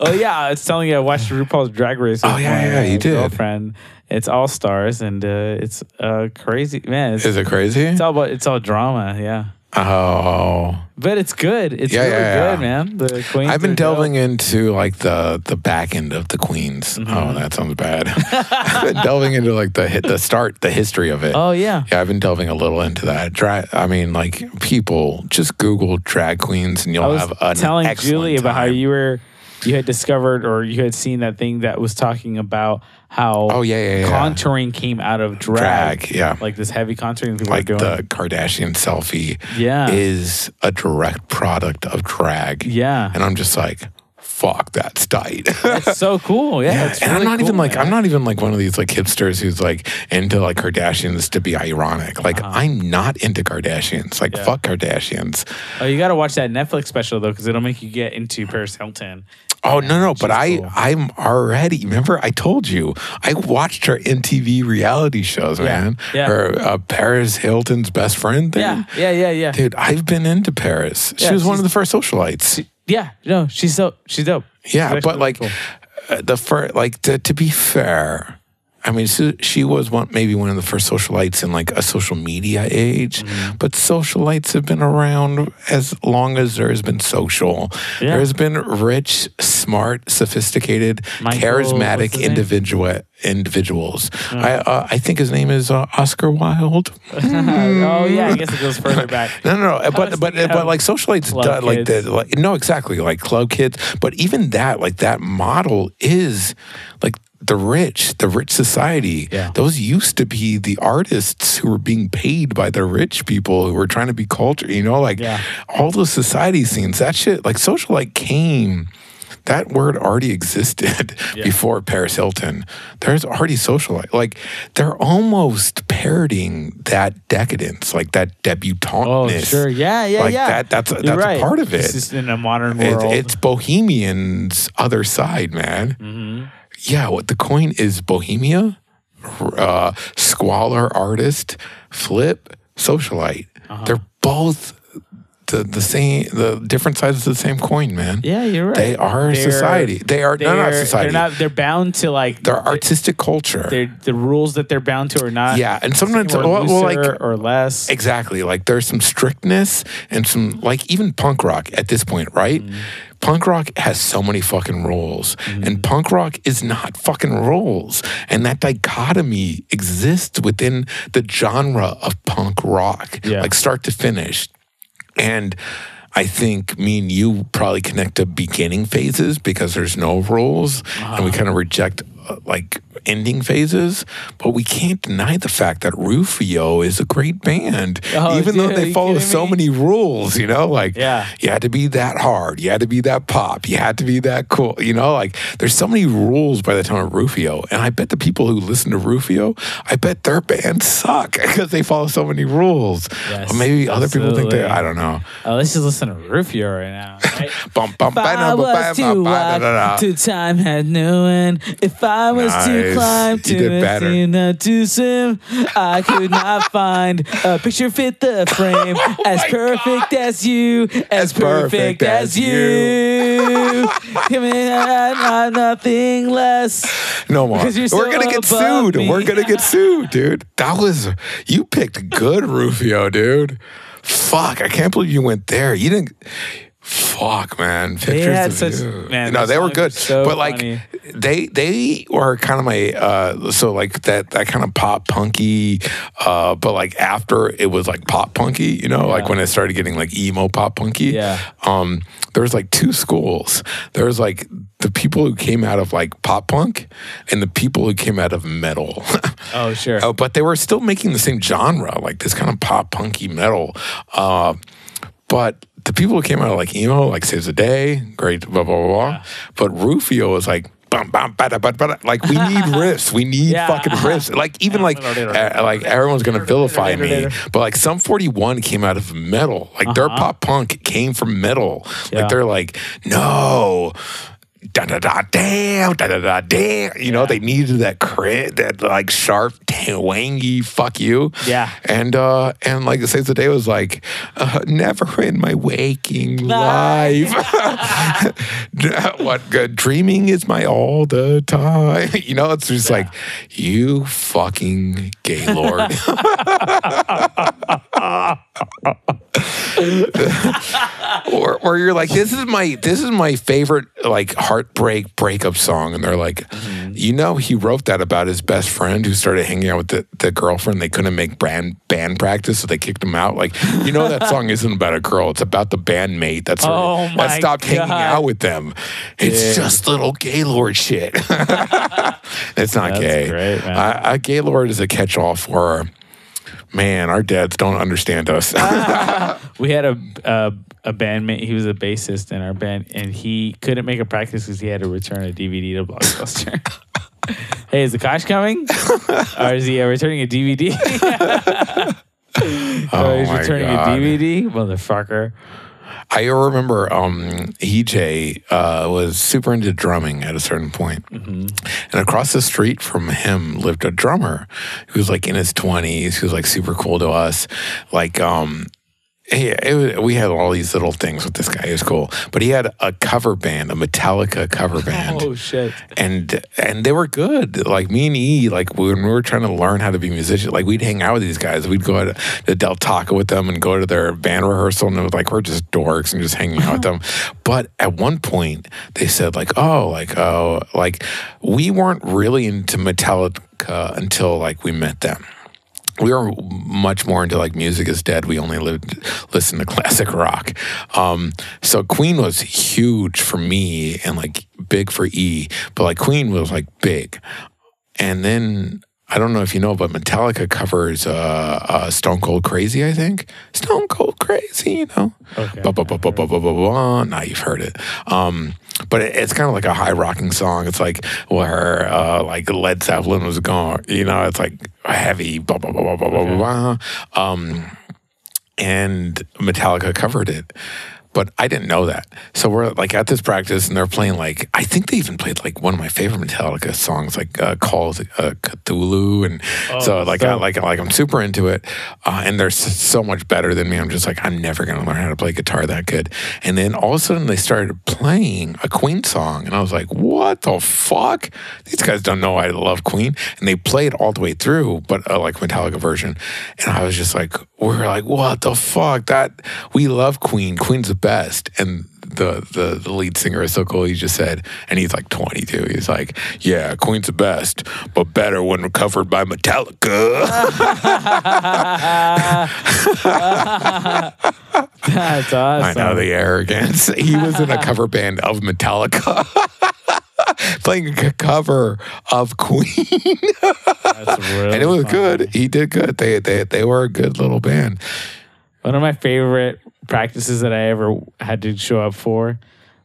Speaker 2: Oh yeah, it's telling you I watched RuPaul's Drag Race.
Speaker 1: Oh, yeah, yeah, you
Speaker 2: uh,
Speaker 1: did.
Speaker 2: Girlfriend. It's all stars and uh, it's uh, crazy man. It's,
Speaker 1: Is it crazy?
Speaker 2: it's all about it's all drama. Yeah.
Speaker 1: Oh,
Speaker 2: But it's good. It's
Speaker 1: Yeah,
Speaker 2: really
Speaker 1: yeah, yeah.
Speaker 2: good, man. The Queens.
Speaker 1: I've been
Speaker 2: are dope.
Speaker 1: delving into like the the back end of the queens.
Speaker 2: Mm-hmm.
Speaker 1: Oh, that sounds bad. I've <laughs> been <laughs> delving into like the hit the start, the history of it.
Speaker 2: Oh yeah.
Speaker 1: Yeah, I've been delving a little into that. Drag. I mean, like people just Google drag queens, and you'll have an
Speaker 2: telling Julie about how you were you had discovered or you had seen that thing that was talking about how
Speaker 1: Oh, yeah, yeah, yeah.
Speaker 2: contouring came out of drag.
Speaker 1: Drag, yeah.
Speaker 2: Like this heavy contouring people
Speaker 1: like
Speaker 2: are doing.
Speaker 1: the Kardashian selfie
Speaker 2: Yeah.
Speaker 1: is a direct product of drag.
Speaker 2: yeah.
Speaker 1: And I'm just like, fuck, that's tight.
Speaker 2: It's so <laughs> cool. Yeah.
Speaker 1: Yeah,
Speaker 2: it's
Speaker 1: and I'm
Speaker 2: really
Speaker 1: not even
Speaker 2: cool,
Speaker 1: like
Speaker 2: man.
Speaker 1: I'm not even like one of these like hipsters who's like into like Kardashians to be ironic. Like I'm not into Kardashians. Like
Speaker 2: Uh-huh. Yeah.
Speaker 1: fuck Kardashians.
Speaker 2: Oh, you got to watch that Netflix special though, because it'll make you get into Paris Hilton.
Speaker 1: Oh no no, but I
Speaker 2: cool.
Speaker 1: I'm already. Remember I told you I watched her MTV reality shows, man.
Speaker 2: yeah.
Speaker 1: Her uh, Paris Hilton's best friend thing.
Speaker 2: Yeah, yeah, yeah, yeah.
Speaker 1: Dude, I've been into Paris. She was one of the first socialites.
Speaker 2: Yeah, no, she's so she's dope.
Speaker 1: Yeah,
Speaker 2: actually
Speaker 1: but like
Speaker 2: cool.
Speaker 1: uh, the first, like to, to be fair, I mean, she, she was one maybe one of the first socialites in like a social media age.
Speaker 2: Mm-hmm.
Speaker 1: But socialites have been around as long as there has been social.
Speaker 2: Yeah.
Speaker 1: There has been rich, smart, sophisticated,
Speaker 2: Michael,
Speaker 1: charismatic
Speaker 2: what's his name?
Speaker 1: individual individuals. I uh, I think his name is uh, Oscar Wilde. <laughs>
Speaker 2: oh yeah, I guess it goes further back. <laughs>
Speaker 1: No, no, no. But but but like socialites, do, like the like no, exactly like club kids. But even that, like that model is like the rich, the rich society.
Speaker 2: Yeah.
Speaker 1: Those used to be the artists who were being paid by the rich people who were trying to be culture. You know, like
Speaker 2: Yeah.
Speaker 1: all those society scenes. That shit, like socialite came. That word already existed <laughs>
Speaker 2: Yeah.
Speaker 1: before Paris Hilton. There's already socialite. Like they're almost parodying that decadence, like that
Speaker 2: Oh sure, yeah, yeah,
Speaker 1: Like
Speaker 2: yeah.
Speaker 1: that- that's a- that's a part of
Speaker 2: It's
Speaker 1: it.
Speaker 2: just in a modern world.
Speaker 1: it's Bohemian's other side, man.
Speaker 2: Mm-hmm.
Speaker 1: Yeah, what the coin is Bohemia, uh, squalor artist, flip, socialite.
Speaker 2: Uh-huh.
Speaker 1: They're both the, the same, the different sides of the same coin, man.
Speaker 2: yeah, you're right.
Speaker 1: They are
Speaker 2: They're-
Speaker 1: society. They are no, not society.
Speaker 2: They're not. They're bound to like.
Speaker 1: They're artistic culture.
Speaker 2: The rules that they're bound to are not.
Speaker 1: yeah, and sometimes, well, well, like
Speaker 2: or less.
Speaker 1: Exactly. Like there's some strictness and some like even punk rock at this point, right? Punk rock has so many fucking rules. Mm-hmm. And punk rock is not fucking rules. And that dichotomy exists within the genre of punk rock,
Speaker 2: Yeah.
Speaker 1: like start to finish. And I think me and you probably connect to beginning phases because there's no rules and we uh-huh. kind of reject Uh, like ending phases. But we can't deny the fact that Rufio is a great band,
Speaker 2: Oh,
Speaker 1: even though
Speaker 2: dude, are
Speaker 1: they follow so
Speaker 2: me?
Speaker 1: many rules, you know, like
Speaker 2: Yeah.
Speaker 1: you had to be that hard, you had to be that pop, you had to be that cool, you know, like there's so many rules by the time of Rufio. And I bet the people who listen to Rufio, I bet their bands suck <laughs> because they follow so many rules.
Speaker 2: Yes,
Speaker 1: or maybe other people think they. I don't know.
Speaker 2: Oh, let's just listen to Rufio right now. Right? <laughs>
Speaker 1: Bum, bum,
Speaker 2: If I was too wild, to time had knowing. If I was too
Speaker 1: Nice.
Speaker 2: climb to
Speaker 1: did
Speaker 2: a
Speaker 1: better.
Speaker 2: Not too soon. I could not <laughs> find a picture fit the frame <laughs> as
Speaker 1: Oh my
Speaker 2: perfect as you, as, perfect, as, you. <laughs> Give me uh, nothing less.
Speaker 1: No more. We're
Speaker 2: so
Speaker 1: gonna get sued.
Speaker 2: me.
Speaker 1: We're gonna get sued, dude. That was you picked good Rufio, dude. Fuck, I can't believe you went there. You didn't. Fuck, man. Pictures
Speaker 2: had
Speaker 1: of
Speaker 2: such-
Speaker 1: you.
Speaker 2: man,
Speaker 1: no, they were good,
Speaker 2: so
Speaker 1: but like
Speaker 2: funny.
Speaker 1: they they were kind of my uh so like that that kind of pop punky, uh, but like after it was like pop punky, you know, like when it started getting like emo pop punky.
Speaker 2: Yeah.
Speaker 1: Um, there was like two schools. There was like the people who came out of like pop punk and the people who came out of metal. <laughs>
Speaker 2: Oh, sure.
Speaker 1: Oh, but they were still making the same genre, like this kind of pop punky metal. Uh, but the people who came out of like emo, like Saves the Day, great, blah blah blah. blah. But Rufio was like. Bum, bum, bada, bada, bada. Like we need <laughs> riffs, we need
Speaker 2: Yeah.
Speaker 1: fucking riffs. Like even like uh, like everyone's gonna vilify me, but like Sum forty one came out of metal. Like their pop punk came from metal.
Speaker 2: Yeah.
Speaker 1: Like they're like no, da da da damn da da da damn. You know they needed that crit, that like sharp twangy fuck you.
Speaker 2: Yeah.
Speaker 1: And uh and like Saves the Day was like, uh, never in my waking <laughs> life. <laughs> <laughs> what good dreaming is my all the time. You know, it's just like you fucking gaylord. <laughs> or or you're like, this is my this is my favorite like heartbreak breakup song, and they're like, mm-hmm. you know, he wrote that about his best friend who started hanging out with the, the girlfriend. They couldn't make band band practice, so they kicked him out. Like, you know, that song isn't about a girl; it's about the bandmate that's
Speaker 2: Oh
Speaker 1: that
Speaker 2: my
Speaker 1: stopped hanging out with them. It's just little gaylord shit. <laughs> it's not
Speaker 2: That's
Speaker 1: gay.
Speaker 2: great, man.
Speaker 1: I, a gaylord is a catch-all for. Man, our dads don't understand us. <laughs> <laughs>
Speaker 2: we had a, a a bandmate. He was a bassist in our band, and he couldn't make a practice because he had to return a DVD to Blockbuster. <laughs> hey, is the Kosh coming, or is he uh, returning a DVD? or he's
Speaker 1: Oh my
Speaker 2: returning
Speaker 1: God.
Speaker 2: a DVD, motherfucker.
Speaker 1: I remember um, EJ uh, was super into drumming at a certain point. and across the street from him lived a drummer who was like in his twenties, who was like super cool to us, like. Um, yeah, it was, we had all these little things with this guy. He was cool, but he had a cover band, a Metallica cover <laughs> band
Speaker 2: Oh shit!
Speaker 1: and and they were good. Like me and E, like when we were trying to learn how to be musicians, like we'd hang out with these guys. We'd go to, to Del Taco with them and go to their band rehearsal, and it was like we're just dorks and just hanging out with uh-huh. them. But at one point, they said like, oh, like oh, like we weren't really into Metallica until like we met them we were much more into like music is dead. We only lived listen to <laughs> classic rock. Um, so Queen was huge for me and like big for E, but like Queen was like big. And then I don't know if you know, but Metallica covers uh, uh, Stone Cold Crazy. I think Stone Cold Crazy. You know,
Speaker 2: Okay.
Speaker 1: Now you've heard it. Um, but it, it's kind of like a high rocking song. It's like where uh, like Led Zeppelin was going. You know, it's like heavy. Blah blah blah blah blah blah blah. Um, and Metallica covered it. But I didn't know that. So we're like at this practice and they're playing like, I think they even played like one of my favorite Metallica songs, like uh, called uh, Ktulu. And so like, I, like, like I'm super into it. Uh, and they're so much better than me. I'm just like, I'm never going to learn how to play guitar that good. And then all of a sudden they started playing a Queen song. And I was like, what the fuck? These guys don't know I love Queen. And they played all the way through, but uh, like Metallica version. And I was just like, we're like, what the fuck? That we love Queen. Queen's the best. And the, the the lead singer is so cool. He just said, and he's like 22. He's like, yeah, Queen's the best, but better when covered by Metallica.
Speaker 2: That's awesome.
Speaker 1: I know the arrogance. He was in a <laughs> cover band of Metallica. <laughs> Playing a cover of Queen,
Speaker 2: That's really
Speaker 1: and it was
Speaker 2: fun.
Speaker 1: good. He did good. They they they were a good little band.
Speaker 2: One of my favorite practices that I ever had to show up for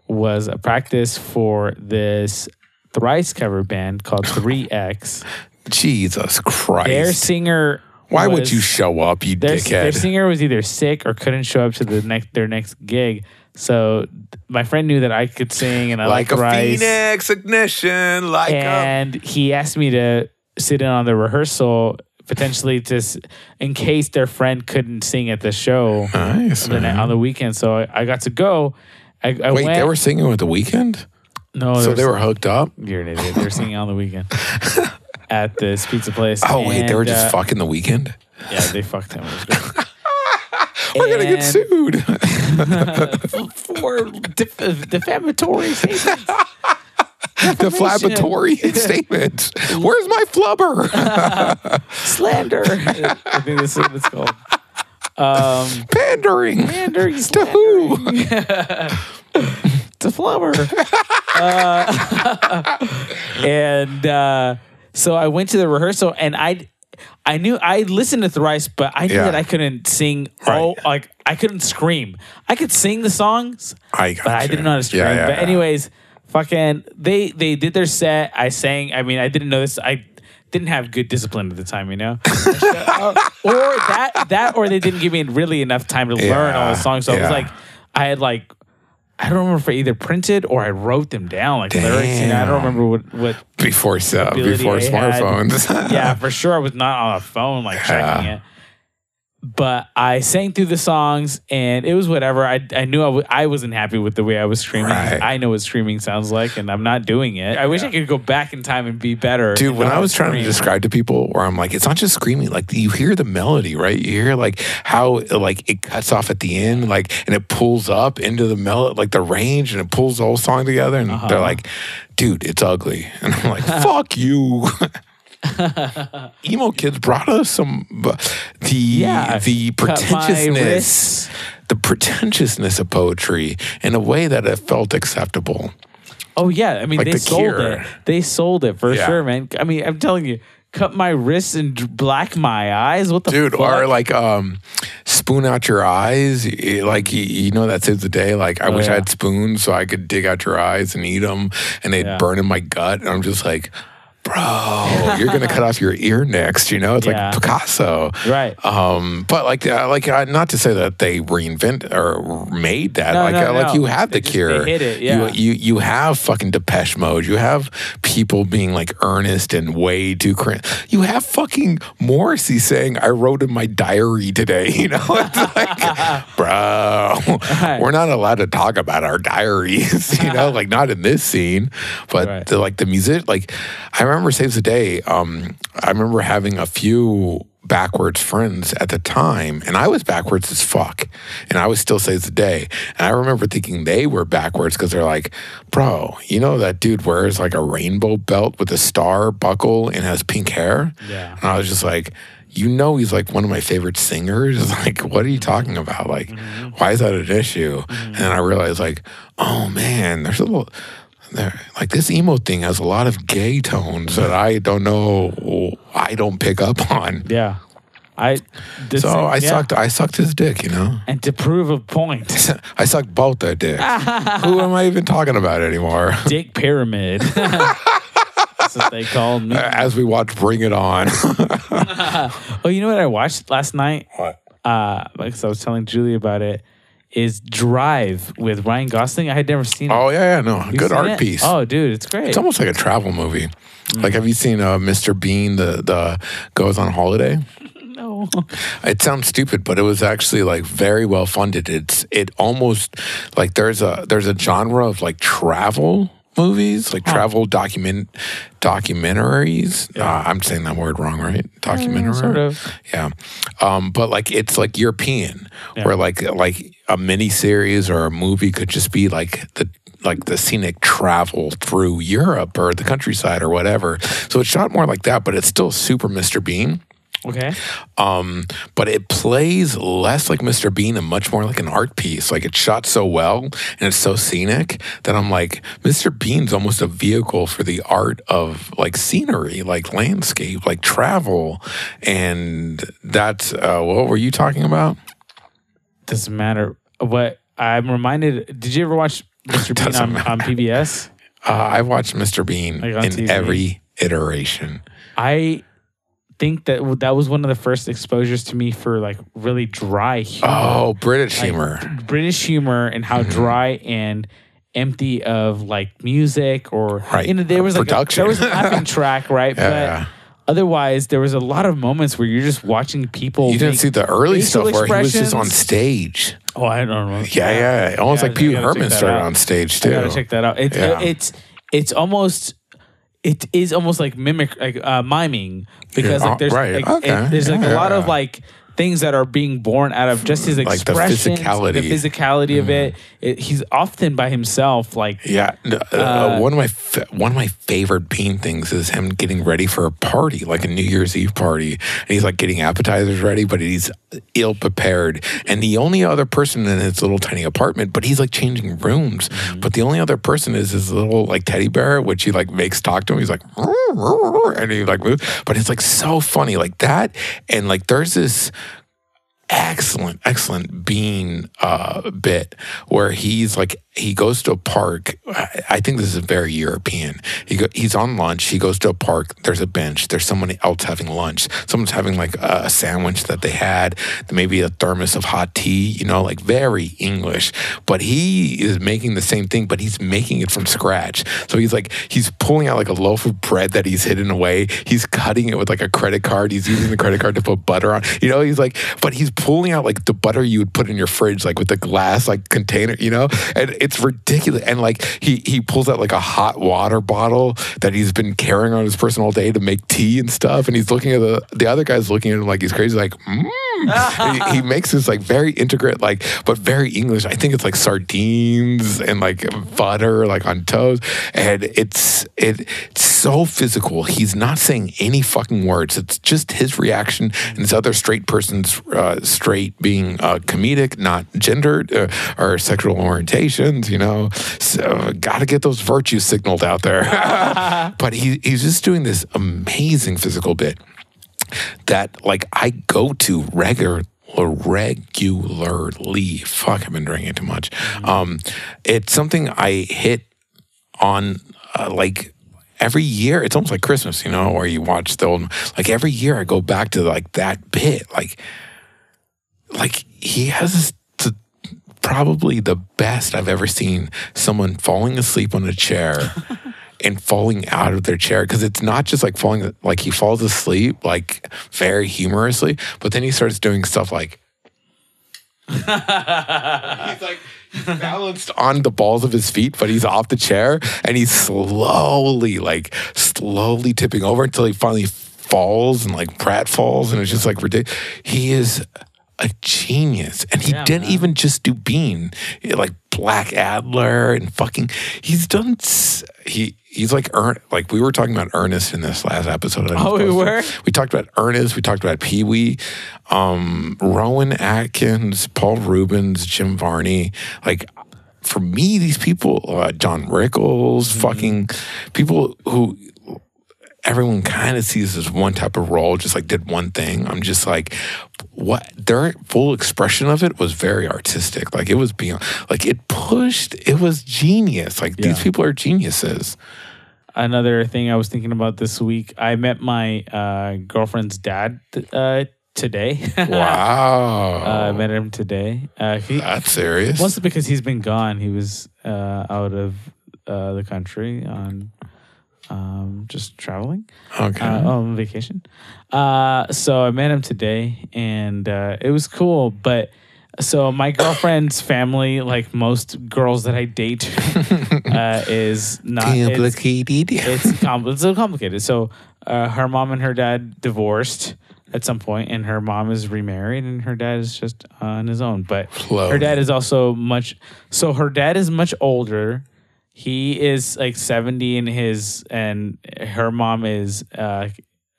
Speaker 2: was a practice for this thrice cover band called <laughs> 3X.
Speaker 1: Jesus Christ.
Speaker 2: Their singer.
Speaker 1: Why would you show up, you
Speaker 2: Their, their singer was either sick or couldn't show up to the next their next gig. So my friend knew that I could sing and I
Speaker 1: like
Speaker 2: Thrice.
Speaker 1: phoenix ignition, like a
Speaker 2: and he asked me to sit in on the rehearsal potentially just in case their friend couldn't sing at the show
Speaker 1: nice.
Speaker 2: the,
Speaker 1: man.
Speaker 2: on the weekend. So I, I got to go. I, I
Speaker 1: Wait,
Speaker 2: went.
Speaker 1: they were singing with the weekend,
Speaker 2: no,
Speaker 1: so they were hooked up.
Speaker 2: You're an idiot. They were singing on the weekend <laughs> at this pizza place.
Speaker 1: Oh wait, they were just
Speaker 2: uh,
Speaker 1: fucking the weekend.
Speaker 2: Yeah, they fucked him. It was great. <laughs>
Speaker 1: We're gonna get sued. <laughs>
Speaker 2: for def- defamatory statements. <laughs>
Speaker 1: Deflammatory <laughs> statements. <laughs> Where's my flubber?
Speaker 2: slander. I think this is what it's called. Um,
Speaker 1: Pandering.
Speaker 2: slander.
Speaker 1: To who?
Speaker 2: to Flubber. Uh, and uh, so I went to the rehearsal, and I, I knew I listened to Thrice, but I knew
Speaker 1: Yeah.
Speaker 2: that I couldn't sing. Oh, like I couldn't scream. I could sing the songs,
Speaker 1: I got
Speaker 2: but I didn't know how to scream.
Speaker 1: Yeah, yeah,
Speaker 2: but
Speaker 1: yeah.
Speaker 2: anyways, fucking they they did their set. I sang. I mean, I didn't know this. I didn't have good discipline at the time, you know, Uh, <laughs> or that that or they didn't give me really enough time to learn all the songs. So I was like, I had like. I don't remember if I either printed or I wrote them down like lyrics. You know, I don't remember what what
Speaker 1: before
Speaker 2: ability
Speaker 1: before
Speaker 2: I
Speaker 1: smartphones. <laughs>
Speaker 2: yeah, for sure. I was not on a phone like checking it. But I sang through the songs and it was whatever. I, I knew I w- I wasn't happy with the way I was screaming.
Speaker 1: Right.
Speaker 2: I know what screaming sounds like and I'm not doing it. I wish I could go back in time and be better.
Speaker 1: Dude, when I was trying to describe to people where I'm like, it's not just screaming, like you hear the melody, right? You hear like how like it cuts off at the end, like and it pulls up into the melody, like the range, and it pulls the whole song together. And
Speaker 2: Uh-huh.
Speaker 1: they're like, dude, it's ugly. <laughs> And I'm like, <laughs> fuck you. <laughs> <laughs> Emo kids brought us some the
Speaker 2: Yeah,
Speaker 1: the pretentiousness the pretentiousness of poetry in a way that it felt acceptable.
Speaker 2: Oh yeah, I mean
Speaker 1: Like
Speaker 2: they
Speaker 1: The
Speaker 2: sold
Speaker 1: Cure.
Speaker 2: it. They sold it for
Speaker 1: Yeah.
Speaker 2: sure, man. I mean, I'm telling you, cut my wrists and black my eyes. What the
Speaker 1: dude
Speaker 2: fuck?
Speaker 1: or like um spoon out your eyes like you, know that saves the day like i
Speaker 2: Oh,
Speaker 1: wish i had spoons so i could dig out your eyes and eat them and they'd
Speaker 2: Yeah.
Speaker 1: burn in my gut and i'm just like bro you're gonna cut off your ear next you know it's
Speaker 2: Yeah.
Speaker 1: like picasso
Speaker 2: right.
Speaker 1: um but like uh, like uh, not to say that they reinvent or made that
Speaker 2: No,
Speaker 1: like
Speaker 2: no,
Speaker 1: uh, like you have the
Speaker 2: just-
Speaker 1: cure
Speaker 2: hit it, yeah.
Speaker 1: you, you you have fucking depeche mode you have people being like earnest and way too cringe you have fucking morrissey saying i wrote in my diary today <laughs> you know it's like <laughs> bro
Speaker 2: Right.
Speaker 1: we're not allowed to talk about our diaries <laughs> you know like not in this scene but
Speaker 2: Right.
Speaker 1: the, like the music like i remember saves the day um i remember having a few backwards friends at the time and i was backwards as fuck and i was still saves the day and i remember thinking they were backwards because they're like bro you know that dude wears like a rainbow belt with a star buckle and has pink hair
Speaker 2: Yeah.
Speaker 1: and i was just like you know he's like one of my favorite singers. <laughs> Like, what are you talking about? Like, why is that an issue? And then I realized, like, oh man, there's a little, there, like this emo thing has a lot of gay tones that I don't know, I don't pick up on.
Speaker 2: Yeah. I this,
Speaker 1: So I
Speaker 2: yeah.
Speaker 1: sucked, I sucked his dick, you know.
Speaker 2: And to prove a point, <laughs>
Speaker 1: I sucked both their dicks. <laughs> Who am I even talking about anymore? <laughs>
Speaker 2: Dick Pyramid. That's what they called me.
Speaker 1: As we watch Bring It On.
Speaker 2: Oh, you know what I watched last night?
Speaker 1: what?
Speaker 2: Uh, because I was telling Julie about it. Is Drive with Ryan Gosling? I had never seen it.
Speaker 1: Oh yeah, yeah, no,
Speaker 2: You
Speaker 1: good
Speaker 2: seen
Speaker 1: art
Speaker 2: it?
Speaker 1: piece.
Speaker 2: Oh, dude, it's great.
Speaker 1: It's almost like a travel movie. Like, have you seen uh, Mr. Bean? The the goes on holiday. <laughs>
Speaker 2: no.
Speaker 1: It sounds stupid, but it was actually like very well funded. It's it almost like there's a there's a genre of like travel movies, like travel document documentaries. Uh, I'm saying that word wrong, right? Documentary,
Speaker 2: sort of.
Speaker 1: Yeah, um, but like it's like European, where like like a mini series or a movie could just be like the like the scenic travel through Europe or the countryside or whatever. So it's shot more like that, but it's still super Mr. Bean.
Speaker 2: Okay.
Speaker 1: Um, but it plays less like Mr. Bean and much more like an art piece. Like it's shot so well and it's so scenic that I'm like, Mr. Bean's almost a vehicle for the art of like scenery, like landscape, like travel. And that's uh, what were you talking about?
Speaker 2: Doesn't matter. What I'm reminded. Did you ever watch <laughs> Mr. Bean on, on PBS?
Speaker 1: Uh, I watched Mr. Bean
Speaker 2: Like
Speaker 1: in
Speaker 2: TV?
Speaker 1: every iteration.
Speaker 2: I think that that was one of the first exposures to me for like really dry humor.
Speaker 1: Oh, British
Speaker 2: Like,
Speaker 1: humor.
Speaker 2: British humor and how
Speaker 1: Mm-hmm.
Speaker 2: dry and empty of like music or
Speaker 1: Right.
Speaker 2: you know there was like a, there was a laughing track right <laughs>
Speaker 1: Yeah.
Speaker 2: but otherwise there was a lot of moments where you're just watching people
Speaker 1: You didn't see the early
Speaker 2: facial
Speaker 1: stuff where he was just on
Speaker 2: expressions.
Speaker 1: stage.
Speaker 2: oh I don't know
Speaker 1: Yeah, yeah. Almost like
Speaker 2: I
Speaker 1: Pee Wee
Speaker 2: gotta
Speaker 1: Herman started on stage
Speaker 2: I
Speaker 1: too.
Speaker 2: gotta check that out it's
Speaker 1: Yeah.
Speaker 2: it's it's almost it is almost like mimic like uh, miming because
Speaker 1: Yeah,
Speaker 2: like there's
Speaker 1: right.
Speaker 2: like,
Speaker 1: Okay.
Speaker 2: it- there's like a lot of like things that are being born out of just his
Speaker 1: Like the physicality.
Speaker 2: the physicality of it. it he's often by himself like
Speaker 1: Yeah, uh,
Speaker 2: Uh,
Speaker 1: one of my fa- one of my favorite Bean things is him getting ready for a party, like a New Year's Eve party, and he's like getting appetizers ready, but he's ill prepared, and the only other person in his little tiny apartment, but he's like changing rooms,
Speaker 2: Mm-hmm.
Speaker 1: but the only other person is his little like teddy bear, which he like makes talk to him. He's like, and he like moves, but it's like so funny, like that, and like there's this excellent, excellent Bean uh, bit where he's like he goes to a park. I, think this is very European. He go, he's on lunch. He goes to a park. There's a bench. There's someone else having lunch. Someone's having like a sandwich that they had. Maybe a thermos of hot tea. You know, like very English. But he is making the same thing, but he's making it from scratch. So he's like he's pulling out like a loaf of bread that he's hidden away. He's cutting it with like a credit card. He's using the credit card to put butter on. You know, he's like, but he's pulling out like the butter you would put in your fridge, like with the glass like container. You know, and it's ridiculous. And like he he pulls out like a hot water bottle that he's been carrying on his person all day to make tea and stuff. And he's looking at the the other guy's looking at him like he's crazy, like. Mm. He, he <laughs> makes this like very intricate, like but very English. I think it's like sardines and like butter, like on toast, and it's it, it's so physical. He's not saying any fucking words. It's just his reaction and this other straight person's uh, straight being uh, comedic, not gendered uh, or sexual orientations. You know, so got to get those virtues signaled out there. <laughs> but he he's just doing this amazing physical bit that like I go to regular regularly. Fuck, I've been drinking too much. Um, it's something I hit on uh, like every year. It's almost like Christmas, you know, where you watch the old. Like every year, I go back to like that bit. Like, like he has this. t- Probably the best I've ever seen someone falling asleep on a chair <laughs> and falling out of their chair because it's not just like falling like he falls asleep like very humorously but then he starts doing stuff like <laughs> he's like he's <laughs> balanced on the balls of his feet but he's off the chair and he's slowly like slowly tipping over until he finally falls and like pratfalls and it's just like ridiculous he is a genius and he
Speaker 2: Yeah,
Speaker 1: didn't
Speaker 2: man.
Speaker 1: even just do bean like blackadder and fucking he's done he he's like Ern, like we were talking about ernest in this last episode
Speaker 2: Oh, we were?
Speaker 1: we talked about ernest we talked about pee-wee um rowan atkins paul reubens jim varney like for me these people uh, john rickles
Speaker 2: Mm-hmm.
Speaker 1: fucking people who everyone kind of sees as one type of role, just like did one thing. I'm just like, what their full expression of it was very artistic. Like it was beyond, like it pushed, it was genius. Like these people are geniuses.
Speaker 2: another thing I was thinking about this week. I met my uh, girlfriend's dad uh, today. <laughs>
Speaker 1: Wow.
Speaker 2: uh, I met him today. Uh, he,
Speaker 1: That's serious.
Speaker 2: mostly because he's been gone. He was uh, out of uh, the country on um, just traveling
Speaker 1: okay.
Speaker 2: uh, on vacation. Uh, so I met him today, and uh, it was cool. But so my girlfriend's <coughs> family, like most girls that I date, <laughs> uh, is not
Speaker 1: Complicated.
Speaker 2: it's com- it's so complicated. So uh, her mom and her dad divorced at some point, and her mom is remarried, and her dad is just on his own. But her dad is also much. So her dad is much older. He is like seventy in his, and her mom is uh,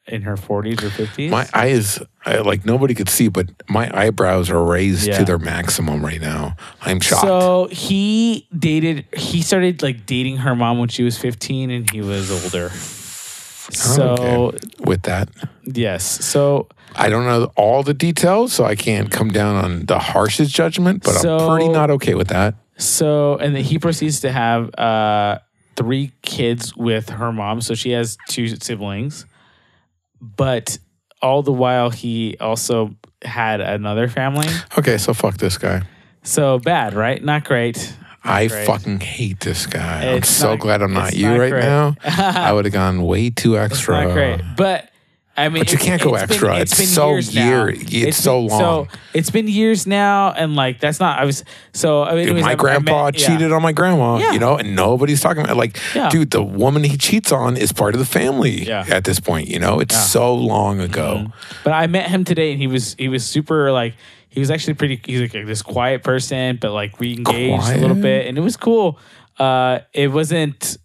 Speaker 2: in her forties or fifties.
Speaker 1: My eyes, I, like nobody could see, but my eyebrows are raised
Speaker 2: Yeah.
Speaker 1: to their maximum right now. I'm shocked.
Speaker 2: So he dated. He started like dating her mom when she was fifteen, and he was older. So
Speaker 1: Okay. with that,
Speaker 2: yes, so
Speaker 1: I don't know all the details, so I can't come down on the harshest judgment, but
Speaker 2: So-
Speaker 1: I'm pretty not okay with that.
Speaker 2: So, and then he proceeds to have uh, three kids with her mom. So she has two siblings. But all the while he also had another family.
Speaker 1: Okay, so fuck this guy.
Speaker 2: So bad, right? Not great.
Speaker 1: I
Speaker 2: great.
Speaker 1: fucking hate this guy. I'm so
Speaker 2: not-
Speaker 1: glad I'm not you
Speaker 2: not
Speaker 1: right
Speaker 2: great.
Speaker 1: now. <laughs> I would have gone way too
Speaker 2: It's
Speaker 1: extra.
Speaker 2: not great, but. I mean,
Speaker 1: But you can't go
Speaker 2: it's been-
Speaker 1: extra. It's
Speaker 2: been
Speaker 1: so
Speaker 2: years now.
Speaker 1: year- it's so
Speaker 2: been-
Speaker 1: long.
Speaker 2: So it's been years now, and like that's not. I was so. I mean,
Speaker 1: Dude,
Speaker 2: anyways,
Speaker 1: my
Speaker 2: I- I
Speaker 1: grandpa
Speaker 2: yeah.
Speaker 1: cheated on my grandma,
Speaker 2: Yeah.
Speaker 1: you know, and nobody's talking about it. like,
Speaker 2: Yeah.
Speaker 1: dude, the woman he cheats on is part of the family
Speaker 2: Yeah.
Speaker 1: at this point, you know? It's
Speaker 2: Yeah.
Speaker 1: so long ago.
Speaker 2: But I met him today, and he was he was super like he was actually pretty. He's like this quiet person, but like we engaged a little bit, and it was cool. Uh, it wasn't.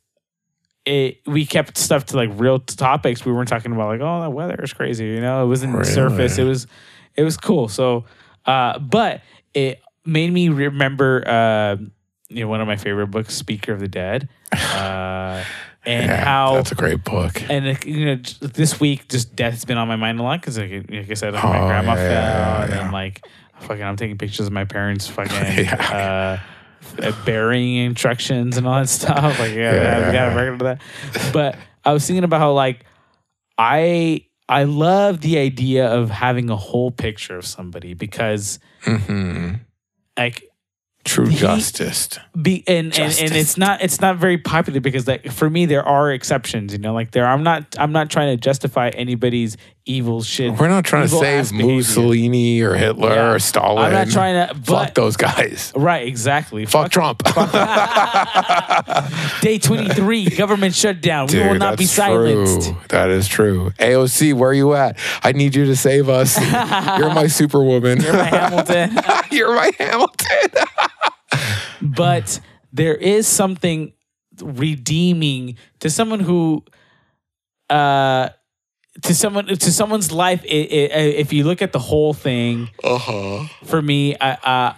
Speaker 2: It we kept stuff to like real topics. We weren't talking about like oh the weather is crazy, you know. It wasn't
Speaker 1: Really?
Speaker 2: surface. It was it was cool. So, uh, but it made me remember. Uh, you know, one of my favorite books, Speaker of the Dead, <laughs> uh, and
Speaker 1: Yeah,
Speaker 2: how
Speaker 1: that's a great book.
Speaker 2: and you know, this week, just death's been on my mind a lot because, like, like I said, like, my
Speaker 1: Oh,
Speaker 2: grandma
Speaker 1: yeah,
Speaker 2: fell,
Speaker 1: yeah,
Speaker 2: and like, fucking, I'm taking pictures of my parents, fucking, <laughs>
Speaker 1: Yeah.
Speaker 2: uh, burying instructions and all that stuff. Like, yeah,
Speaker 1: Yeah.
Speaker 2: we got a record that. But I was thinking about how, like, I I love the idea of having a whole picture of somebody because,
Speaker 1: hmm
Speaker 2: like,
Speaker 1: True
Speaker 2: He-
Speaker 1: justice.
Speaker 2: be and, and and it's not it's not very popular because like for me there are exceptions you know like there I'm not I'm not trying to justify anybody's evil shit
Speaker 1: We're not trying to save
Speaker 2: behavior.
Speaker 1: Mussolini or Hitler
Speaker 2: Yeah.
Speaker 1: or Stalin.
Speaker 2: I'm not trying to
Speaker 1: Fuck those guys.
Speaker 2: right exactly
Speaker 1: Fuck Trump. <laughs>
Speaker 2: day 23 government shutdown we will not be silenced
Speaker 1: True. That is true. AOC, where are you at? I need you to save us. <laughs> You're my superwoman.
Speaker 2: You're my Hamilton <laughs>
Speaker 1: You're my Hamilton.
Speaker 2: But there is something redeeming to someone who uh to someone to someone's life i i if you look at the whole thing
Speaker 1: Uh huh.
Speaker 2: for me I, uh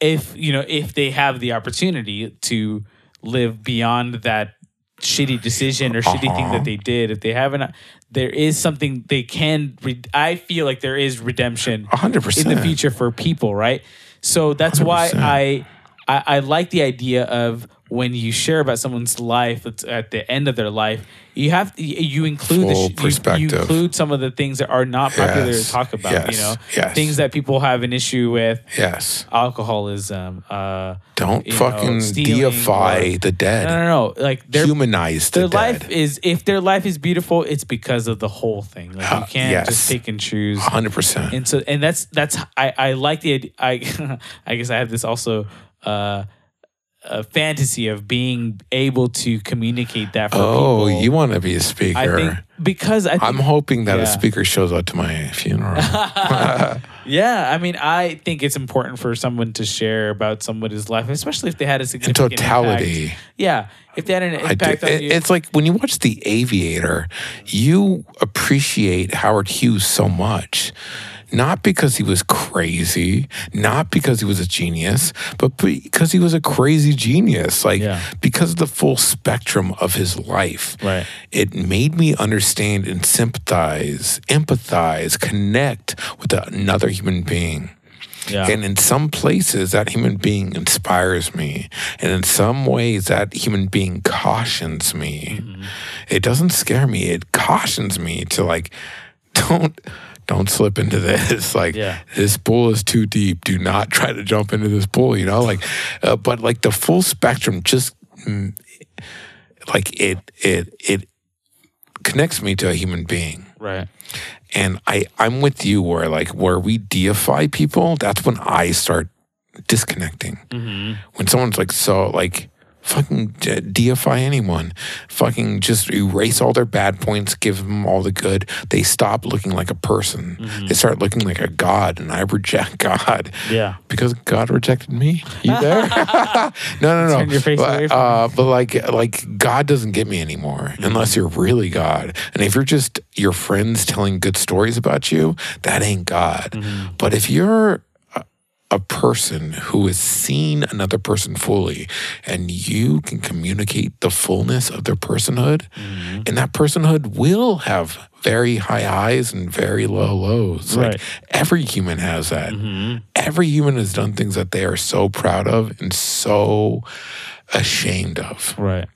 Speaker 2: if you know if they have the opportunity to live beyond that shitty decision or shitty thing
Speaker 1: Uh-huh.
Speaker 2: that they did if they haven't there is something they can re- i feel like there is redemption
Speaker 1: A hundred percent.
Speaker 2: in the future for people, right? So that's why
Speaker 1: 100%.
Speaker 2: I, I I like the idea of when you share about someone's life at the end of their life, you have you you include
Speaker 1: Full
Speaker 2: the sh- you- you, include some of the things that are not popular
Speaker 1: Yes.
Speaker 2: to talk about.
Speaker 1: Yes.
Speaker 2: You know,
Speaker 1: Yes.
Speaker 2: things that people have an issue with,
Speaker 1: Yes.
Speaker 2: alcoholism. Uh,
Speaker 1: Don't
Speaker 2: you know,
Speaker 1: fucking deify
Speaker 2: or-
Speaker 1: the dead.
Speaker 2: no, no, no. Like
Speaker 1: Humanize the
Speaker 2: their
Speaker 1: dead.
Speaker 2: life is if their life is beautiful, it's because of the whole thing. Like you
Speaker 1: Uh,
Speaker 2: can't
Speaker 1: yes.
Speaker 2: just pick and choose.
Speaker 1: Hundred percent.
Speaker 2: and so and that's that's I I like the. I <laughs> I guess I have this also uh a fantasy of being able to communicate that for
Speaker 1: Oh,
Speaker 2: people.
Speaker 1: you want to be a speaker?
Speaker 2: I think because I think,
Speaker 1: I'm hoping that a speaker shows up to my funeral. <laughs> <laughs>
Speaker 2: yeah I mean I think it's important for someone to share about somebody's life especially if they had a
Speaker 1: In
Speaker 2: significant
Speaker 1: totality.
Speaker 2: impact. yeah if they had an impact on you
Speaker 1: It's like when you watch The Aviator, you appreciate Howard Hughes so much. Not because he was crazy, not because he was a genius, but because he was a crazy genius. Like,
Speaker 2: Yeah.
Speaker 1: because of the full spectrum of his life.
Speaker 2: Right.
Speaker 1: It made me understand and sympathize, empathize, connect with another human being.
Speaker 2: yeah
Speaker 1: And in some places, that human being inspires me. And in some ways, that human being cautions me.
Speaker 2: Mm-hmm.
Speaker 1: It doesn't scare me. It cautions me to like, <laughs> don't. Don't slip into this. <laughs> Like
Speaker 2: Yeah.
Speaker 1: this pool is too deep. Do not try to jump into this pool. You know, like, uh, but like the full spectrum, just mm, like it, it, it connects me to a human being
Speaker 2: right
Speaker 1: and I I'm with you where like where we deify people, that's when I start disconnecting. When someone's like so like fucking de- deify anyone, fucking just erase all their bad points, give them all the good. They stop looking like a person. They start looking like a god, and I reject <laughs> God.
Speaker 2: yeah
Speaker 1: Because God rejected me. You there? <laughs> <laughs> no, no, no.
Speaker 2: Turn your face
Speaker 1: but,
Speaker 2: away from
Speaker 1: uh, but like, like God doesn't get me anymore
Speaker 2: Mm-hmm.
Speaker 1: unless you're really God. And if you're just your friends telling good stories about you, that ain't God.
Speaker 2: Mm-hmm.
Speaker 1: But if you're a, person who has seen another person fully, and you can communicate the fullness of their personhood,
Speaker 2: Mm-hmm.
Speaker 1: and that personhood will have very high highs and very low lows. Like every human has that every human has done things that they are so proud of and so ashamed of.
Speaker 2: right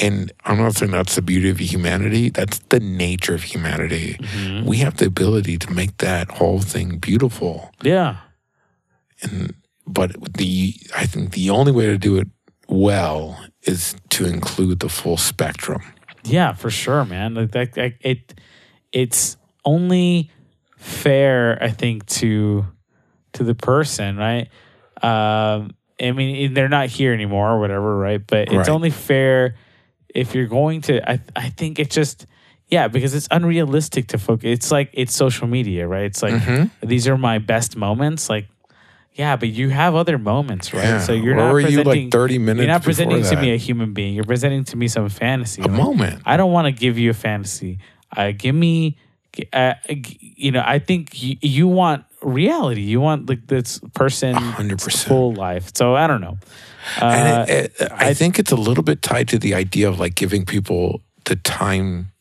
Speaker 1: And I'm not saying that's the beauty of humanity. That's the nature of humanity. We have the ability to make that whole thing beautiful.
Speaker 2: Yeah.
Speaker 1: But the I think the only way to do it well is to include the full spectrum.
Speaker 2: Yeah, for sure, man. Like that, that it it's only fair, I think, to to the person, right? Um, I mean, they're not here anymore or whatever, right? But it's
Speaker 1: Right.
Speaker 2: only fair if you're going to. I I think it's just yeah, because it's unrealistic to focus. It's like it's social media, right? It's like
Speaker 1: Mm-hmm.
Speaker 2: these are my best moments, like. Yeah, but you have other moments, right?
Speaker 1: Yeah.
Speaker 2: So you're
Speaker 1: Where
Speaker 2: not
Speaker 1: were you, like, 30 minutes
Speaker 2: You're not presenting to me a human being. You're presenting to me some fantasy.
Speaker 1: A
Speaker 2: Like,
Speaker 1: moment.
Speaker 2: I don't want to give you a fantasy. Uh, give me, uh, you know, I think you, you want reality. You want like this person,
Speaker 1: 100%.
Speaker 2: full life. So I don't know. Uh,
Speaker 1: and it, it, I, think it's a little bit tied to the idea of like giving people the time,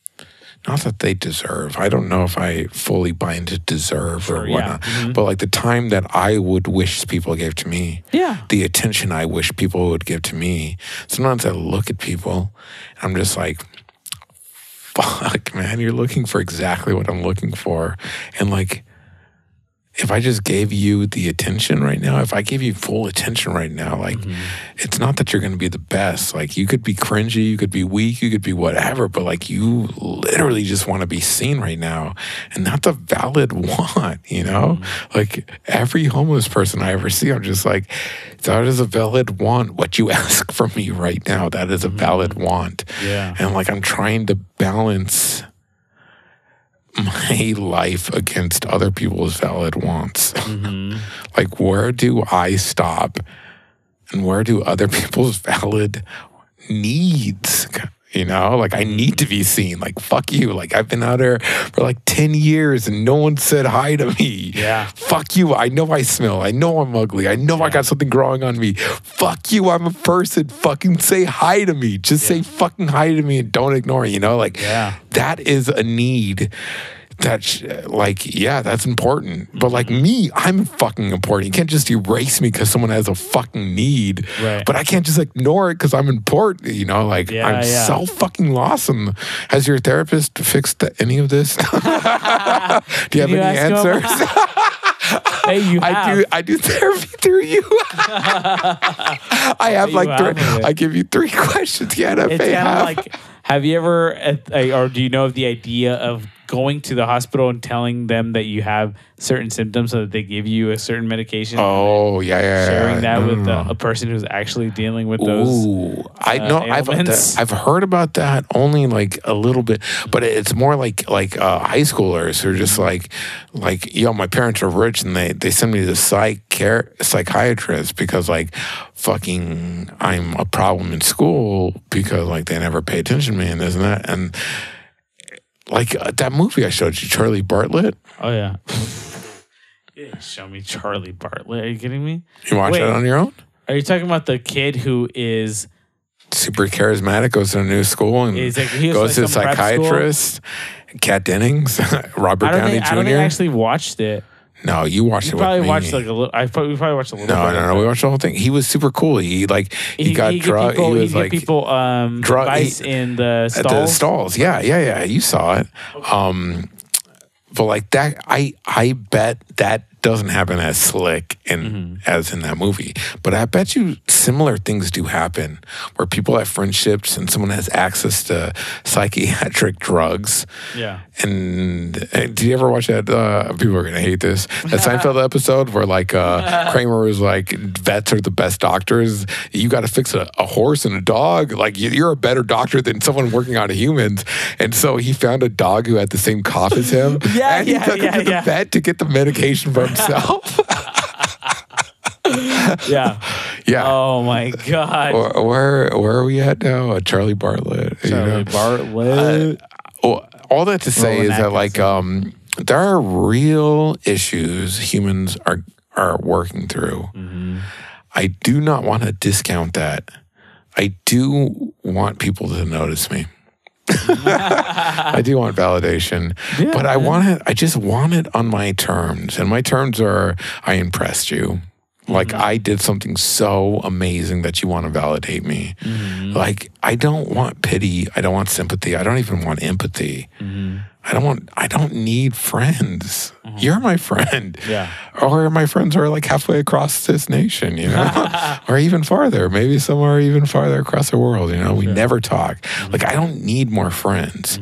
Speaker 1: not that they deserve. I don't know if I fully buy into deserve
Speaker 2: Sure,
Speaker 1: or
Speaker 2: yeah.
Speaker 1: whatnot,
Speaker 2: Mhm.
Speaker 1: but like the time that I would wish people gave to me,
Speaker 2: yeah,
Speaker 1: the attention I wish people would give to me. Sometimes I look at people, I'm just like, fuck, man, you're looking for exactly what I'm looking for. And like, if I just gave you the attention right now, if I gave you full attention right now, like, mm-hmm. it's not that you're going to be the best. Like, you could be cringy, you could be weak, you could be whatever, but like, you literally just want to be seen right now. And that's a valid <laughs> want, you know? Mm-hmm. Like, every homeless person I ever see, I'm just like, that is a valid want. What you <laughs> ask from me right now, that is a mm-hmm. valid want.
Speaker 2: yeah,
Speaker 1: And like, I'm trying to balance my <laughs> life against other people's valid wants.
Speaker 2: Mm-hmm. <laughs>
Speaker 1: like, where do I stop and where do other <laughs> people's valid needs? You know, like I need to be seen. Like, fuck you. Like, I've been out here for like 10 years and no one said hi to me.
Speaker 2: Yeah.
Speaker 1: Fuck you. I know I smell. I know I'm ugly. I know I got something growing on me. Fuck you. I'm a person. Fucking say hi to me. Just say fucking hi to me and don't ignore it. You know, like,
Speaker 2: Yeah.
Speaker 1: that is a need that sh- like yeah that's important but like
Speaker 2: Mm-hmm.
Speaker 1: me i'm fucking important you can't just erase me because someone has a fucking need
Speaker 2: Right.
Speaker 1: but i can't just ignore it because i'm important you know like
Speaker 2: Yeah,
Speaker 1: i'm
Speaker 2: yeah.
Speaker 1: so fucking lost and has your therapist fixed the- any of this <laughs> do you have
Speaker 2: you
Speaker 1: any answers <laughs> <laughs>
Speaker 2: Hey, you have.
Speaker 1: I do. I do therapy through you. I have like three. I give you three questions. Yeah,
Speaker 2: it's kind of like have you ever or do you know of the idea of going to the hospital and telling them that you have certain symptoms so that they give you a certain medication
Speaker 1: oh yeah, yeah, yeah.
Speaker 2: sharing that
Speaker 1: No,
Speaker 2: with
Speaker 1: no,
Speaker 2: uh,
Speaker 1: no.
Speaker 2: a person who's actually dealing with those
Speaker 1: Ooh, I
Speaker 2: uh,
Speaker 1: know. I've
Speaker 2: ailments.
Speaker 1: I've heard about that only like a little bit, but it's more like like uh, high schoolers who are just like like yo, my parents are rich and they they send me to psych care psychiatrist because like fucking I'm a problem in school because like they never pay attention to me and this and that and like uh, that movie I showed you, Charlie Bartlett.
Speaker 2: oh yeah <laughs> Yeah, show me charlie bartlett are you kidding me
Speaker 1: You watch
Speaker 2: Wait.
Speaker 1: it on your own.
Speaker 2: are you talking about the kid who is
Speaker 1: Super charismatic, goes to a new school and
Speaker 2: like-
Speaker 1: goes to a
Speaker 2: like prep school?
Speaker 1: psychiatrist. Kat Dennings, <laughs> Robert Downey
Speaker 2: think
Speaker 1: Jr.
Speaker 2: I don't think I actually watched it
Speaker 1: no, you watched
Speaker 2: you
Speaker 1: it
Speaker 2: probably
Speaker 1: with me.
Speaker 2: watched like a little I probably, we probably watched a little
Speaker 1: no,
Speaker 2: bit
Speaker 1: no, no. We watched the whole thing. He was super cool. He like he, got
Speaker 2: give
Speaker 1: drugged. He was like
Speaker 2: people um,
Speaker 1: drug-
Speaker 2: advice
Speaker 1: he-
Speaker 2: in the
Speaker 1: at
Speaker 2: stalls.
Speaker 1: the stalls. Yeah, yeah, yeah. You saw it. Um, but like that, I I bet that doesn't happen as slick and
Speaker 2: Mm-hmm.
Speaker 1: as in that movie. But I bet you similar things do happen where people have friendships and someone has access to psychiatric <laughs> drugs.
Speaker 2: Yeah.
Speaker 1: And uh, did you ever watch that? Uh, people are gonna hate this. That Seinfeld <laughs> episode where like uh, Kramer was like, "Vets are the best doctors. You got to fix a, a horse and a dog. Like you- you're a better doctor than someone working on humans." And so he found a dog who had the same cough as him. <laughs>
Speaker 2: Yeah,
Speaker 1: and he
Speaker 2: yeah,
Speaker 1: took
Speaker 2: yeah,
Speaker 1: him to the vet to get the medication for himself. <laughs>
Speaker 2: Yeah.
Speaker 1: yeah.
Speaker 2: Oh my God.
Speaker 1: Where, where where are we at now? Uh, Charlie Bartlett. you
Speaker 2: Charlie
Speaker 1: know?
Speaker 2: Bartlett.
Speaker 1: Well, all that to say is that like um, there are real issues humans are are working through.
Speaker 2: Mm-hmm.
Speaker 1: I do not want to discount that. I do want people to notice me. <laughs> I do want validation,
Speaker 2: Yeah,
Speaker 1: but I
Speaker 2: man.
Speaker 1: want it. I just want it on my terms, and my terms are: I impressed you. Like mm-hmm. I did something so amazing that you want to validate me. Mm-hmm. Like I don't want pity. I don't want sympathy. I don't even want empathy. Mm-hmm. I don't want. I don't need friends. You're my friend.
Speaker 2: Yeah. <laughs>
Speaker 1: Or my friends are like halfway across this nation, you know, <laughs> or even farther. Maybe somewhere even farther across the world. You know, we never talk. Like I don't need more friends.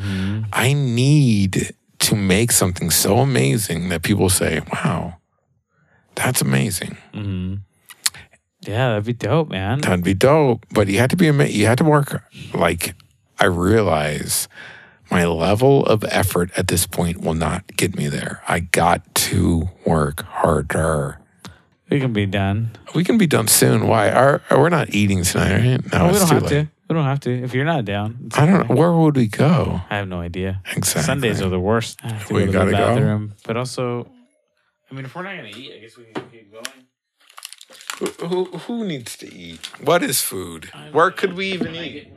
Speaker 1: I need to make something so amazing that people say, "Wow, that's amazing." Mm-hmm.
Speaker 2: Yeah, that'd be dope, man.
Speaker 1: That'd be dope. But you had to be you had to work like I realize my level of effort at this point will not get me there. I got to work harder.
Speaker 2: We can be done.
Speaker 1: We can be done soon. Why? Are we're not eating tonight, right? No,
Speaker 2: we don't have
Speaker 1: late.
Speaker 2: to. We don't have to. If you're not down,
Speaker 1: I don't
Speaker 2: okay.
Speaker 1: know. Where would we go?
Speaker 2: I have no idea.
Speaker 1: Exactly.
Speaker 2: Sundays are the worst. I have to
Speaker 1: We
Speaker 2: go to
Speaker 1: gotta go?
Speaker 2: bathroom. But also, I mean, if we're not gonna eat, I guess we can keep going.
Speaker 1: Who, who, who needs to eat? What is food? Where could we even eat?